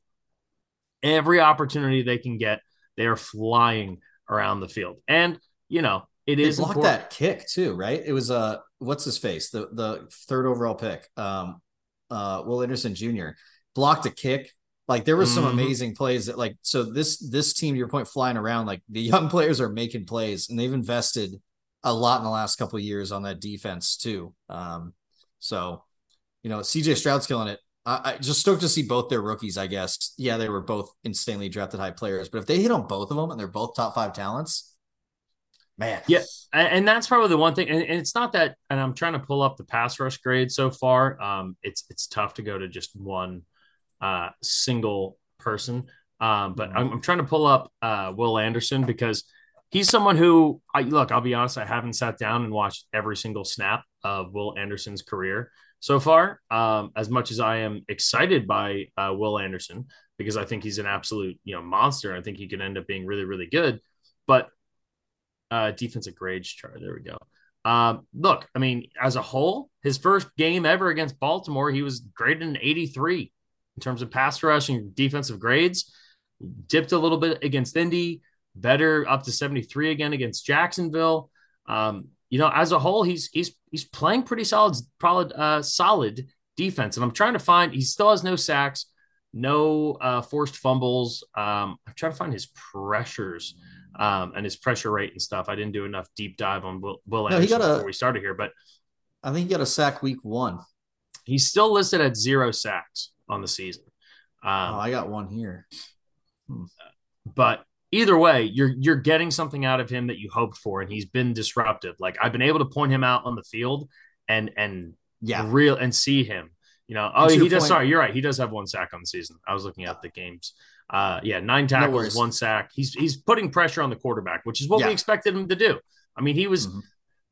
S1: Every opportunity they can get, they are flying around the field. And, you know, it
S2: they
S1: is
S2: blocked
S1: important.
S2: that kick too, right? It was uh what's his face? The the third overall pick. Um uh Will Anderson Jr. blocked a kick. Like there was some
S1: Mhm.
S2: amazing plays that like so this this team, to your point, flying around, like the young players are making plays and they've invested a lot in the last couple of years on that defense too. Um so you know, CJ Stroud's killing it. I, I just stoked to see both their rookies, I guess. Yeah, they were both insanely drafted high players, but if they hit on both of them and they're both top five talents, man.
S1: Yeah. And, that's probably the one thing. And, and it's not that, and I'm trying to pull up the pass rush grade so far. Um, it's it's tough to go to just one uh, single person. Um, but I'm, I'm trying to pull up uh, Will Anderson because he's someone who I look. I'll be honest. I haven't sat down and watched every single snap of Will Anderson's career so far. Um, as much as I am excited by uh, Will Anderson because I think he's an absolute you know monster. I think he can end up being really really good. But uh, defensive grades chart. There we go. Um, look, I mean, as a whole, his first game ever against Baltimore, he was graded an 83 in terms of pass rush and defensive grades. Dipped a little bit against Indy, better up to 73 again against Jacksonville. Um, you know, as a whole, he's he's he's playing pretty solid, solid, uh, solid defense. And I'm trying to find. He still has no sacks, no uh, forced fumbles. Um, I'm trying to find his pressures um, and his pressure rate and stuff. I didn't do enough deep dive on Will, Will
S2: No, he
S1: Anderson
S2: got a-
S1: before we started here, but
S2: I think he got a sack week one.
S1: he's still listed at zero sacks on the season. Um,
S2: oh, I got one here.
S1: but either way, you're you're getting something out of him that you hoped for, and he's been disruptive. Like I've been able to point him out on the field and and
S2: Yeah.
S1: real and see him. You know, oh, he does.
S2: point-
S1: Sorry, you're right. He does have one sack on the season. I was looking at the games. Uh, yeah, nine tackles,
S2: worries.
S1: one sack. He's he's putting pressure on the quarterback, which is what
S2: Yeah.
S1: we expected him to do. I mean, he was
S2: Mhm.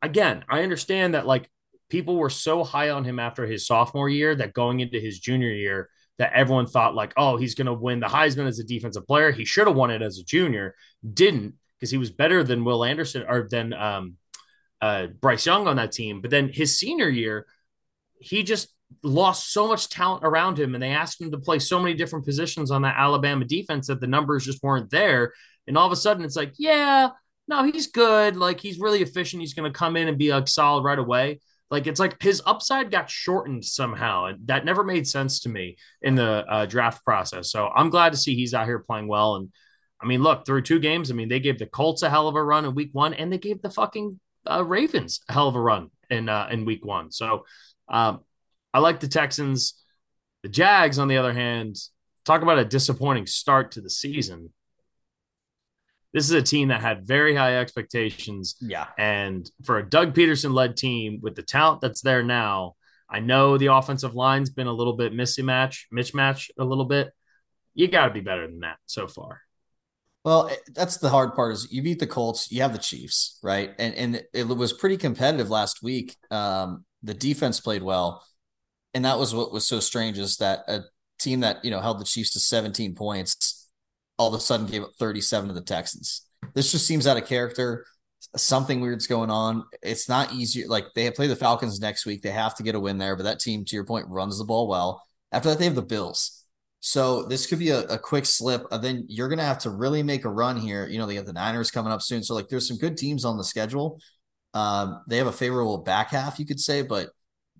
S1: again. I understand that like people were so high on him after his sophomore year that going into his junior year that everyone thought like, oh, he's going to win the Heisman as a defensive player. He should have won it as a junior. Didn't because he was better than Will Anderson or than um, uh, Bryce Young on that team. But then his senior year, he just lost so much talent around him, and they asked him to play so many different positions on that Alabama defense that the numbers just weren't there. And all of a sudden, it's like, yeah, no, he's good. Like he's really efficient. He's going to come in and be like solid right away. Like it's like his upside got shortened somehow, and that never made sense to me in the uh, draft process. So I'm glad to see he's out here playing well. And I mean, look through two games. I mean, they gave the Colts a hell of a run in Week One, and they gave the fucking uh, Ravens a hell of a run in uh, in Week One. So um, I like the Texans. The Jags, on the other hand, talk about a disappointing start to the season. This is a team that had very high expectations
S2: Yeah.
S1: and for a Doug Pederson led team with the talent that's there now, I know the offensive line's been a little bit mismatch, mismatch a little bit. You got to be better than that so far.
S2: Well, that's the hard part is you beat the Colts, you have the Chiefs, right? And and it was pretty competitive last week. Um, the defense played well, and that was what was so strange is that a team that you know held the Chiefs to 17 points all of a sudden gave up 37 to the Texans. This just seems out of character. Something weird's going on. It's not easy. Like they play the Falcons next week. They have to get a win there, but that team, to your point, runs the ball well. After that, they have the Bills. So this could be a, a quick slip. And then you're going to have to really make a run here. You know, they have the Niners coming up soon. So, like, there's some good teams on the schedule. Um, they have a favorable back half, you could say, but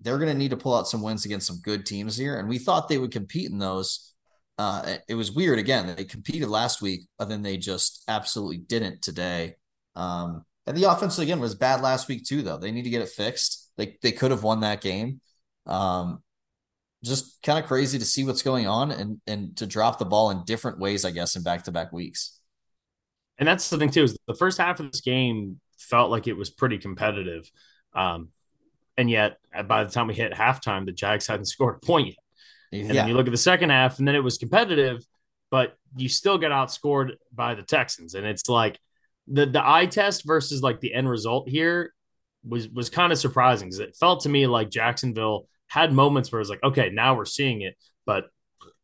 S2: they're going to need to pull out some wins against some good teams here. And we thought they would compete in those. Uh, it was weird again. They competed last week, but then they just absolutely didn't today. Um, and the offense again was bad last week too, though. They need to get it fixed. They they could have won that game. Um, just kind of crazy to see what's going on and and to drop the ball in different ways, I guess, in back to back weeks.
S1: And that's the thing too is the first half of this game felt like it was pretty competitive, um, and yet by the time we hit halftime, the Jags hadn't scored a point yet. And
S2: Yeah,
S1: then you look at the second half, and then it was competitive, but you still get outscored by the Texans, and it's like, the the eye test versus like the end result here was was kind of surprising because it felt to me like Jacksonville had moments where it was like, okay, now we're seeing it, but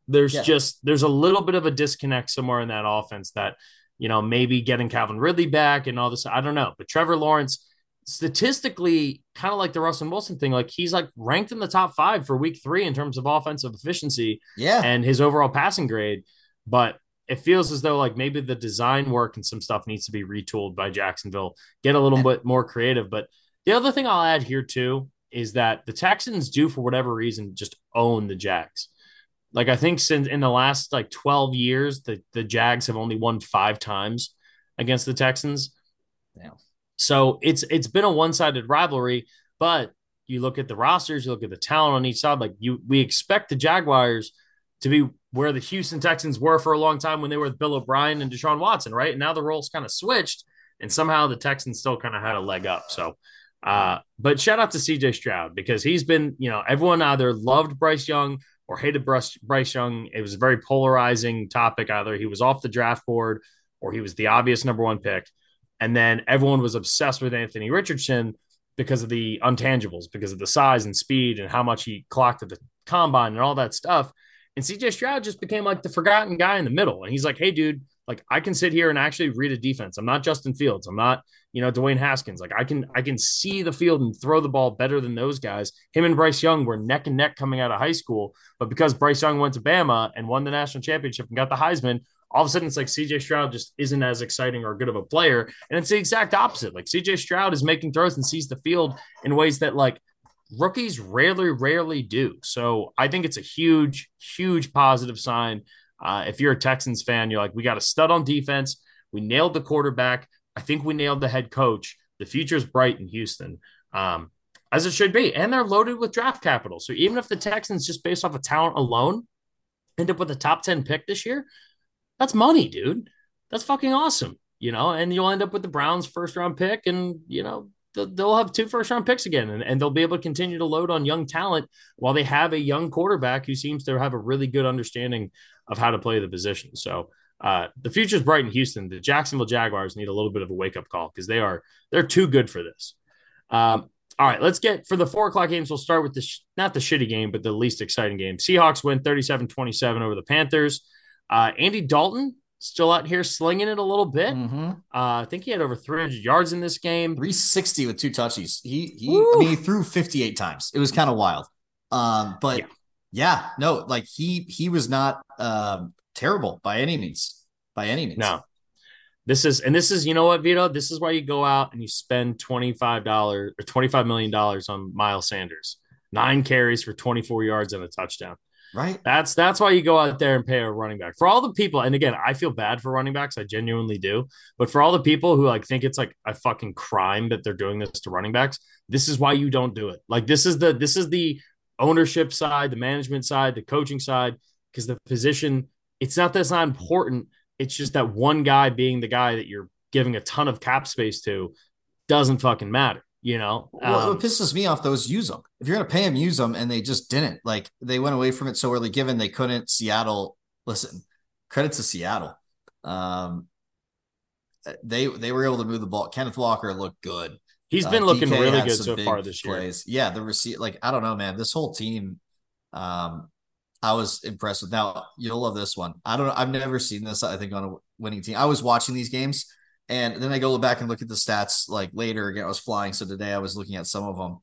S1: there's yeah. just there's a little bit of a disconnect somewhere in that offense that you know maybe getting Calvin Ridley back and all this. I don't know, but Trevor Lawrence statistically kind of like the Russell Wilson thing, like he's like ranked in the top five for week three in terms of offensive efficiency.
S2: Yeah.
S1: And his overall passing grade. But it feels as though like maybe the design work and some stuff needs to be retooled by Jacksonville, get a little bit more creative. But the other thing I'll add here too is that the Texans do, for whatever reason, just own the Jags. Like I think since in the last like 12 years, the, the Jags have only won five times against the Texans.
S2: Yeah.
S1: So it's it's been a one-sided rivalry, but you look at the rosters, you look at the talent on each side, like you we expect the Jaguars to be where the Houston Texans were for a long time when they were with Bill O'Brien and Deshaun Watson, right? And now the roles kind of switched, and somehow the Texans still kind of had a leg up. So, uh, but shout out to CJ Stroud because he's been, you know, everyone either loved Bryce Young or hated Bryce, Bryce Young. It was a very polarizing topic. Either he was off the draft board or he was the obvious number one pick. And then everyone was obsessed with Anthony Richardson because of the untangibles, because of the size and speed and how much he clocked at the combine and all that stuff. And CJ Stroud just became like the forgotten guy in the middle. And he's like, hey, dude, like I can sit here and actually read a defense. I'm not Justin Fields. I'm not, you know, Dwayne Haskins. Like I can I can see the field and throw the ball better than those guys. Him and Bryce Young were neck and neck coming out of high school. But because Bryce Young went to Bama and won the national championship and got the Heisman, all of a sudden it's like CJ Stroud just isn't as exciting or good of a player. And it's the exact opposite. Like CJ Stroud is making throws and sees the field in ways that like rookies rarely, rarely do. So I think it's a huge, huge positive sign. Uh, if you're a Texans fan, you're like, we got a stud on defense. We nailed the quarterback. I think we nailed the head coach. The future is bright in Houston, um, as it should be. And they're loaded with draft capital. So even if the Texans, just based off of talent alone, end up with a top 10 pick this year, that's money, dude. That's fucking awesome. You know, and you'll end up with the Browns first round pick and, you know, they'll have two first round picks again and, and they'll be able to continue to load on young talent while they have a young quarterback who seems to have a really good understanding of how to play the position. So uh, the future is bright in Houston. The Jacksonville Jaguars need a little bit of a wake up call because they are they're too good for this. Um, all right, let's get for the four o'clock games. We'll start with the sh- not the shitty game, but the least exciting game. Seahawks win 37 27 over the Panthers. Uh, Andy Dalton still out here slinging it a little bit. Mm-hmm. Uh, I think he had over 300 yards in this game.
S2: 360 with two touches. He he, I mean, he threw 58 times. It was kind of wild. Um, but yeah. yeah. no, like he he was not um, terrible by any means. By any means.
S1: No. This is and this is you know what Vido. This is why you go out and you spend twenty five dollars or twenty five million dollars on Miles Sanders. Nine carries for twenty four yards and a touchdown.
S2: Right.
S1: That's that's why you go out there and pay a running back. For all the people, and again, I feel bad for running backs. I genuinely do. But for all the people who like think it's like a fucking crime that they're doing this to running backs, this is why you don't do it. Like this is the this is the ownership side, the management side, the coaching side, because the position, it's not that it's not important. It's just that one guy being the guy that you're giving a ton of cap space to doesn't fucking matter. You know,
S2: well, um, what pisses me off though is use them. If you're going to pay them, use them, and they just didn't. Like they went away from it so early. Given they couldn't, Seattle. Listen, credit to Seattle. Um, they they were able to move the ball. Kenneth Walker looked good.
S1: He's been uh, looking DK really good so far this year. Plays.
S2: Yeah, the receipt. Like I don't know, man. This whole team, um, I was impressed with. Now you'll love this one. I don't. Know, I've never seen this. I think on a winning team. I was watching these games and then I go back and look at the stats like later again. I was flying. So today I was looking at some of them.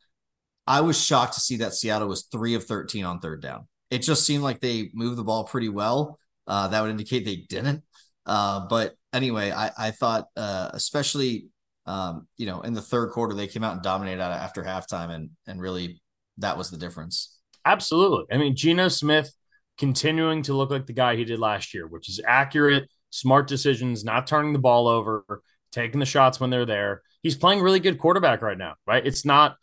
S2: I was shocked to see that Seattle was three of 13 on third down. It just seemed like they moved the ball pretty well. Uh, that would indicate they didn't. Uh, but anyway, I, I thought, uh, especially, um, you know, in the third quarter, they came out and dominated after halftime, and and really that was the difference.
S1: Absolutely. I mean, Geno Smith continuing to look like the guy he did last year, which is accurate, smart decisions, not turning the ball over, taking the shots when they're there. He's playing really good quarterback right now, right? It's not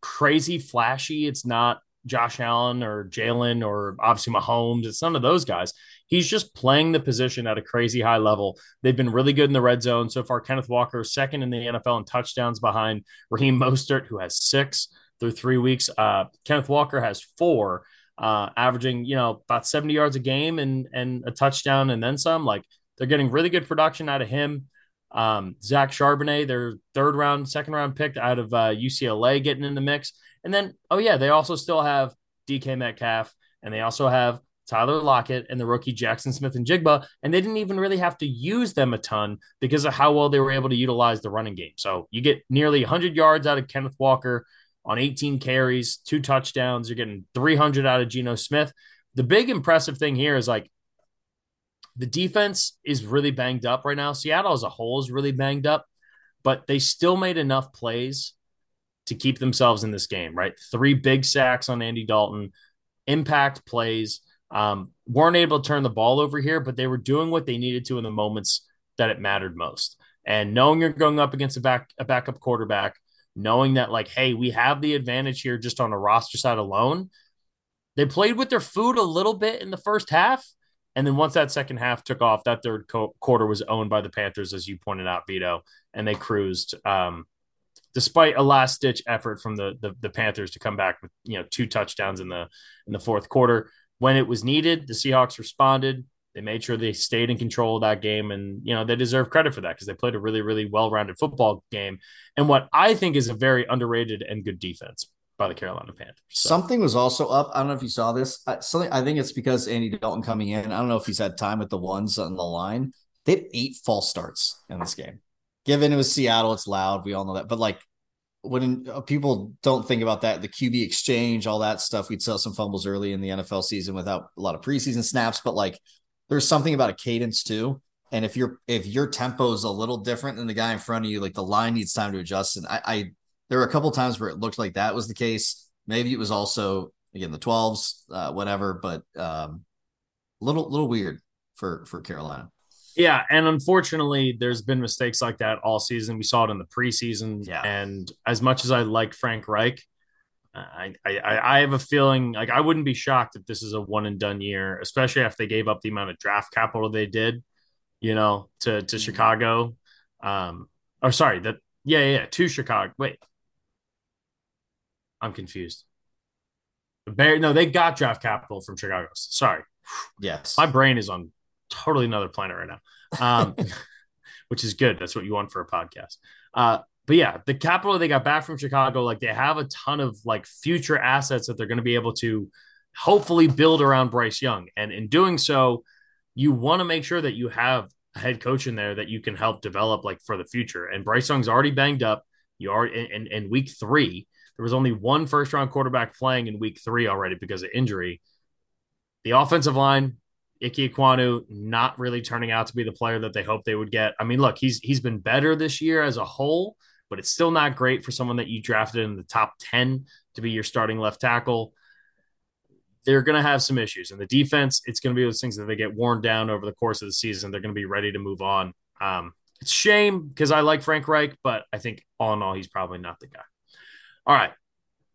S1: crazy flashy. It's not Josh Allen or Jalen or obviously Mahomes. It's none of those guys. He's just playing the position at a crazy high level. They've been really good in the red zone so far. Kenneth Walker second in the NFL in touchdowns behind Raheem Mostert, who has six through three weeks. Uh, Kenneth Walker has four, uh, averaging you know about seventy yards a game and and a touchdown and then some. Like they're getting really good production out of him. Um, Zach Charbonnet, their third round, second round pick out of uh, UCLA, getting in the mix. And then, oh yeah, they also still have DK Metcalf, and they also have Tyler Lockett and the rookie Jackson Smith-Njigba, and they didn't even really have to use them a ton because of how well they were able to utilize the running game. So you get nearly 100 yards out of Kenneth Walker on 18 carries, two touchdowns. You're getting 300 out of Geno Smith. The big impressive thing here is like the defense is really banged up right now. Seattle as a whole is really banged up, but they still made enough plays to keep themselves in this game, right? Three big sacks on Andy Dalton, impact plays. Um, weren't able to turn the ball over here, but they were doing what they needed to in the moments that it mattered most. And knowing you're going up against a back a backup quarterback, knowing that like, hey, we have the advantage here just on a roster side alone. They played with their food a little bit in the first half, and then once that second half took off, that third co- quarter was owned by the Panthers, as you pointed out, Vido, and they cruised. Um, despite a last ditch effort from the, the, the Panthers to come back with you know two touchdowns in the in the fourth quarter when it was needed, the Seahawks responded. They made sure they stayed in control of that game, and you know they deserve credit for that because they played a really, really well-rounded football game, and what I think is a very underrated and good defense by the Carolina Panthers.
S2: So. Something was also up. I don't know if you saw this. Something I think it's because Andy Dalton coming in. I don't know if he's had time with the ones on the line. They had eight false starts in this game. Given it was Seattle, it's loud. We all know that. But like when uh, people don't think about that, the QB exchange, all that stuff, we'd sell some fumbles early in the NFL season without a lot of preseason snaps. But like there's something about a cadence too. And if your if your tempo is a little different than the guy in front of you, like the line needs time to adjust. And I, I there were a couple times where it looked like that was the case. Maybe it was also again the 12s, uh, whatever, but um little little weird for for Carolina.
S1: Yeah, and unfortunately, there's been mistakes like that all season. We saw it in the preseason. Yeah. And as much as I like Frank Reich, I, I I have a feeling like I wouldn't be shocked if this is a one and done year, especially if they gave up the amount of draft capital they did, you know, to to mm-hmm. Chicago. Um, or sorry, that yeah, yeah, to Chicago. Wait, I'm confused. Bear, no, they got draft capital from Chicago. Sorry.
S2: Yes.
S1: My brain is on totally another planet right now, um, which is good. That's what you want for a podcast. Uh, but yeah, the capital they got back from Chicago, like they have a ton of like future assets that they're going to be able to hopefully build around Bryce Young. And in doing so, you want to make sure that you have a head coach in there that you can help develop like for the future. And Bryce Young's already banged up. You are in, in, in week three. There was only one first round quarterback playing in week three already because of injury. The offensive line Ike Ekwonu not really turning out to be the player that they hoped they would get. I mean, look, he's he's been better this year as a whole, but it's still not great for someone that you drafted in the top 10 to be your starting left tackle. They're going to have some issues. And the defense, it's going to be those things that they get worn down over the course of the season. They're going to be ready to move on. Um, it's shame because I like Frank Reich, but I think all in all, he's probably not the guy. All right.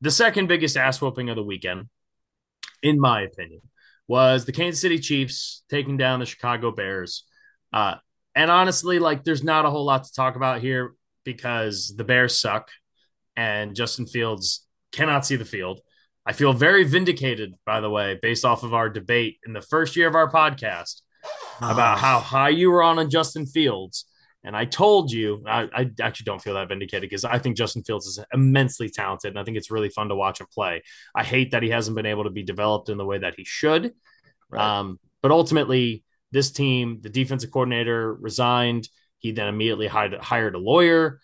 S1: The second biggest ass whooping of the weekend, in my opinion, was the Kansas City Chiefs taking down the Chicago Bears. Uh, and honestly, like there's not a whole lot to talk about here because the Bears suck and Justin Fields cannot see the field. I feel very vindicated, by the way, based off of our debate in the first year of our podcast about how high you were on on Justin Fields and I told you, I, I actually don't feel that vindicated because I think Justin Fields is immensely talented and I think it's really fun to watch him play. I hate that he hasn't been able to be developed in the way that he should. Right. Um, but ultimately, this team, the defensive coordinator resigned. He then immediately hired, hired a lawyer.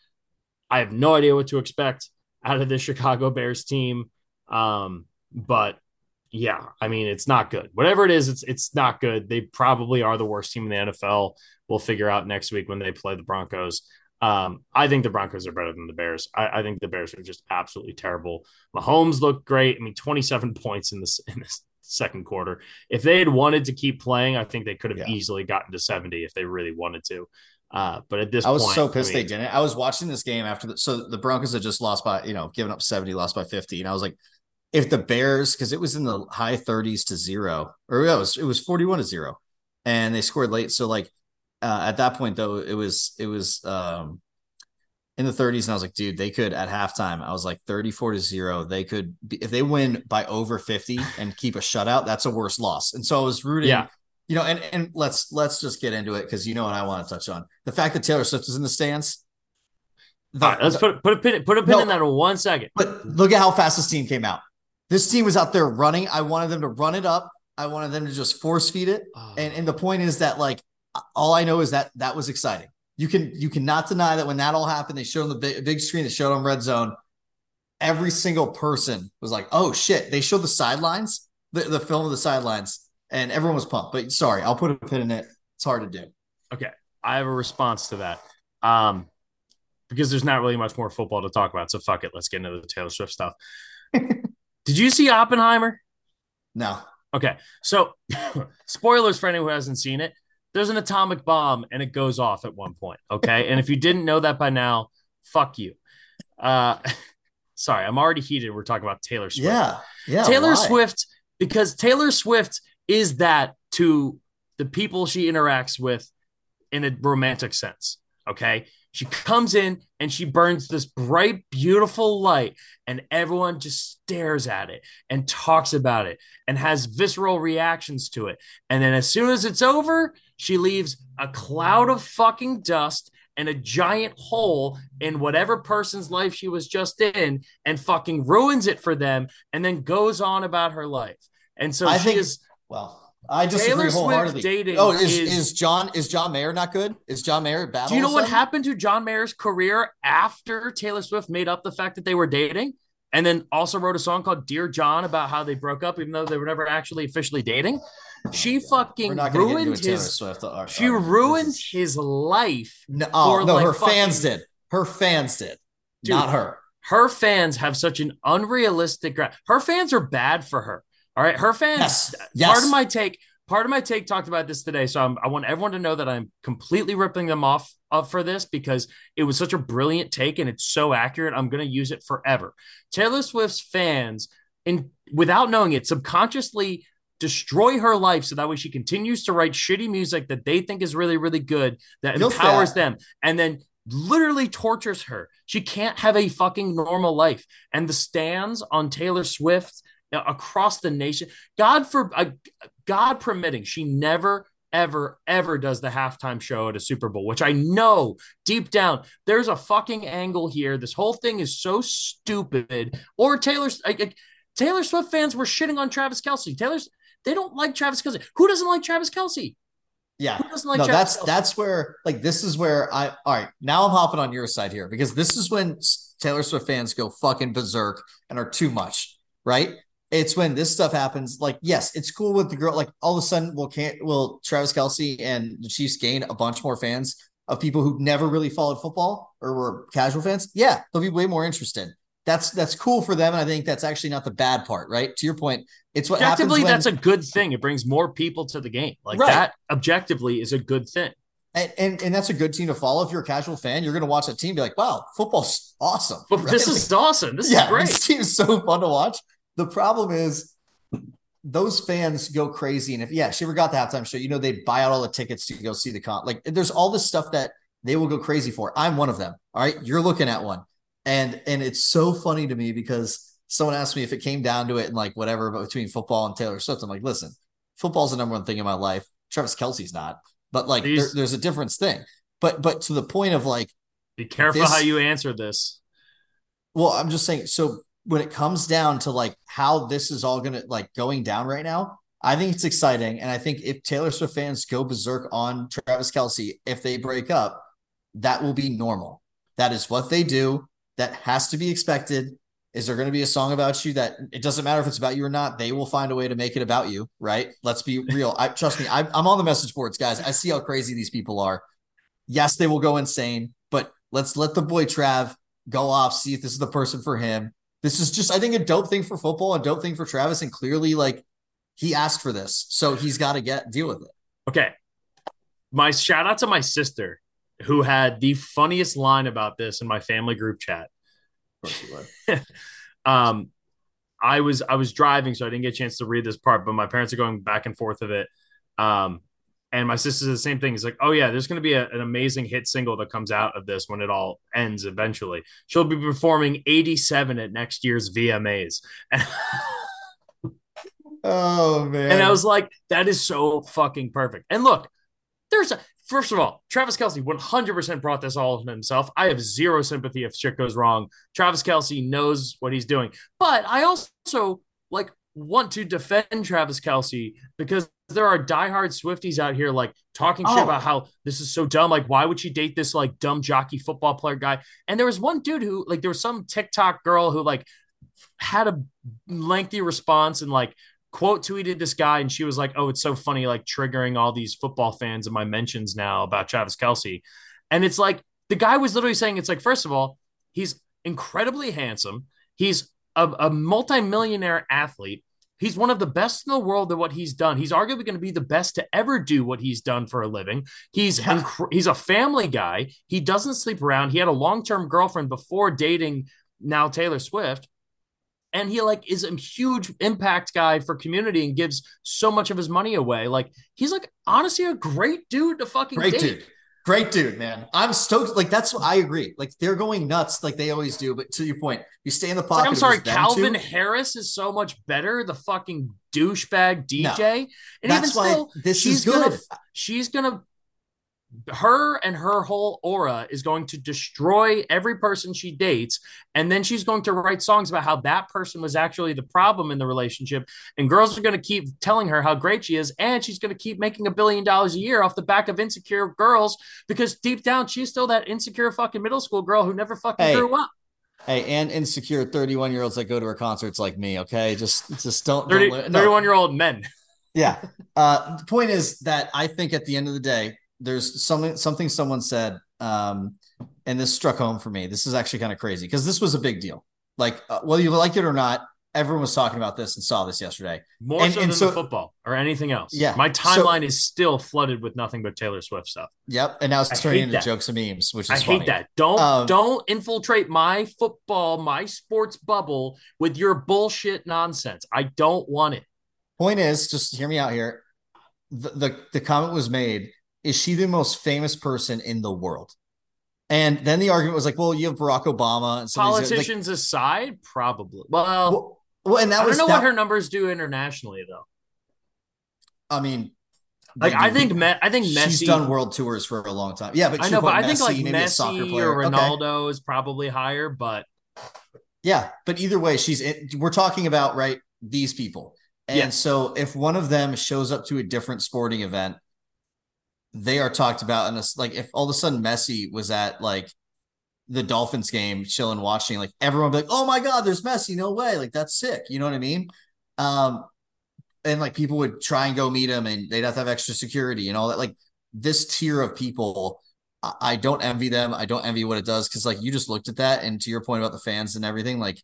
S1: I have no idea what to expect out of the Chicago Bears team. Um, but yeah, I mean, it's not good. Whatever it is, it's it's not good. They probably are the worst team in the NFL. We'll figure out next week when they play the Broncos. Um, I think the Broncos are better than the Bears. I, I, think the Bears are just absolutely terrible. Mahomes looked great. I mean, 27 points in this in this second quarter. If they had wanted to keep playing, I think they could have yeah. easily gotten to 70 if they really wanted to. Uh, but at this
S2: I was
S1: point,
S2: so pissed I mean, they didn't. I was watching this game after the so the Broncos had just lost by, you know, given up 70, lost by 50. And I was like, if the Bears, because it was in the high 30s to zero, or it was it was 41 to zero, and they scored late. So like uh, at that point though, it was it was um in the 30s, and I was like, dude, they could at halftime. I was like 34 to zero. They could be, if they win by over 50 and keep a shutout, that's a worse loss. And so I was rooting. Yeah. You know, and and let's let's just get into it because you know what I want to touch on the fact that Taylor Swift is in the stands.
S1: The, right, let's the, put put a pin put a pin no, in that in one second.
S2: But look at how fast this team came out. This team was out there running. I wanted them to run it up. I wanted them to just force feed it. Oh. And and the point is that like all I know is that that was exciting. You can you cannot deny that when that all happened, they showed on the big, big screen, they showed on Red Zone. Every single person was like, "Oh shit!" They showed the sidelines, the, the film of the sidelines, and everyone was pumped. But sorry, I'll put a pin in it. It's hard to do.
S1: Okay, I have a response to that. Um, because there's not really much more football to talk about. So fuck it, let's get into the Taylor Swift stuff. Did you see Oppenheimer?
S2: No.
S1: Okay, so spoilers for anyone who hasn't seen it there's an atomic bomb and it goes off at one point. Okay. and if you didn't know that by now, fuck you. Uh, sorry, I'm already heated. We're talking about Taylor Swift.
S2: Yeah. Yeah.
S1: Taylor why? Swift, because Taylor Swift is that to the people she interacts with in a romantic sense. Okay. She comes in and she burns this bright, beautiful light, and everyone just stares at it and talks about it and has visceral reactions to it. And then as soon as it's over, she leaves a cloud of fucking dust and a giant hole in whatever person's life she was just in and fucking ruins it for them and then goes on about her life. And so I she think, is
S2: well, I disagree Taylor wholeheartedly. dating oh, is, is, is John is John Mayer not good? Is John Mayer bad?
S1: Do you know what happened to John Mayer's career after Taylor Swift made up the fact that they were dating, and then also wrote a song called "Dear John" about how they broke up, even though they were never actually officially dating? She fucking ruined his. Swift, our, she uh, our, ruined is... his life.
S2: No, oh, no, like her fucking, fans did. Her fans did, dude, not her.
S1: Her fans have such an unrealistic. Her fans are bad for her. All right, her fans. Yes. yes. Part of my take. Part of my take talked about this today, so I'm, i want everyone to know that I'm completely ripping them off of for this because it was such a brilliant take and it's so accurate. I'm going to use it forever. Taylor Swift's fans, in without knowing it, subconsciously destroy her life so that way she continues to write shitty music that they think is really really good that You'll empowers them and then literally tortures her. She can't have a fucking normal life. And the stands on Taylor Swift across the nation. God for uh, God permitting, she never ever ever does the halftime show at a Super Bowl, which I know deep down there's a fucking angle here. This whole thing is so stupid. Or Taylor Taylor Swift fans were shitting on Travis Kelce. Taylor's they don't like Travis Kelce. Who doesn't like Travis Kelce?
S2: Yeah, Who doesn't like no, Travis that's Kelce? that's where like this is where I all right now I'm hopping on your side here because this is when Taylor Swift fans go fucking berserk and are too much, right? It's when this stuff happens. Like, yes, it's cool with the girl. Like, all of a sudden, will can't will Travis Kelce and the Chiefs gain a bunch more fans of people who never really followed football or were casual fans? Yeah, they'll be way more interested. That's that's cool for them, and I think that's actually not the bad part, right? To your point, it's what
S1: objectively
S2: when,
S1: that's a good thing. It brings more people to the game. Like right. that objectively is a good thing.
S2: And, and, and that's a good team to follow. If you're a casual fan, you're going to watch that team be like, "Wow, football's awesome!"
S1: But right? this is awesome. This yeah, is great.
S2: This team is so fun to watch. The problem is those fans go crazy. And if yeah, she ever got the halftime show, you know, they buy out all the tickets to go see the con. Like there's all this stuff that they will go crazy for. I'm one of them. All right. You're looking at one. And and it's so funny to me because someone asked me if it came down to it and like whatever but between football and Taylor Swift. I'm like, listen, football's the number one thing in my life. Travis Kelce's not. But like there, there's a difference thing. But but to the point of like
S1: be careful this, how you answer this.
S2: Well, I'm just saying so when it comes down to like how this is all gonna like going down right now, I think it's exciting. And I think if Taylor Swift fans go berserk on Travis Kelce, if they break up, that will be normal. That is what they do. That has to be expected. Is there going to be a song about you that it doesn't matter if it's about you or not? They will find a way to make it about you, right? Let's be real. I trust me. I, I'm on the message boards, guys. I see how crazy these people are. Yes, they will go insane, but let's let the boy Trav go off, see if this is the person for him this is just, I think, a dope thing for football, a dope thing for Travis, and clearly, like, he asked for this, so he's got to get deal with it.
S1: Okay, my shout out to my sister who had the funniest line about this in my family group chat. um, I was I was driving, so I didn't get a chance to read this part, but my parents are going back and forth of it. Um, and my sister says the same thing. It's like, oh yeah, there's going to be a, an amazing hit single that comes out of this when it all ends eventually. She'll be performing 87 at next year's VMAs.
S2: Oh man.
S1: And I was like, that is so fucking perfect. And look, there's a first of all, Travis Kelce 100% brought this all on himself. I have zero sympathy if shit goes wrong. Travis Kelce knows what he's doing. But I also like want to defend Travis Kelce because there are diehard Swifties out here like talking shit
S2: Oh.
S1: about how this is so dumb. Like, why would she date this like dumb jockey football player guy? And there was one dude who like there was some TikTok girl who like had a lengthy response and like quote tweeted this guy and she was like, "Oh, it's so funny like triggering all these football fans in my mentions now about Travis Kelce." And it's like the guy was literally saying it's like first of all, he's incredibly handsome. He's a, a multimillionaire athlete. He's one of the best in the world at what he's done. He's arguably going to be the best to ever do what he's done for a living. He's
S2: Yeah.
S1: inc- he's a family guy. He doesn't sleep around. He had a long-term girlfriend before dating now Taylor Swift and he like is a huge impact guy for community and gives so much of his money away. Like he's like honestly a great dude to fucking
S2: Great
S1: date.
S2: dude. Great dude, man. I'm stoked. Like that's what I agree. Like they're going nuts, like they always do. But to your point, you stay in the pocket.
S1: like, I'm sorry, Calvin. Harris is so much better. The fucking douchebag DJ, and
S2: That's
S1: even
S2: why
S1: still,
S2: this
S1: she's
S2: is good.
S1: gonna she's gonna her and her whole aura is going to destroy every person she dates and then she's going to write songs about how that person was actually the problem in the relationship and girls are going to keep telling her how great she is and she's going to keep making a billion dollars a year off the back of insecure girls because deep down she's still that insecure fucking middle school girl who never fucking
S2: Hey.
S1: grew up
S2: Hey, and insecure 31 year olds that go to her concerts like me. Okay, just just don't.
S1: 30,
S2: don't li- no.
S1: 31 year old men
S2: Yeah. Uh, the point is that I think at the end of the day, there's something something someone said, um, and this struck home for me. This is actually kind of crazy because this was a big deal. Like uh, whether you like it or not, everyone was talking about this and saw this yesterday.
S1: more
S2: And-
S1: so
S2: and
S1: than
S2: so-
S1: the football or anything else
S2: Yeah.
S1: my
S2: So-
S1: timeline is still flooded with nothing but taylor swift stuff
S2: Yep, and now it's turning into
S1: that.
S2: jokes and memes, which is
S1: I
S2: funny.
S1: hate that. Don't
S2: Um,
S1: don't infiltrate my football, my sports bubble with your bullshit nonsense. I don't want it.
S2: Point is, just hear me out here. The, the the comment was made: Is she the most famous person in the world? And then the argument was like, well, you have Barack Obama and of like,
S1: Politicians aside, probably. Well,
S2: well, well, and that
S1: I don't
S2: was
S1: know
S2: that,
S1: what her numbers do internationally though.
S2: I mean,
S1: Like I think Me- I think
S2: she's
S1: Messi.
S2: done world tours for a long time. Yeah, but
S1: I know, but
S2: point,
S1: I think like
S2: maybe a soccer
S1: Messi
S2: player.
S1: or
S2: Okay.
S1: Ronaldo is probably higher. But
S2: Yeah, but either way, she's in, we're talking about right these people. And
S1: Yeah.
S2: so if one of them shows up to a different sporting event, they are talked about and it's like if all of a sudden Messi was at like the Dolphins game chilling watching like everyone be like, "Oh my god, there's Messi. No way. Like that's sick." You know what I mean? Um and like people would try and go meet him and they'd have to have extra security and all that like this tier of people I- I don't envy them. I don't envy what it does because like you just looked at that and to your point about the fans and everything, like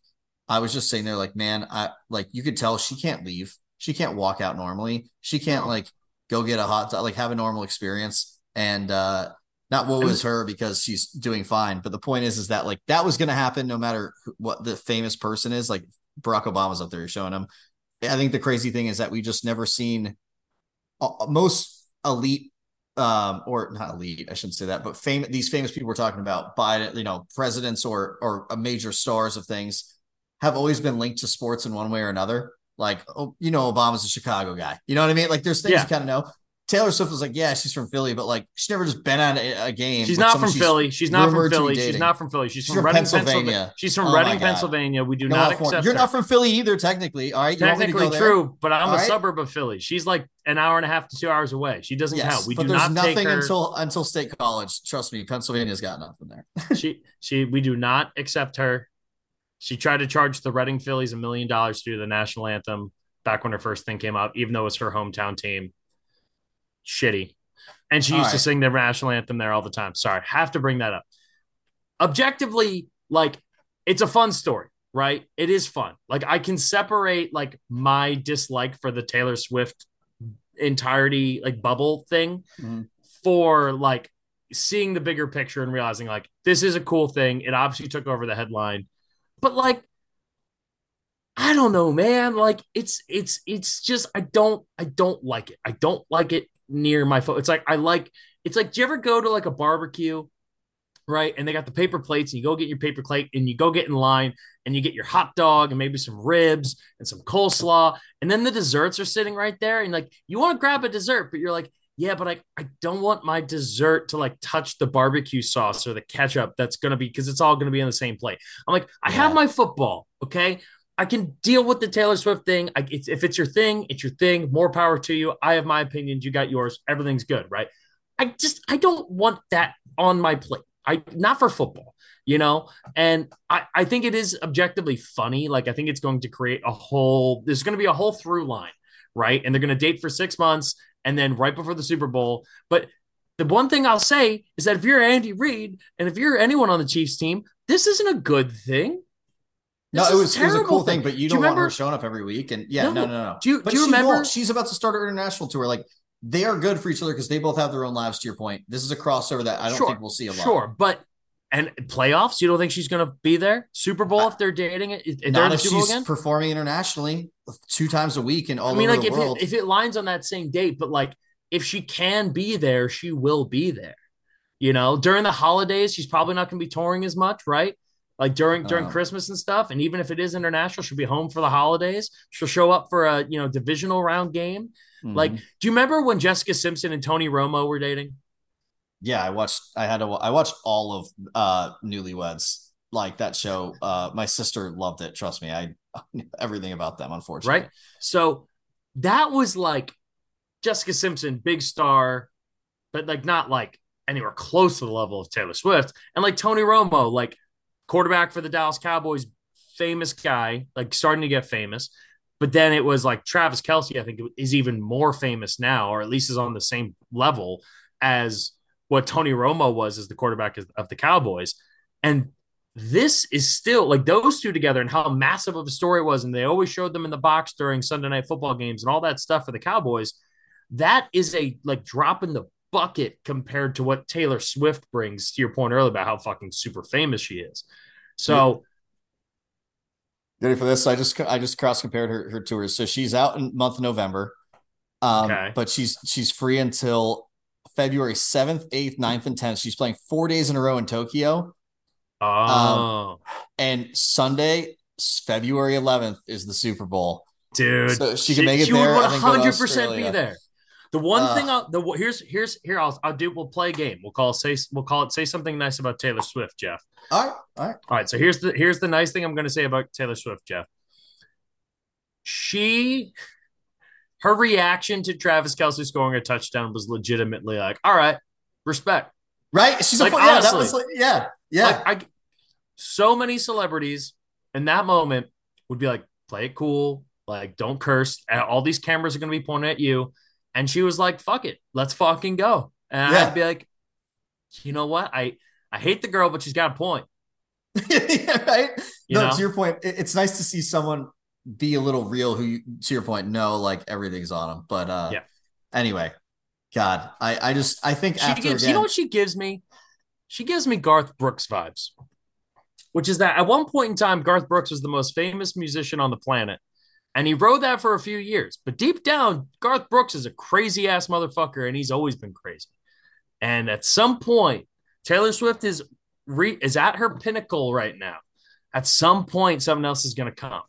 S2: I was just saying there, like, man, I like you could tell she can't leave. She can't walk out normally. She can't like go get a hot dog, like have a normal experience. And uh not what was her because she's doing fine. But the point is, is that like that was gonna happen no matter who- what the famous person is. Like Barack Obama's up there showing him. I think the crazy thing is that we just never seen uh, most elite um or not elite i shouldn't say that but fame these famous people we're talking about biden you know presidents or or major stars of things have always been linked to sports in one way or another like oh you know obama's a chicago guy you know what i mean like there's things
S1: Yeah.
S2: you kind of know taylor swift was like yeah she's from philly but like she's never just been at a, a game
S1: she's not from Philly. She's not from
S2: rumored to be
S1: Philly. She's not from Philly. She's,
S2: She's
S1: from Reading,
S2: Pennsylvania.
S1: Pennsylvania. She's from
S2: Oh
S1: Reading, Pennsylvania. We do
S2: No,
S1: not accept
S2: you're
S1: her.
S2: not from philly either technically all right you want me to
S1: Technically true, but I'm
S2: All
S1: a
S2: right.
S1: suburb of Philly. She's like an hour and a half to two hours away. She doesn't
S2: yes
S1: count. We
S2: but
S1: do
S2: there's
S1: not
S2: nothing
S1: take her.
S2: until until state college trust me pennsylvania's got nothing there
S1: she she we do not accept her. She tried to charge the Reading Phillies a million dollars to do the national anthem back when her first thing came out, even though it was her hometown team. Shitty. And she
S2: All
S1: used to sing the national anthem there all the time. Sorry, have to bring that up. Objectively, like it's a fun story, right? It is fun. Like I can separate like my dislike for the Taylor Swift entirety like bubble thing
S2: Mhm.
S1: for like seeing the bigger picture and realizing like this is a cool thing. It obviously took over the headline, but like I don't know, man. Like it's it's it's just I don't I don't like it. I don't like it near my phone. It's like I like it's like do you ever go to like a barbecue right? And they got the paper plates, and you go get your paper plate and you go get in line and you get your hot dog and maybe some ribs and some coleslaw. And then the desserts are sitting right there. And like, you want to grab a dessert, but you're like, yeah, but I, I don't want my dessert to like touch the barbecue sauce or the ketchup that's going to be because it's all going to be on the same plate. I'm like, I have my football. Okay. I can deal with the Taylor Swift thing. I, it's, if it's your thing, it's your thing. More power to you. I have my opinions. You got yours. Everything's good, right? I just I don't want that on my plate. I not for football, you know. And I I think it is objectively funny. Like I think it's going to create a whole. There's going to be a whole through line, right? And they're going to date for six months, and then right before the Super Bowl. But the one thing I'll say is that if you're Andy Reid and if you're anyone on the Chiefs team, this isn't a good thing.
S2: No, it was, it was a cool thing, but you don't you want her showing up every week. And yeah, no, no, no. no.
S1: Do you, do you remember?
S2: Won't. She's about to start her international tour. Like they are good for each other because they both have their own lives. To your point, this is a crossover that I don't
S1: sure,
S2: think we'll see a lot.
S1: Sure, but and playoffs, you don't think she's going to be there? Super Bowl if they're dating it?
S2: Not if she's again? performing internationally two times a week and all I mean,
S1: like
S2: if
S1: it, if it lines on that same date, but like if she can be there, she will be there. You know, during the holidays, she's probably not going to be touring as much, right? Like during during uh, Christmas and stuff. And even if it is international, she'll be home for the holidays. She'll show up for a you know divisional round game. Mm-hmm. Like, do you remember when Jessica Simpson and Tony Romo were dating?
S2: Yeah, I watched. I had to. I watched all of uh Newlyweds. Like that show. Uh, my sister loved it. Trust me, I everything about them. Unfortunately,
S1: right. So that was like Jessica Simpson, big star, but like not like anywhere close to the level of Taylor Swift. And like Tony Romo, like quarterback for the Dallas Cowboys, famous guy, like starting to get famous. But then it was like Travis Kelce, I think, is even more famous now, or at least is on the same level as what Tony Romo was as the quarterback of the Cowboys. And this is still like those two together and how massive of a story it was. And they always showed them in the box during Sunday night football games and all that stuff for the Cowboys. That is a like drop in the bucket compared to what Taylor Swift brings to your point earlier about how fucking super famous she is. So
S2: ready for this? I just I just cross compared her, her tours. So she's out in month of November. Um, okay. but she's she's free until February 7th, 8th, 9th, and 10th. She's playing four days in a row in Tokyo.
S1: Oh. Um,
S2: and Sunday, February 11th, is the Super Bowl.
S1: Dude.
S2: So she can make it she there. She would
S1: 100% be there. The one uh, thing I'll the here's here's here I'll I'll do we'll play a game. We'll call say we'll call it say something nice about Taylor Swift, Jeff.
S2: All right, all right.
S1: All right. So here's the here's the nice thing I'm gonna say about Taylor Swift, Jeff. She her reaction to Travis Kelce scoring a touchdown was legitimately like, all right, respect.
S2: Right? She's like, a, yeah, honestly, was like, yeah, yeah.
S1: Like I, so many celebrities in that moment would be like, play it cool, like don't curse. All these cameras are gonna be pointing at you. And she was like, fuck it, let's fucking go. And yeah. I'd be like, you know what? I I hate the girl, but she's got a point.
S2: yeah, right? You no, know? to your point, it's nice to see someone be a little real who to your point, no, like everything's on him But uh yeah. anyway, God, I I just I think
S1: she after gives, again, you know what she gives me? She gives me Garth Brooks vibes. Which is that at one point in time, Garth Brooks was the most famous musician on the planet. And he rode that for a few years. But deep down, Garth Brooks is a crazy ass motherfucker, and he's always been crazy. And at some point, Taylor Swift is re- is at her pinnacle right now. At some point, something else is going to come.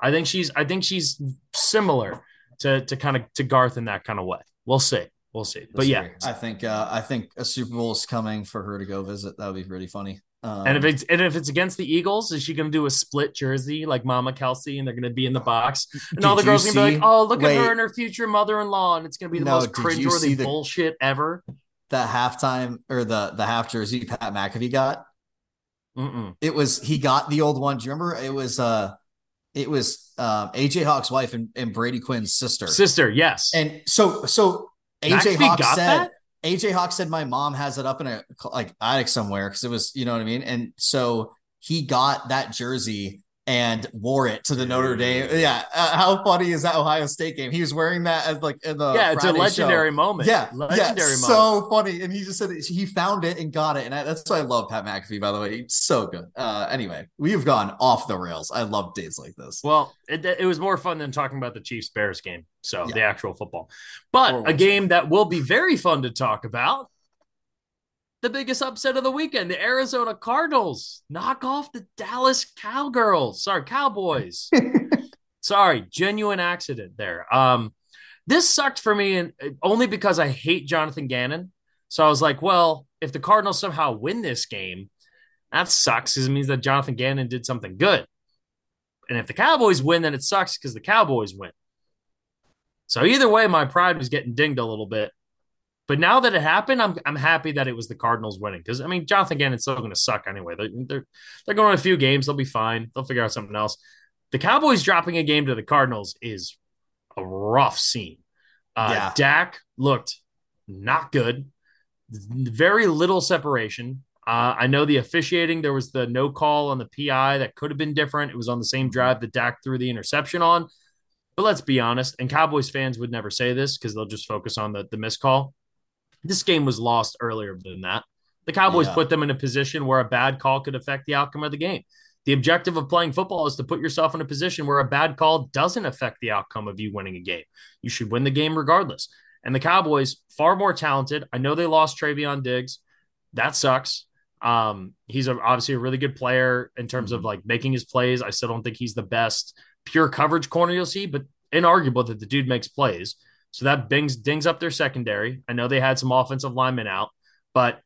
S1: I think she's I think she's similar to to kind of to Garth in that kind of way. We'll see. We'll see. But yeah,
S2: I think uh, I think a Super Bowl is coming for her to go visit. That would be really funny.
S1: Um, and if it's and if it's against the Eagles, is she going to do a split jersey like Mama Kelce, and they're going to be in the box, and all the girls are going to be like, "Oh, look wait, at her and her future mother-in-law," and it's going to be the no, most cringeworthy the, bullshit ever.
S2: The halftime or the the half jersey Pat McAfee got. Mm-mm. It was he got the old one. Do you remember? It was uh, it was uh, AJ Hawk's wife and, and Brady Quinn's sister.
S1: Sister, yes.
S2: And so so AJ Hawk said. That? AJ Hawk said my mom has it up in a like attic somewhere because it was, you know what I mean? And so he got that jersey and wore it to the Notre Dame. Yeah, uh, how funny is that Ohio State game? He was wearing that as like in the
S1: yeah, it's a legendary
S2: show.
S1: moment.
S2: Yeah,
S1: legendary
S2: yeah,
S1: moment.
S2: So funny, and he just said he found it and got it, and I, that's why I love Pat McAfee. By the way, he's so good. Uh, anyway, we've gone off the rails. I love days like this.
S1: Well, it, it was more fun than talking about the Chiefs Bears game. So yeah. the actual football, but a game that will be very fun to talk about the biggest upset of the weekend. The Arizona Cardinals knock off the Dallas Cowgirls. Sorry, Cowboys. Sorry, genuine accident there. Um, this sucked for me, and only because I hate Jonathan Gannon. So I was like, well, if the Cardinals somehow win this game, that sucks because it means that Jonathan Gannon did something good. And if the Cowboys win, then it sucks because the Cowboys win. So either way, my pride was getting dinged a little bit. But now that it happened, I'm I'm happy that it was the Cardinals winning because I mean Jonathan Gannon's still going to suck anyway. They're, they're they're going a few games. They'll be fine. They'll figure out something else. The Cowboys dropping a game to the Cardinals is a rough scene. Uh, yeah. Dak looked not good. Very little separation. Uh, I know the officiating. There was the no call on the PI that could have been different. It was on the same drive that Dak threw the interception on. But let's be honest, and Cowboys fans would never say this because they'll just focus on the, the missed call. This game was lost earlier than that. The Cowboys yeah. put them in a position where a bad call could affect the outcome of the game. The objective of playing football is to put yourself in a position where a bad call doesn't affect the outcome of you winning a game. You should win the game regardless. And the Cowboys, far more talented. I know they lost Trevon Diggs. That sucks. Um, he's a, obviously a really good player in terms of mm-hmm. like making his plays. I still don't think he's the best pure coverage corner you'll see, but inarguable that the dude makes plays. So that bings dings up their secondary. I know they had some offensive linemen out, but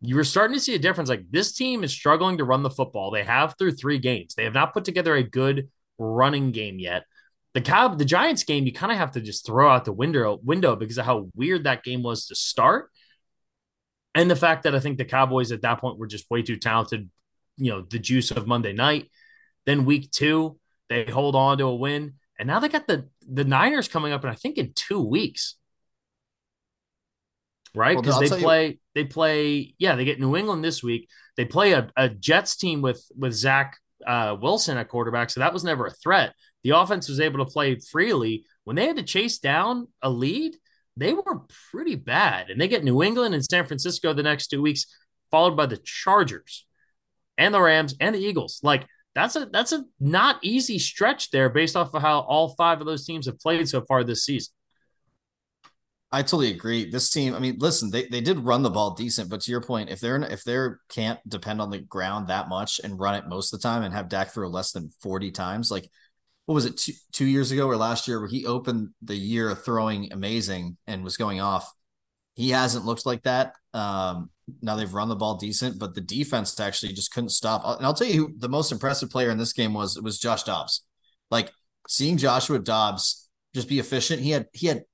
S1: you were starting to see a difference. Like this team is struggling to run the football. They have through three games. They have not put together a good running game yet. The Cow, the Giants game, you kind of have to just throw out the window window because of how weird that game was to start, and the fact that I think the Cowboys at that point were just way too talented. You know, the juice of Monday night. Then week two, they hold on to a win. And now they got the the Niners coming up, and I think in two weeks, right? Because well, they play you. they play yeah they get New England this week. They play a, a Jets team with with Zach uh, Wilson at quarterback, so that was never a threat. The offense was able to play freely when they had to chase down a lead. They were pretty bad, and they get New England and San Francisco the next two weeks, followed by the Chargers and the Rams and the Eagles. Like that's a that's a not easy stretch there based off of how all five of those teams have played so far this season.
S2: I totally agree. This team, I mean, listen, they, they did run the ball decent, but to your point, if they're if they can't depend on the ground that much and run it most of the time and have Dak throw less than 40 times, like what was it two, two years ago or last year where he opened the year throwing amazing and was going off. He hasn't looked like that. Um, now they've run the ball decent, but the defense actually just couldn't stop. And I'll tell you who the most impressive player in this game was was Josh Dobbs. Like seeing Joshua Dobbs just be efficient. He had he had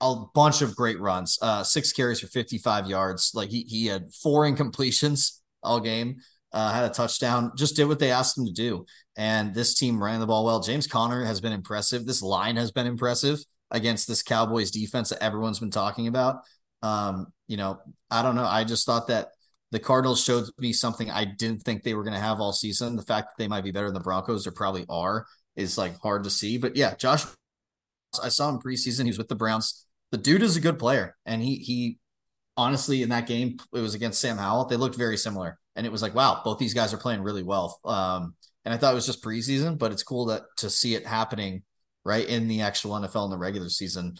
S2: a bunch of great runs. Uh, six carries for 55 yards. Like he he had four incompletions all game. Uh, had a touchdown. Just did what they asked him to do. And this team ran the ball well. James Conner has been impressive. This line has been impressive against this Cowboys defense that everyone's been talking about. Um, you know, I don't know. I just thought that the Cardinals showed me something I didn't think they were going to have all season. The fact that they might be better than the Broncos, or probably are, is like hard to see. But yeah, Josh, I saw him preseason. He was with the Browns. The dude is a good player, and he he honestly in that game it was against Sam Howell. They looked very similar, and it was like wow, both these guys are playing really well. Um, and I thought it was just preseason, but it's cool that to see it happening right in the actual NFL in the regular season.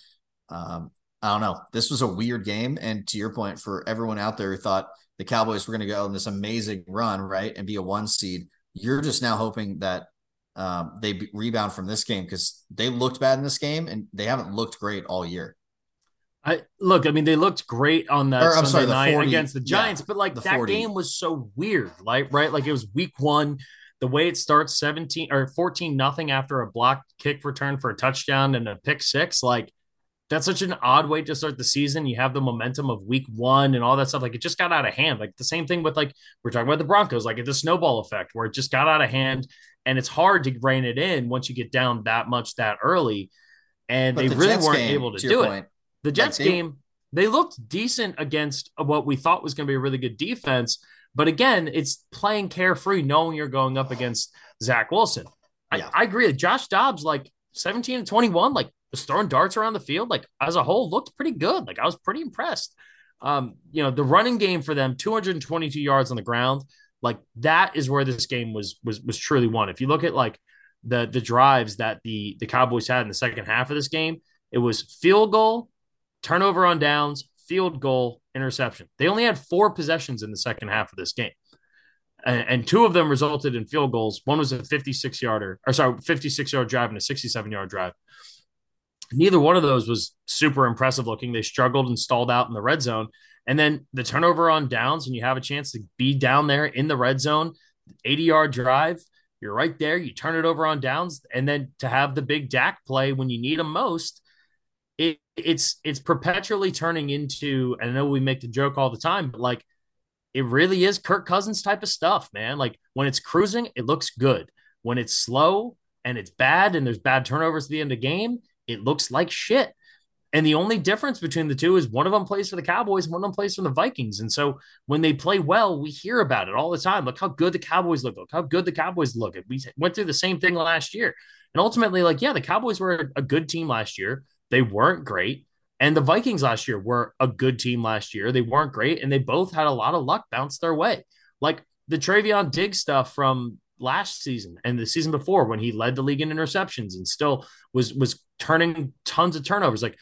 S2: Um, I don't know. This was a weird game. And to your point, for everyone out there who thought the Cowboys were going to go on this amazing run, right, and be a one seed, you're just now hoping that um, they rebound from this game because they looked bad in this game and they haven't looked great all year.
S1: I look, I mean, they looked great on that or, Sunday sorry, night 40, against the Giants, yeah, but like that 40. game was so weird, like right, like it was week one. The way it starts 17 or 14 nothing after a block kick return for a touchdown and a pick six, like that's such an odd way to start the season. You have the momentum of week one and all that stuff. Like it just got out of hand. Like the same thing with like we're talking about the Broncos, like the snowball effect where it just got out of hand and it's hard to rein it in once you get down that much that early. And but they the really Jets weren't game, able to, to do point, it. The Jets like they, game, they looked decent against what we thought was going to be a really good defense. But again, it's playing carefree, knowing you're going up against Zach Wilson. Yeah. I, I agree. Josh Dobbs, like 17 to 21, like was throwing darts around the field, like as a whole, looked pretty good. Like I was pretty impressed. Um, you know, the running game for them, 222 yards on the ground, like that is where this game was was was truly won. If you look at like the the drives that the the Cowboys had in the second half of this game, it was field goal, turnover on downs, field goal, interception. They only had four possessions in the second half of this game. And, and two of them resulted in field goals. One was a 56 yarder, or sorry, 56 yard drive and a 67 yard drive. Neither one of those was super impressive looking. They struggled and stalled out in the red zone. And then the turnover on downs, and you have a chance to be down there in the red zone, 80 yard drive. You're right there. You turn it over on downs, and then to have the big Dak play when you need him most, it, it's it's perpetually turning into. I know we make the joke all the time, but like it really is Kirk Cousins type of stuff, man. Like when it's cruising, it looks good. When it's slow and it's bad, and there's bad turnovers at the end of the game, it looks like shit. And the only difference between the two is one of them plays for the Cowboys and one of them plays for the Vikings. And so when they play well, we hear about it all the time. Look how good the Cowboys look. Look how good the Cowboys look. We went through the same thing last year. And ultimately, like, yeah, the Cowboys were a good team last year. They weren't great. And the Vikings last year were a good team last year. They weren't great. And they both had a lot of luck bounce their way. Like the Trevon Diggs stuff from last season and the season before when he led the league in interceptions and still was was turning tons of turnovers. Like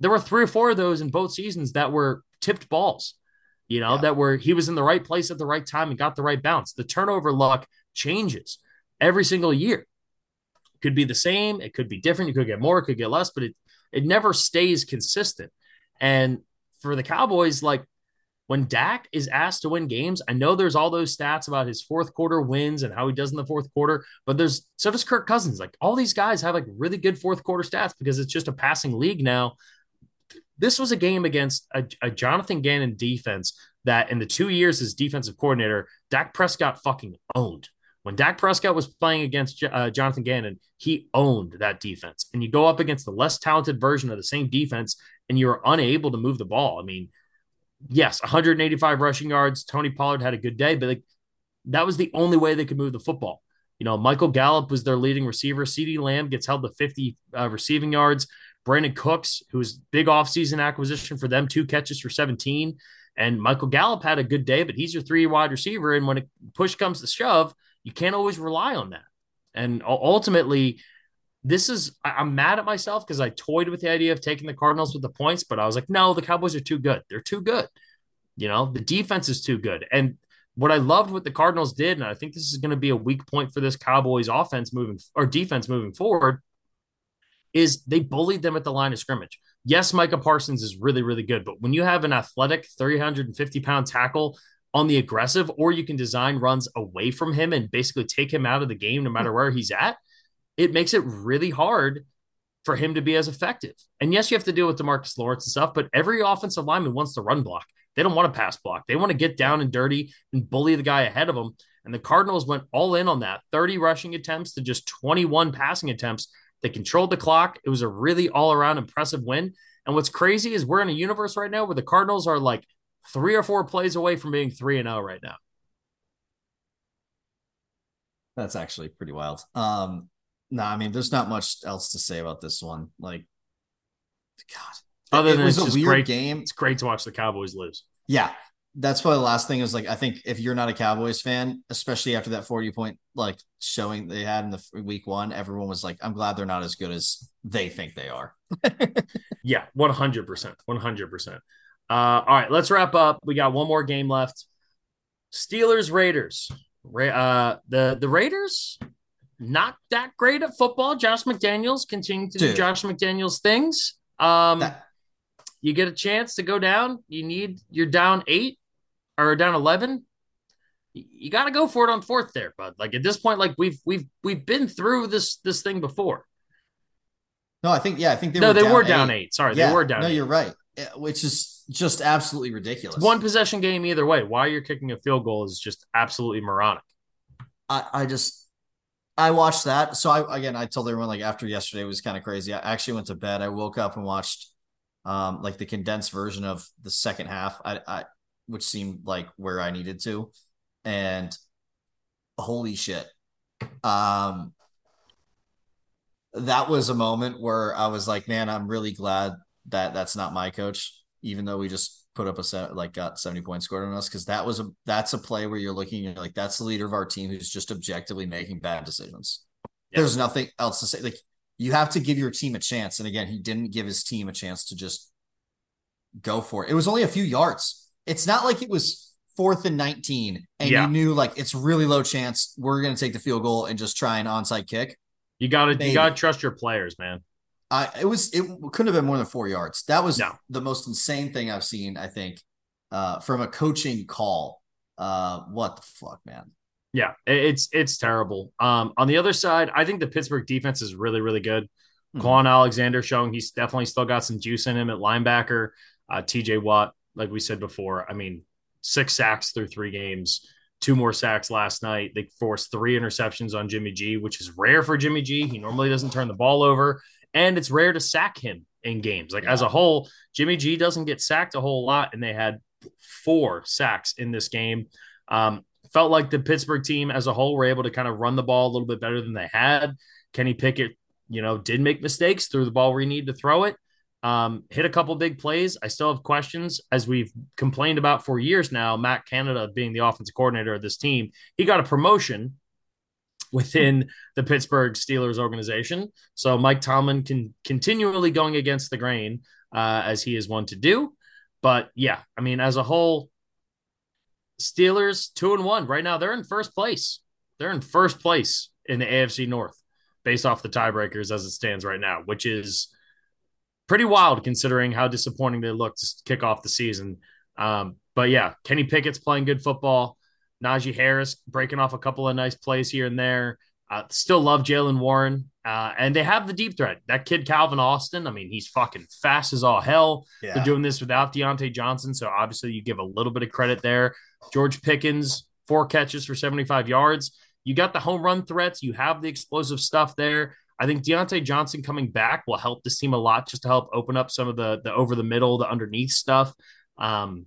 S1: there were three or four of those in both seasons that were tipped balls, you know, yeah. that were he was in the right place at the right time and got the right bounce. The turnover luck changes every single year. Could be the same, it could be different, you could get more, it could get less, but it it never stays consistent. And for the Cowboys, like when Dak is asked to win games, I know there's all those stats about his fourth quarter wins and how he does in the fourth quarter, but there's so does Kirk Cousins. Like all these guys have like really good fourth quarter stats because it's just a passing league now. This was a game against a, a Jonathan Gannon defense that in the two years as defensive coordinator, Dak Prescott fucking owned. When Dak Prescott was playing against uh, Jonathan Gannon, he owned that defense. And you go up against the less talented version of the same defense, and you're unable to move the ball. I mean, yes, 185 rushing yards. Tony Pollard had a good day, but like that was the only way they could move the football. You know, Michael Gallup was their leading receiver. CeeDee Lamb gets held to 50 uh, receiving yards. Brandin Cooks, who's big offseason acquisition for them, two catches for 17. And Michael Gallup had a good day, but he's your three wide receiver. And when push comes to shove, you can't always rely on that. And ultimately, this is I'm mad at myself because I toyed with the idea of taking the Cardinals with the points, but I was like, no, the Cowboys are too good. They're too good. You know, the defense is too good. And what I loved what the Cardinals did, and I think this is going to be a weak point for this Cowboys offense moving or defense moving forward, is they bullied them at the line of scrimmage. Yes, Micah Parsons is really, really good, but when you have an athletic 350 pound tackle on the aggressive, or you can design runs away from him and basically take him out of the game no matter where he's at, it makes it really hard for him to be as effective. And yes, you have to deal with Demarcus Lawrence and stuff, but every offensive lineman wants to run block. They don't want to pass block. They want to get down and dirty and bully the guy ahead of them. And the Cardinals went all in on that 30 rushing attempts to just 21 passing attempts. They controlled the clock. It was a really all around impressive win. And what's crazy is we're in a universe right now where the Cardinals are like three or four plays away from being 3 and 0 right now.
S2: That's actually pretty wild. Um, no, nah, I mean, there's not much else to say about this one. Like,
S1: God, other than it was it's a weird great, game. It's great to watch the Cowboys lose.
S2: Yeah, that's probably the last thing is like I think if you're not a Cowboys fan, especially after that 40 point like showing they had in the week one, everyone was like, I'm glad they're not as good as they think they are.
S1: yeah, 100 percent, 100 percent. Uh, all right, let's wrap up. We got one more game left. Steelers Raiders. Ra- uh, the the Raiders not that great at football. Josh McDaniels continuing to Dude. do Josh McDaniels things. Um, that- you get a chance to go down. You need you're down eight or down eleven. You got to go for it on fourth there, bud. Like at this point, like we've we've we've been through this this thing before.
S2: No, I think yeah, I think
S1: they no, were they down were down eight. eight. Sorry, yeah, they were down.
S2: No,
S1: you
S2: you're right. Which is just absolutely ridiculous.
S1: It's one possession game either way. Why you're kicking a field goal is just absolutely moronic.
S2: I, I just I watched that. So I again I told everyone like after yesterday was kind of crazy. I actually went to bed. I woke up and watched um like the condensed version of the second half. I, I which seemed like where I needed to. And holy shit. Um that was a moment where I was like, man, I'm really glad that that's not my coach, even though we just put up a set like got 70 points scored on us because that was a that's a play where you're looking you're like that's the leader of our team who's just objectively making bad decisions. Yeah. There's nothing else to say. Like you have to give your team a chance. And again, he didn't give his team a chance to just go for it. It was only a few yards. It's not like it was fourth and 19 and
S1: Yeah.
S2: you knew like it's really low chance we're going to take the field goal and just try an onside kick.
S1: You gotta
S2: Maybe.
S1: you gotta trust your players, man.
S2: I it was it couldn't have been more than four yards. That was
S1: No.
S2: the most insane thing I've seen. I think uh, from a coaching call. Uh, what the fuck, man?
S1: Yeah, it's it's terrible. Um, on the other side, I think the Pittsburgh defense is really really good.
S2: Mhm.
S1: Kwon Alexander showing he's definitely still got some juice in him at linebacker. Uh, T.J. Watt, like we said before, I mean, six sacks through three games, two more sacks last night. They forced three interceptions on Jimmy G, which is rare for Jimmy G. He normally doesn't turn the ball over, and it's rare to sack him in games. Like as a whole, Jimmy G doesn't get sacked a whole lot, and they had four sacks in this game. Um, felt like the Pittsburgh team as a whole were able to kind of run the ball a little bit better than they had. Kenny Pickett, you know, did make mistakes, threw the ball where he needed to throw it, um, hit a couple big plays. I still have questions, as we've complained about for years now. Matt Canada being the offensive coordinator of this team, he got a promotion within the Pittsburgh Steelers organization. So Mike Tomlin can continually going against the grain uh, as he is one to do. But yeah, I mean, as a whole, Steelers two and one right now. They're in first place. They're in first place in the AFC North based off the tiebreakers as it stands right now, which is pretty wild considering how disappointing they looked to kick off the season. Um, but yeah, Kenny Pickett's playing good football. Najee Harris breaking off a couple of nice plays here and there. Uh, still love Jaylen Warren. Uh, and they have the deep threat. That kid, Calvin Austin, I mean, he's fucking fast as all hell.
S2: Yeah.
S1: They're doing this without Diontae Johnson. So obviously you give a little bit of credit there. George Pickens, four catches for 75 yards. You got the home run threats. You have the explosive stuff there. I think Diontae Johnson coming back will help this team a lot just to help open up some of the the over the middle, the underneath stuff. Um,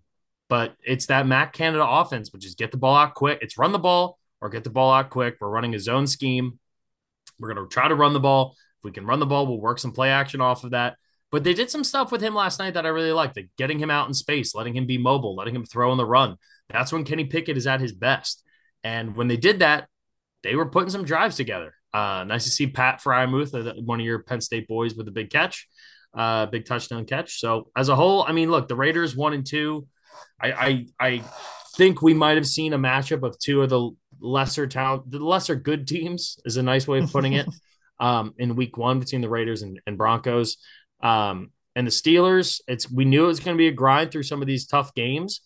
S1: but it's that Matt Canada offense, which is get the ball out quick. It's run the ball or get the ball out quick. We're running a zone scheme. We're going to try to run the ball. If we can run the ball, we'll work some play action off of that. But they did some stuff with him last night that I really liked, like getting him out in space, letting him be mobile, letting him throw on the run. That's when Kenny Pickett is at his best. And when they did that, they were putting some drives together. Uh, nice to see Pat Freiermuth, uh, one of your Penn State boys, with a big catch, uh, big touchdown catch. So as a whole, I mean, look, the Raiders one and two. I I, I think we might have seen a matchup of two of the lesser talent, the lesser good teams is a nice way of putting it. um, in week one between the Raiders and, and Broncos. Um, and the Steelers, it's we knew it was going to be a grind through some of these tough games.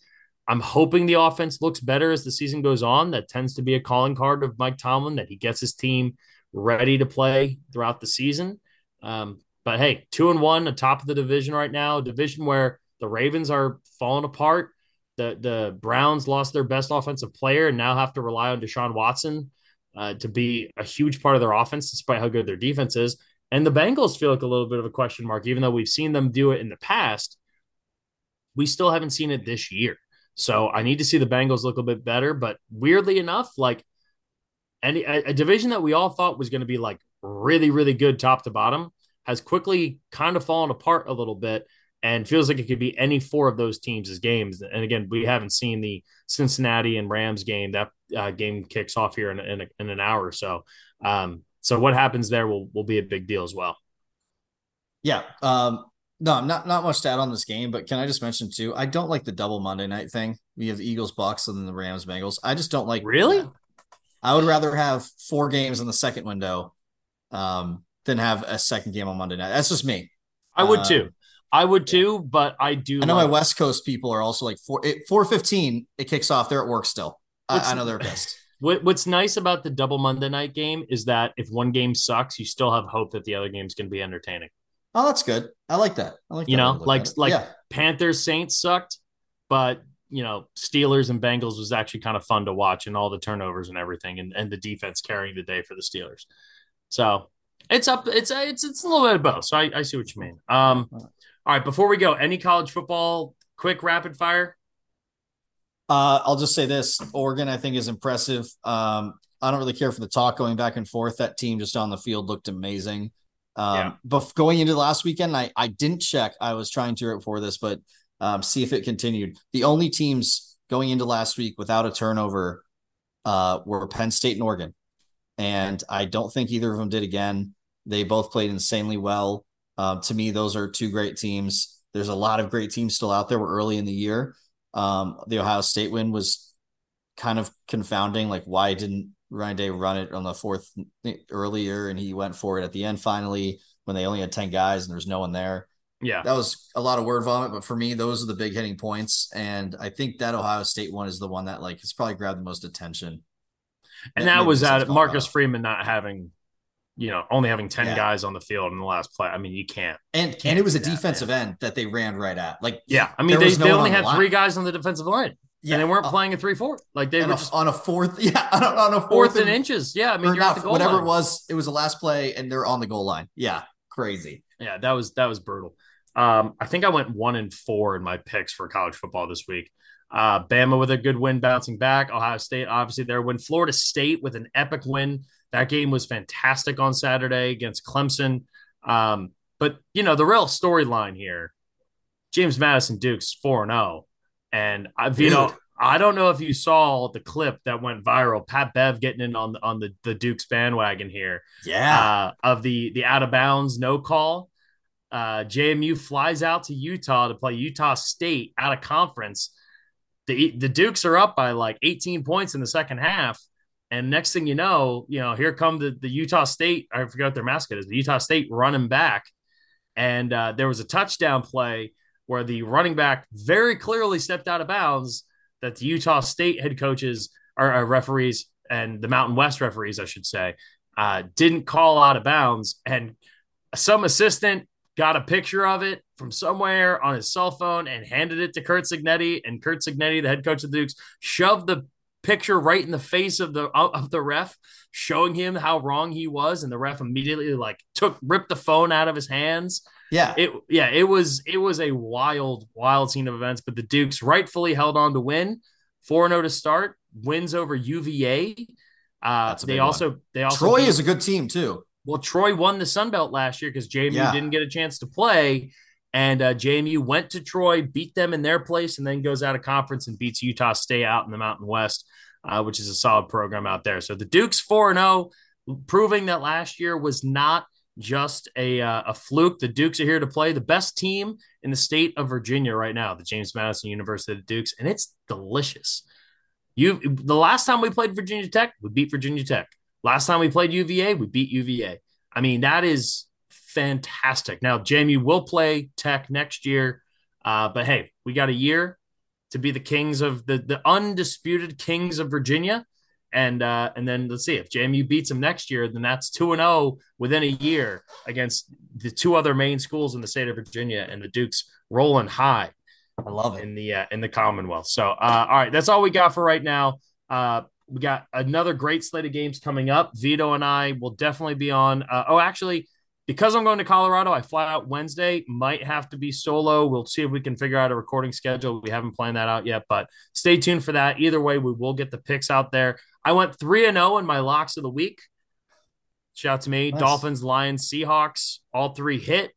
S1: I'm hoping the offense looks better as the season goes on. That tends to be a calling card of Mike Tomlin that he gets his team ready to play throughout the season. Um, but hey, two and one, atop of the division right now, a division where the Ravens are falling apart. The the Browns lost their best offensive player and now have to rely on Deshaun Watson uh, to be a huge part of their offense, despite how good their defense is. And the Bengals feel like a little bit of a question mark, even though we've seen them do it in the past. We still haven't seen it this year. So I need to see the Bengals look a bit better. But weirdly enough, like any a, a division that we all thought was going to be like really, really good top to bottom has quickly kind of fallen apart a little bit and feels like it could be any four of those teams' as games. And again, we haven't seen the Cincinnati and Rams game. That uh, game kicks off here in, in, a, in an hour or so. Um, so what happens there will will be a big deal as well.
S2: Yeah. Um, no, not not much to add on this game, but can I just mention too? I don't like the double Monday night thing. We have the Eagles Bucks and then the Rams Bengals. I just don't like
S1: Really?
S2: that. I would rather have four games in the second window um, than have a second game on Monday night. That's just me.
S1: I would
S2: Uh,
S1: too. I would too, but I do.
S2: I know
S1: like-
S2: my West Coast people are also like four it, four fifteen. It kicks off. They're at work still. I, I know they're pissed.
S1: What, what's nice about the double Monday night game is that if one game sucks, you still have hope that the other game's going to be entertaining.
S2: Oh, that's good. I like that. I like
S1: You know,
S2: way to look
S1: like- like-
S2: yeah.
S1: Panthers Saints sucked, but you know Steelers and Bengals was actually kind of fun to watch, and all the turnovers and everything, and, and the defense carrying the day for the Steelers. So it's up. It's it's it's a little bit of both. So I, I see what you mean. Um, all right. Before we go, any college football quick rapid fire?
S2: Uh, I'll just say this: Oregon, I think, is impressive. Um, I don't really care for the talk going back and forth. That team just on the field looked amazing. Um,
S1: Yeah.
S2: But going into last weekend, I I didn't check. I was trying to before this, but um, see if it continued. The only teams going into last week without a turnover uh, were Penn State and Oregon, and I don't think either of them did again. They both played insanely well. Um, to me, those are two great teams. There's a lot of great teams still out there. We're early in the year. Um, the Ohio State win was kind of confounding. Like, why didn't Ryan Day run it on the fourth earlier and he went for it at the end finally when they only had 10 guys and there's no one there?
S1: Yeah.
S2: That was a lot of word vomit, but for me, those are the big hitting points. And I think that Ohio State one is the one that like has probably grabbed the most attention.
S1: And that was at Marcus Freeman not having, you know, only having 10 yeah. guys on the field in the last play. I mean, you can't.
S2: And
S1: can't
S2: and it was a defensive end that they ran right at. Like,
S1: yeah, I mean, they, no they only had the three guys on the defensive line. Yeah, and they weren't uh, playing a three four. Like they were just
S2: on a fourth. Yeah, on a, on a
S1: fourth, fourth and, and, inches. Yeah, I mean,
S2: not, whatever line. it was, it was the last play, and they're on the goal line. Yeah, crazy.
S1: Yeah, that was that was brutal. Um, I think I went one and four in my picks for college football this week. Uh, Bama with a good win, bouncing back. Ohio State, obviously, there. When Florida State with an epic win. That game was fantastic on Saturday against Clemson. Um, but you know the real storyline here: James Madison Duke's four and zero, and you know I don't know if you saw the clip that went viral. Pat Bev getting in on the on the, the Duke's bandwagon here.
S2: Yeah,
S1: uh, of the the out of bounds no call uh, JMU flies out to Utah to play Utah State out of conference. The the Dukes are up by like 18 points in the second half. And next thing you know, you know, here come the, the Utah State. I forget what their mascot is. The Utah State running back, and uh, there was a touchdown play where the running back very clearly stepped out of bounds. That the Utah State head coaches or, or referees and the Mountain West referees, I should say, uh, didn't call out of bounds, and some assistant got a picture of it from somewhere on his cell phone and handed it to Curt Cignetti. And Curt Cignetti, the head coach of the Dukes, shoved the picture right in the face of the of the ref, showing him how wrong he was. And the ref immediately like took ripped the phone out of his hands.
S2: Yeah.
S1: It yeah, it was it was a wild, wild scene of events. But the Dukes rightfully held on to win. 4-0 to start, wins over UVA. Uh, they also one. they also
S2: Troy beat, is a good team too.
S1: Well, Troy won the Sun Belt last year because JMU yeah. didn't get a chance to play. And uh, JMU went to Troy, beat them in their place, and then goes out of conference and beats Utah State out in the Mountain West, uh, which is a solid program out there. So the Dukes 4 0, proving that last year was not just a, uh, a fluke. The Dukes are here to play the best team in the state of Virginia right now, the James Madison University of the Dukes, and it's delicious. You the last time we played Virginia Tech, we beat Virginia Tech. Last time we played UVA, we beat UVA. I mean, that is fantastic. Now, JMU will play Tech next year, uh, but hey, we got a year to be the kings of the the undisputed kings of Virginia, and uh, and then let's see if JMU beats them next year, then that's two and zero oh within a year against the two other main schools in the state of Virginia, and the Dukes rolling high.
S2: I love it
S1: in the uh, in the Commonwealth. So, uh, all right, that's all we got for right now. Uh, we got another great slate of games coming up. Vido and I will definitely be on. Uh, oh, actually, because I'm going to Colorado, I fly out Wednesday. Might have to be solo. We'll see if we can figure out a recording schedule. We haven't planned that out yet, but stay tuned for that. Either way, we will get the picks out there. I went 3 and 0 in my locks of the week. Shout out to me. Nice. Dolphins, Lions, Seahawks, all three hit.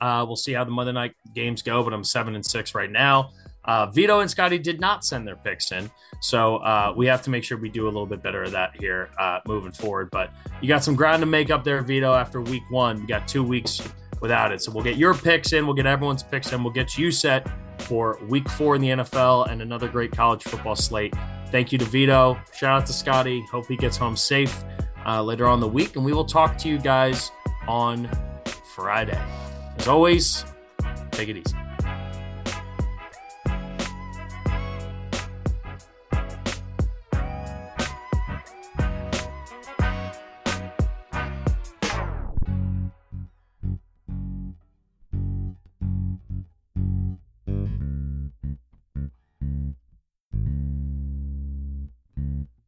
S1: Uh, we'll see how the Monday night games go, but I'm 7 and 6 right now. Uh, Vido and Scotty did not send their picks in. So uh, we have to make sure we do a little bit better of that here uh, moving forward. But you got some ground to make up there, Vido, after week one. We got two weeks without it. So we'll get your picks in. We'll get everyone's picks in. We'll get you set for week four in the NFL and another great college football slate. Thank you to Vido. Shout out to Scotty. Hope he gets home safe uh, later on the week. And we will talk to you guys on Friday. As always, take it easy.